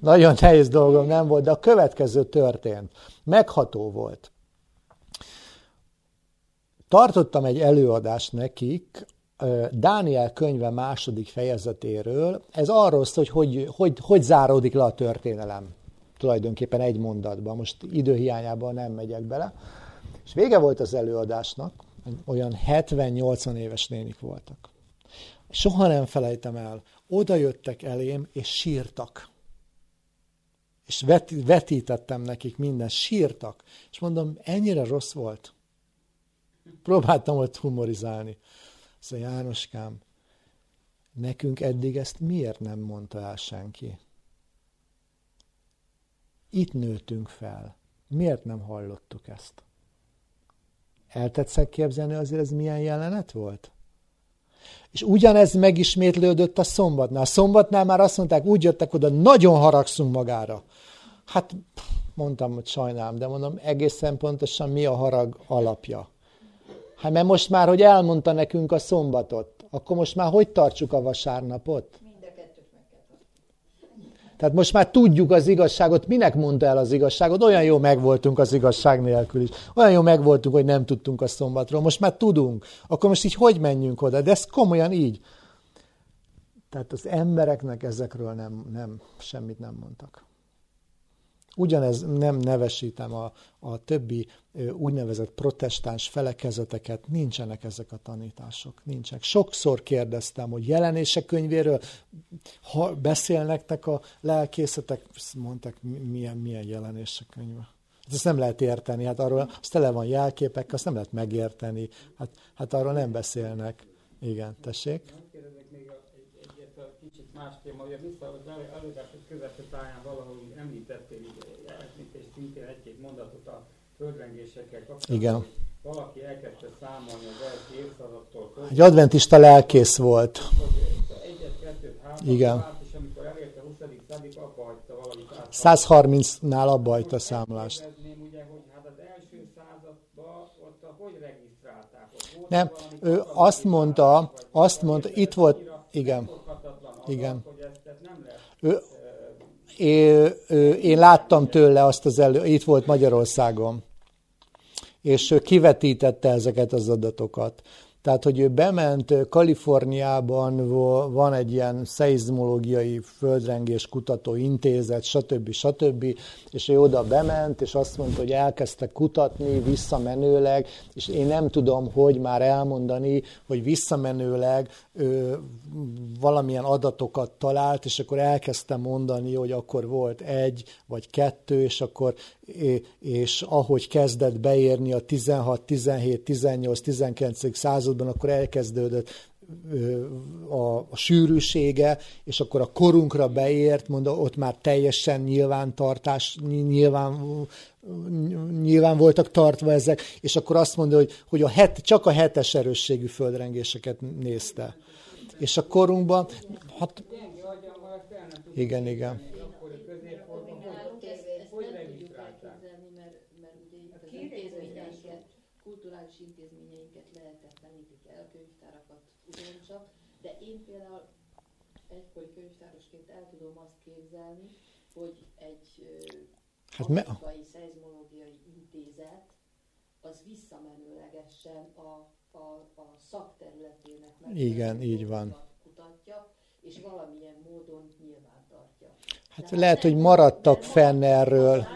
nagyon nehéz dolgom nem volt, de a következő történt. Megható volt. Tartottam egy előadást nekik Dániel könyve második fejezetéről. Ez arról szól, hogy hogy, hogy hogy záródik le a történelem. Tulajdonképpen egy mondatban. Most időhiányában nem megyek bele. És vége volt az előadásnak, olyan 70-80 éves nénik voltak. Soha nem felejtem el, oda jöttek elém, és sírtak. És vetítettem nekik minden, sírtak. És mondom, ennyire rossz volt. Próbáltam ott humorizálni. Szóval Jánoskám, nekünk eddig ezt miért nem mondta el senki? Itt nőttünk fel. Miért nem hallottuk ezt? El tetszek képzelni azért ez milyen jelenet volt? És ugyanez megismétlődött a szombatnál. A szombatnál már azt mondták, úgy jöttek oda, nagyon haragszunk magára. Hát mondtam, hogy sajnálom, de mondom, egészen pontosan mi a harag alapja. Hát mert most már, hogy elmondta nekünk a szombatot, akkor most már hogy tartsuk a vasárnapot? Tehát most már tudjuk az igazságot, minek mondta el az igazságot, olyan jó megvoltunk az igazság nélkül is. Olyan jó megvoltunk, hogy nem tudtunk a szombatról. Most már tudunk. Akkor most így hogy menjünk oda? De ez komolyan így. Tehát az embereknek ezekről nem, nem, semmit nem mondtak. Ugyanez nem nevesítem a, a többi úgynevezett protestáns felekezeteket, nincsenek ezek a tanítások, nincsenek. Sokszor kérdeztem, hogy jelenések könyvéről ha beszélnek a lelkészetek, mondták, milyen, milyen jelenések könyve. Hát ezt nem lehet érteni, hát arról az tele van jelképek, azt nem lehet megérteni, hát, hát arról nem beszélnek. Igen, tessék. Kérdezek még egy, egyet a kicsit más téma, ugye vissza az előadásod közepes táján valahol szintén egy-két mondatot a földrengésekkel kapcsolatban. Igen. Valaki elkezdte számolni az első évszázadtól. Egy adventista lelkész volt. Egyet, kettőt, hármat, Igen. Vált, és amikor elérte a 20. századig, abba hagyta valamit át. 130-nál abba hagyta a. Kérdezném ugye, hogy hát az első században ott a, hogy regisztrálták? Ott Nem, ő azt mondta, azt mondta, itt volt, igen, Igen. hogy ezt, ezt nem lehet ő, én láttam tőle azt az elő, itt volt Magyarországon, és kivetítette ezeket az adatokat. Tehát, hogy ő bement Kaliforniában, van egy ilyen szeizmológiai földrengés kutató intézet, stb. stb. És ő oda bement, és azt mondta, hogy elkezdte kutatni visszamenőleg, és én nem tudom, hogy már elmondani, hogy visszamenőleg ö, valamilyen adatokat talált, és akkor elkezdte mondani, hogy akkor volt egy vagy kettő, és akkor és ahogy kezdett beérni a 16, 17, 18, 19. században, akkor elkezdődött a, a sűrűsége, és akkor a korunkra beért, mondta, ott már teljesen nyilvántartás, nyilván, nyilván voltak tartva ezek, és akkor azt mondja, hogy, hogy a het, csak a hetes erősségű földrengéseket nézte. És a korunkban, hát igen, igen. akkori középkorban, hogy, Nálunk ezt, ezt hogy nem tudjuk regisztrálták. elképzelni, mert, mert ugye itt az intézményeinket, kulturális intézményeinket lehetetlenítik el, könyvtárakat ugyancsak, de én például egykori könyvtárosként el tudom azt képzelni, hogy egy Hát hát me- amerikai szeizmológiai intézet az visszamenőlegesen a, a, a szakterületének Igen, így van. kutatja, és valamilyen módon nyilván tartja. Hát lehet, hogy maradtak fenn erről.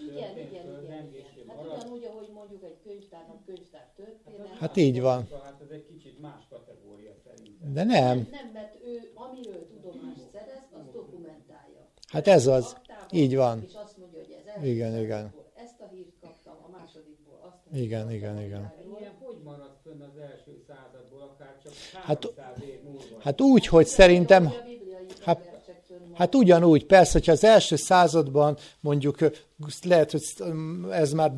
Igen, igen, igen. Hát ugyanúgy, ahogy mondjuk egy könyvtárnak könyvtár történet. Hát így van. Hát ez egy kicsit más kategória szerintem. De nem. Nem, mert ő, amiről tudomást szerez, az dokumentálja. Hát ez az. Így van. És azt mondja, hogy ez első Igen, igen. Ezt a hírt kaptam, a másodikból azt a hírt Igen, igen, igen. Ilyen hogy maradt fönn az első századból, akár csak Hát- 300 év múlva? Hát úgy, hogy szerintem, Hát-. Hát ugyanúgy, persze, hogyha az első században mondjuk lehet, hogy ez már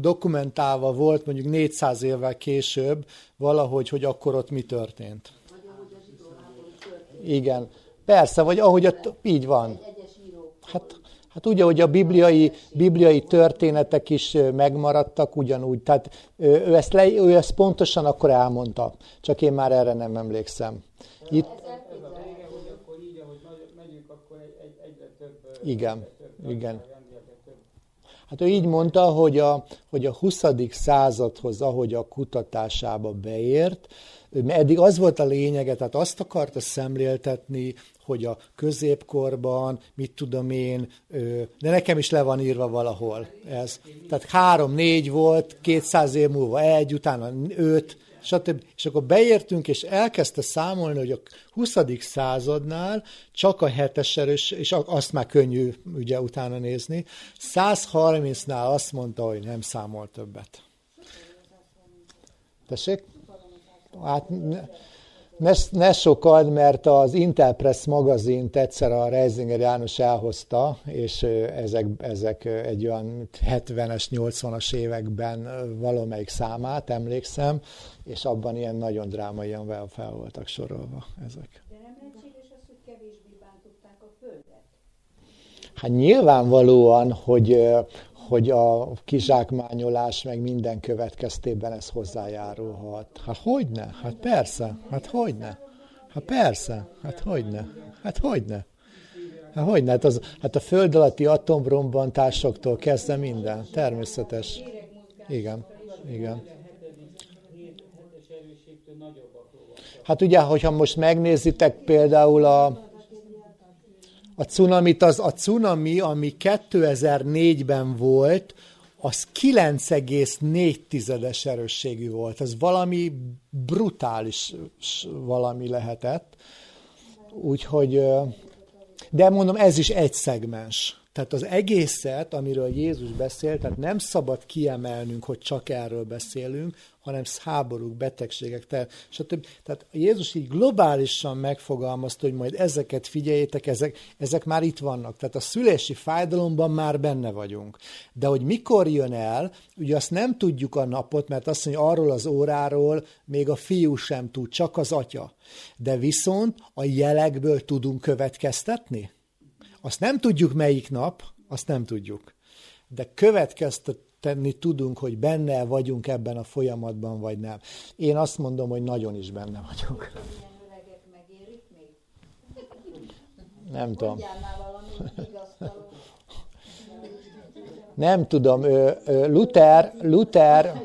dokumentálva volt, mondjuk 400 évvel később, valahogy, hogy akkor ott mi történt. A. Igen. Persze, vagy ahogy ott, így van. Hát, hát úgy, ahogy a bibliai, bibliai történetek is megmaradtak, ugyanúgy. Tehát ő ezt, le, ő ezt pontosan akkor elmondta, csak én már erre nem emlékszem. Itt, Ez Ez a elképzelhető. vége, hogy akkor így, ahogy nagy- megyünk, akkor egy, egy, egyre több... ö, Igen, igen. Hát ő így mondta, hogy a, hogy a 20. századhoz, ahogy a kutatásába beért, ő- eddig az volt a lényege, tehát azt akarta szemléltetni, hogy a középkorban, mit tudom én, de nekem is le van írva valahol ez. Tehát három, négy volt, 200 év múlva egy, utána öt, stb. És akkor beértünk, és elkezdte számolni, hogy a 20. századnál csak a hetes erős, és azt már könnyű ugye utána nézni, 130-nál azt mondta, hogy nem számol többet. Tessék? Hát ne, ne, sokad, mert az Intelpress magazint egyszer a Reisinger János elhozta, és ezek, ezek egy olyan 70-es, 80-as években valamelyik számát emlékszem, és abban ilyen nagyon drámaian fel, voltak sorolva ezek. De nem lehetséges az, hogy kevésbé bántották a földet? Hát nyilvánvalóan, hogy, hogy a kizsákmányolás meg minden következtében ez hozzájárulhat. Hát hogyne? Hát persze, hát hogyne? Hát persze, hát hogyne? Hát hogyne? Hát hogyne? Hát, az, hát a föld alatti atomrombantásoktól kezdve minden, természetes. Igen, igen. Hát ugye, hogyha most megnézitek például a, a cunamit az, a cunami, ami 2004-ben volt, az 9,4-es erősségű volt. Ez valami brutális valami lehetett. Úgyhogy, de mondom, ez is egy szegmens. Tehát az egészet, amiről Jézus beszélt, tehát nem szabad kiemelnünk, hogy csak erről beszélünk, hanem háborúk, betegségek, te, stb. Tehát Jézus így globálisan megfogalmazta, hogy majd ezeket figyeljétek, ezek, ezek már itt vannak. Tehát a szülési fájdalomban már benne vagyunk. De hogy mikor jön el, ugye azt nem tudjuk a napot, mert azt mondja, arról az óráról még a fiú sem tud, csak az atya. De viszont a jelekből tudunk következtetni? Azt nem tudjuk melyik nap, azt nem tudjuk. De következtetni tudunk, hogy benne vagyunk ebben a folyamatban, vagy nem. Én azt mondom, hogy nagyon is benne vagyok. Nem tudom. Nem tudom. Luther, Luther,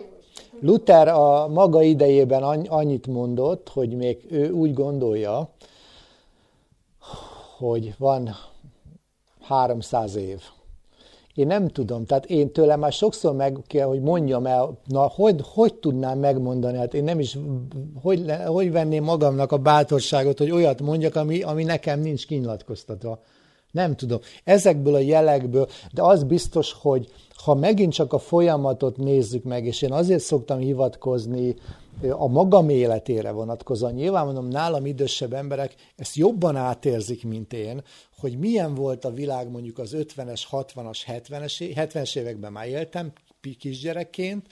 Luther a maga idejében annyit mondott, hogy még ő úgy gondolja, hogy van 300 év. Én nem tudom, tehát én tőlem már sokszor meg kell, hogy mondjam el, na hogy, hogy tudnám megmondani, hát én nem is, hogy, hogy venném magamnak a bátorságot, hogy olyat mondjak, ami, ami nekem nincs kinyilatkoztatva. Nem tudom. Ezekből a jelekből, de az biztos, hogy ha megint csak a folyamatot nézzük meg, és én azért szoktam hivatkozni a magam életére vonatkozóan. Nyilván mondom, nálam idősebb emberek ezt jobban átérzik, mint én, hogy milyen volt a világ mondjuk az 50-es, 60-as, 70-es, 70-es években már éltem kisgyerekként,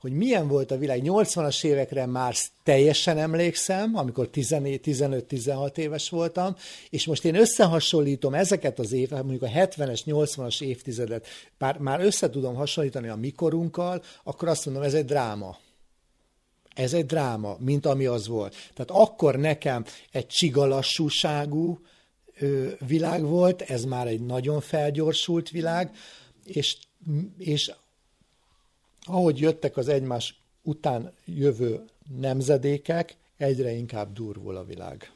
hogy milyen volt a világ. 80-as évekre már teljesen emlékszem, amikor 15-16 éves voltam, és most én összehasonlítom ezeket az éveket, mondjuk a 70-es, 80-as évtizedet, bár már össze tudom hasonlítani a mikorunkkal, akkor azt mondom, ez egy dráma. Ez egy dráma, mint ami az volt. Tehát akkor nekem egy csigalassúságú világ volt, ez már egy nagyon felgyorsult világ, és, és ahogy jöttek az egymás után jövő nemzedékek, egyre inkább durvul a világ.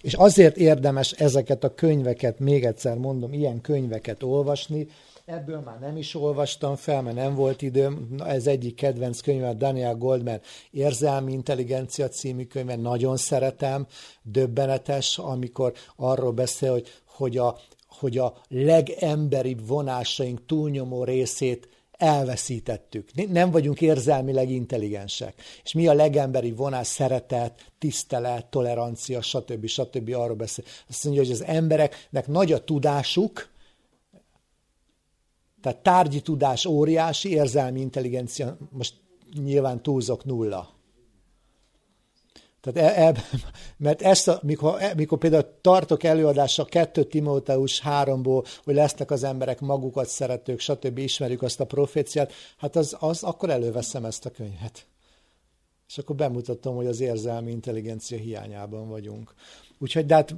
És azért érdemes ezeket a könyveket, még egyszer mondom, ilyen könyveket olvasni, Ebből már nem is olvastam fel, mert nem volt időm. Ez egyik kedvenc könyve, Daniel Goldman Érzelmi Intelligencia című könyve, nagyon szeretem, döbbenetes, amikor arról beszél, hogy, hogy, a, hogy a legemberibb vonásaink túlnyomó részét elveszítettük. Nem vagyunk érzelmileg intelligensek. És mi a legemberi vonás, szeretet, tisztelet, tolerancia, stb. stb. arról beszél. Azt mondja, hogy az embereknek nagy a tudásuk, tehát tárgyi tudás óriási, érzelmi intelligencia, most nyilván túlzok nulla. Tehát e, e, mert ezt, a, mikor, e, mikor például tartok előadása 2 Timóteus 3-ból, hogy lesznek az emberek magukat szeretők, stb. ismerjük azt a proféciát, hát az, az akkor előveszem ezt a könyvet. És akkor bemutatom, hogy az érzelmi intelligencia hiányában vagyunk. Úgyhogy de hát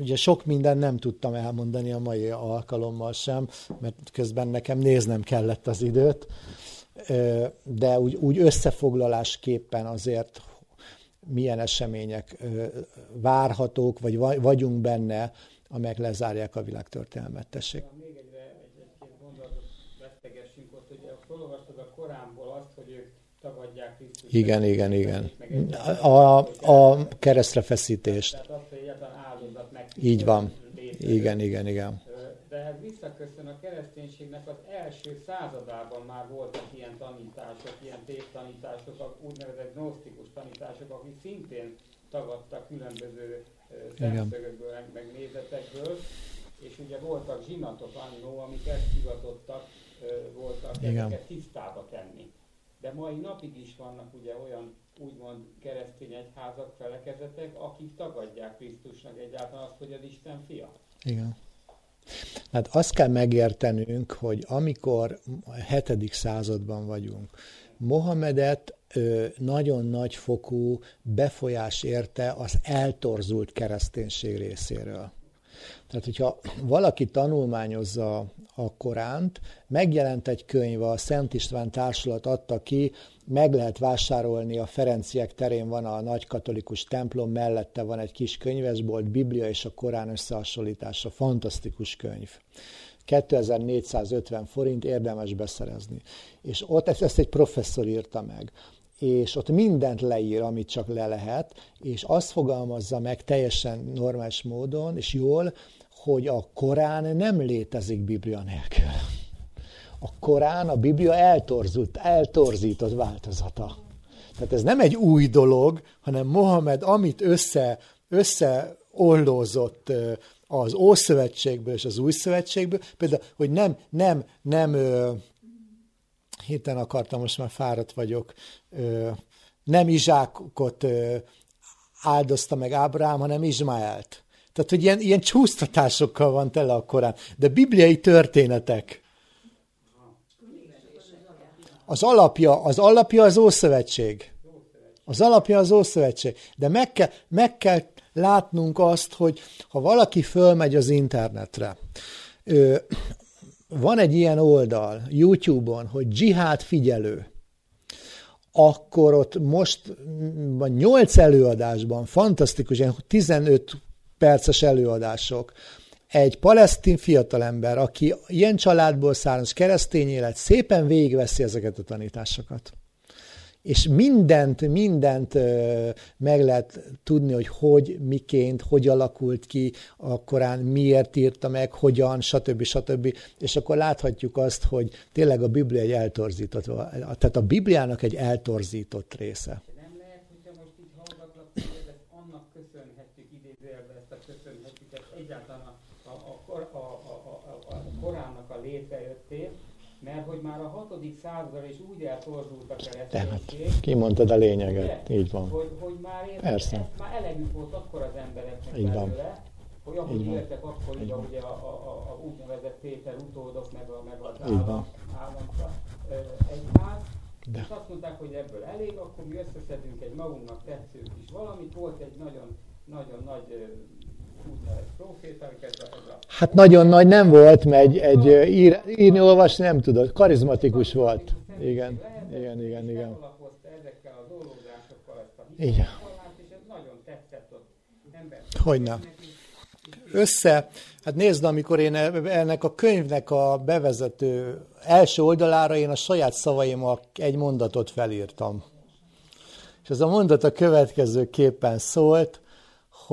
ugye sok minden nem tudtam elmondani a mai alkalommal sem, mert közben nekem néznem kellett az időt, de úgy, úgy összefoglalásképpen azért milyen események várhatók, vagy vagyunk benne, amelyek lezárják a világtörténelmet. Tessék. Még egyre egy-két gondolatot ott, hogy felolvastad a Koránból azt, hogy ők tagadják Krisztus. Igen, igen, igen. A, a keresztre feszítést. Tehát azt, hogy egyáltalán áldozat meg. Így van. Igen, igen, igen. De ez visszaköszön a kereszténységnek az első századában már voltak ilyen tanítások, ilyen tévtanítások, úgynevezett gnosztikus tanítások, akik szintén tagadtak különböző szemszögökből, meg nézetekből, és ugye voltak zsinatok annó, amik ezt hivatottak, voltak Igen. ezeket tisztába tenni. De mai napig is vannak ugye olyan úgymond keresztény egyházak, felekezetek, akik tagadják Krisztusnak egyáltalán azt, hogy az Isten fia. Igen. Hát azt kell megértenünk, hogy amikor a hetedik században vagyunk, Mohamedet nagyon nagy fokú befolyás érte az eltorzult kereszténység részéről. Tehát, hogyha valaki tanulmányozza a Koránt, megjelent egy könyv, a Szent István Társulat adta ki, meg lehet vásárolni, a Ferenciek terén van a nagy katolikus templom, mellette van egy kis könyvesbolt, Biblia és a Korán összehasonlítása, fantasztikus könyv. 2450 forint érdemes beszerezni. És ott ezt, ezt egy professzor írta meg és ott mindent leír, amit csak le lehet, és azt fogalmazza meg teljesen normális módon, és jól, hogy a Korán nem létezik Biblia nélkül. A Korán, a Biblia eltorzult, eltorzított változata. Tehát ez nem egy új dolog, hanem Mohamed, amit össze, összeollózott az Ószövetségből és az Új Szövetségből, például, hogy nem, nem, nem héten akartam, most már fáradt vagyok, nem Izsákot áldozta meg Ábrám, hanem Izmaelt. Tehát, hogy ilyen, ilyen csúsztatásokkal van tele a Korán. De bibliai történetek. Az alapja, az alapja az Ószövetség. Az alapja az Ószövetség. De meg kell, meg kell látnunk azt, hogy ha valaki fölmegy az internetre, van egy ilyen oldal YouTube-on, hogy dzsihád figyelő, akkor ott most 8 előadásban, fantasztikus, ilyen 15 perces előadások, egy palesztin fiatalember, aki ilyen családból származ, keresztény élet, szépen végigveszi ezeket a tanításokat és mindent, mindent meg lehet tudni, hogy hogy, miként, hogy alakult ki a Korán, miért írta meg, hogyan, stb. stb. És akkor láthatjuk azt, hogy tényleg a Biblia egy eltorzított, tehát a Bibliának egy eltorzított része. Nem lehet, hogyha most így hallgatlak, hogy ezt annak köszönhetjük, idézőjelben ezt a köszönhetjük, ezt egyáltalán a, a, a, a, a, a, a Koránnak a létrejöttét, mert hogy már a hatodik századra is úgy eltorzult a kereszténység. Tehát, kimondtad a lényeget, ugye? így van. Hogy, hogy már, ér, Persze. ezt már elegük volt akkor az embereknek így van. belőle, hogy ahogy így éltek akkoriban ugye a, a, a, a úgynevezett Péter utódok, meg, a, meg az állam, állam egyház, de. És azt mondták, hogy ebből elég, akkor mi összeszedünk egy magunknak tetsző kis valamit. Volt egy nagyon, nagyon nagy Hát nagyon nagy nem volt, mert egy, egy ír, írni, olvasni nem tudott. Karizmatikus volt. Igen, igen, igen, igen. Igen. Hogy nem. Össze, hát nézd, amikor én ennek a könyvnek a bevezető első oldalára én a saját szavaimmal egy mondatot felírtam. És ez a mondat a következő képen szólt,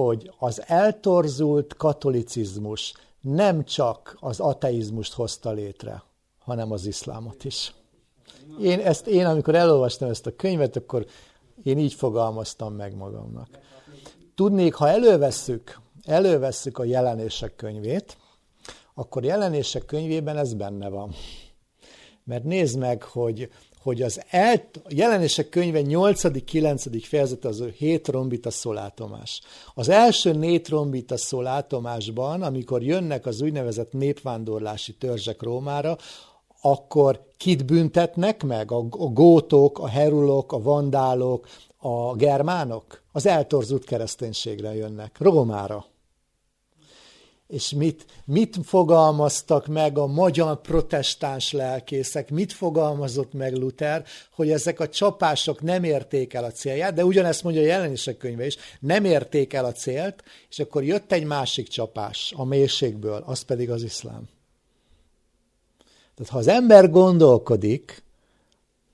hogy az eltorzult katolicizmus nem csak az ateizmust hozta létre, hanem az iszlámot is. Én, ezt, én amikor elolvastam ezt a könyvet, akkor én így fogalmaztam meg magamnak. Tudnék, ha elővesszük, elővesszük a jelenések könyvét, akkor jelenések könyvében ez benne van. Mert nézd meg, hogy hogy az el, jelenések könyve 8.-9. fejezete az 7 rombita szolátomás. Az első 4 rombita szolátomásban, amikor jönnek az úgynevezett népvándorlási törzsek Rómára, akkor kit büntetnek meg? A, a gótok, a herulok, a vandálok, a germánok? Az eltorzult kereszténységre jönnek, Rómára és mit, mit fogalmaztak meg a magyar protestáns lelkészek, mit fogalmazott meg Luther, hogy ezek a csapások nem érték el a célját, de ugyanezt mondja a jelenések könyve is, nem érték el a célt, és akkor jött egy másik csapás a mélységből, az pedig az iszlám. Tehát ha az ember gondolkodik,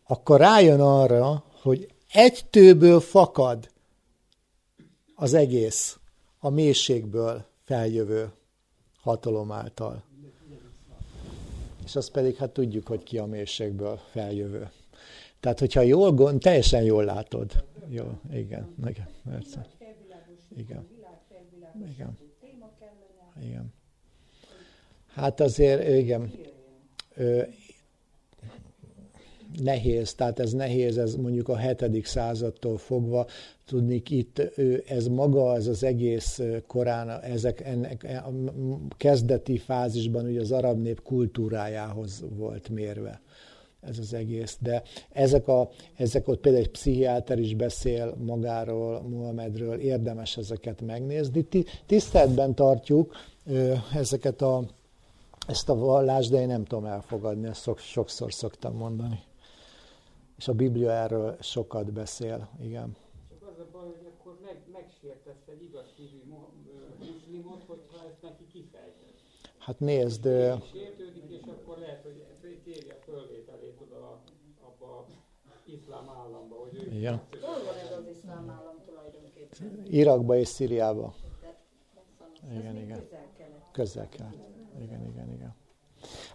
akkor rájön arra, hogy egy tőből fakad az egész, a mélységből feljövő hatalom által. És azt pedig hát tudjuk, hogy ki a mélységből feljövő. Tehát, hogyha jól gond, teljesen jól látod. Jó, igen, igen, persze. Igen. Igen. Igen. Hát azért, igen, nehéz, tehát ez nehéz, ez mondjuk a hetedik századtól fogva, tudni itt ez maga, ez az egész korán, ezek ennek e, a kezdeti fázisban ugye az arab nép kultúrájához volt mérve ez az egész. De ezek, a, ezek ott például egy pszichiáter is beszél magáról, Muhammedről, érdemes ezeket megnézni. Tiszteletben tartjuk ezeket a, ezt a vallást, de én nem tudom elfogadni, ezt sokszor szoktam mondani. És a Biblia erről sokat beszél, igen. Csak az a baj, hogy akkor meg, megsértesz egy igaz hívű muszlimot, hogyha ezt neki kifejtesz. Hát nézd, Sértődik, és akkor lehet, hogy kérje a fölvételét oda a- abba a iszlám államba, hogy ő Igen. Hol van ez az iszlám állam tulajdonképpen? Irakba és Szíriába. Igen, igen. Közel kell. Igen, igen, igen.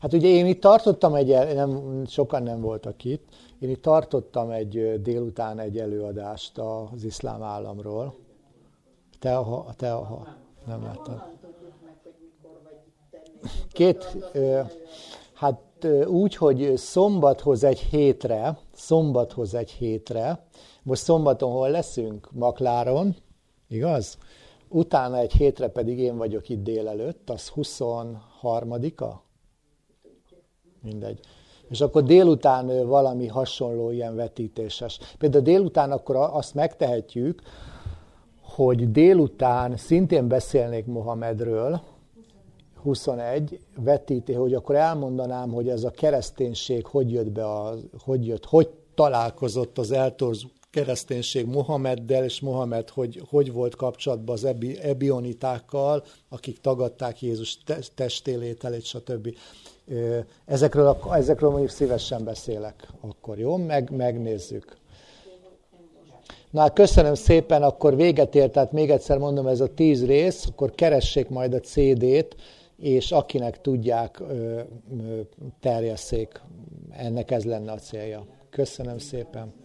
Hát ugye én itt tartottam egy, nem, sokan nem voltak itt, én itt tartottam egy délután egy előadást az iszlám államról. Te, ha, te, ha nem tenni? Két, hát úgy, hogy szombathoz egy hétre, szombathoz egy hétre, most szombaton hol leszünk? Makláron, igaz? Utána egy hétre pedig én vagyok itt délelőtt, az 23-a? Mindegy. És akkor délután valami hasonló ilyen vetítéses. Például délután akkor azt megtehetjük, hogy délután szintén beszélnék Mohamedről, 21 vetíti, hogy akkor elmondanám, hogy ez a kereszténység hogy jött be, a, hogy jött, hogy találkozott az eltorzult kereszténység Mohameddel, és Mohamed hogy, hogy volt kapcsolatban az ebi, ebionitákkal, akik tagadták Jézus te- testélételét, stb. Ezekről, ak- ezekről mondjuk szívesen beszélek akkor, jó? Meg, megnézzük. Na, köszönöm szépen, akkor véget ért, tehát még egyszer mondom, ez a tíz rész, akkor keressék majd a CD-t, és akinek tudják, terjesszék. Ennek ez lenne a célja. Köszönöm szépen.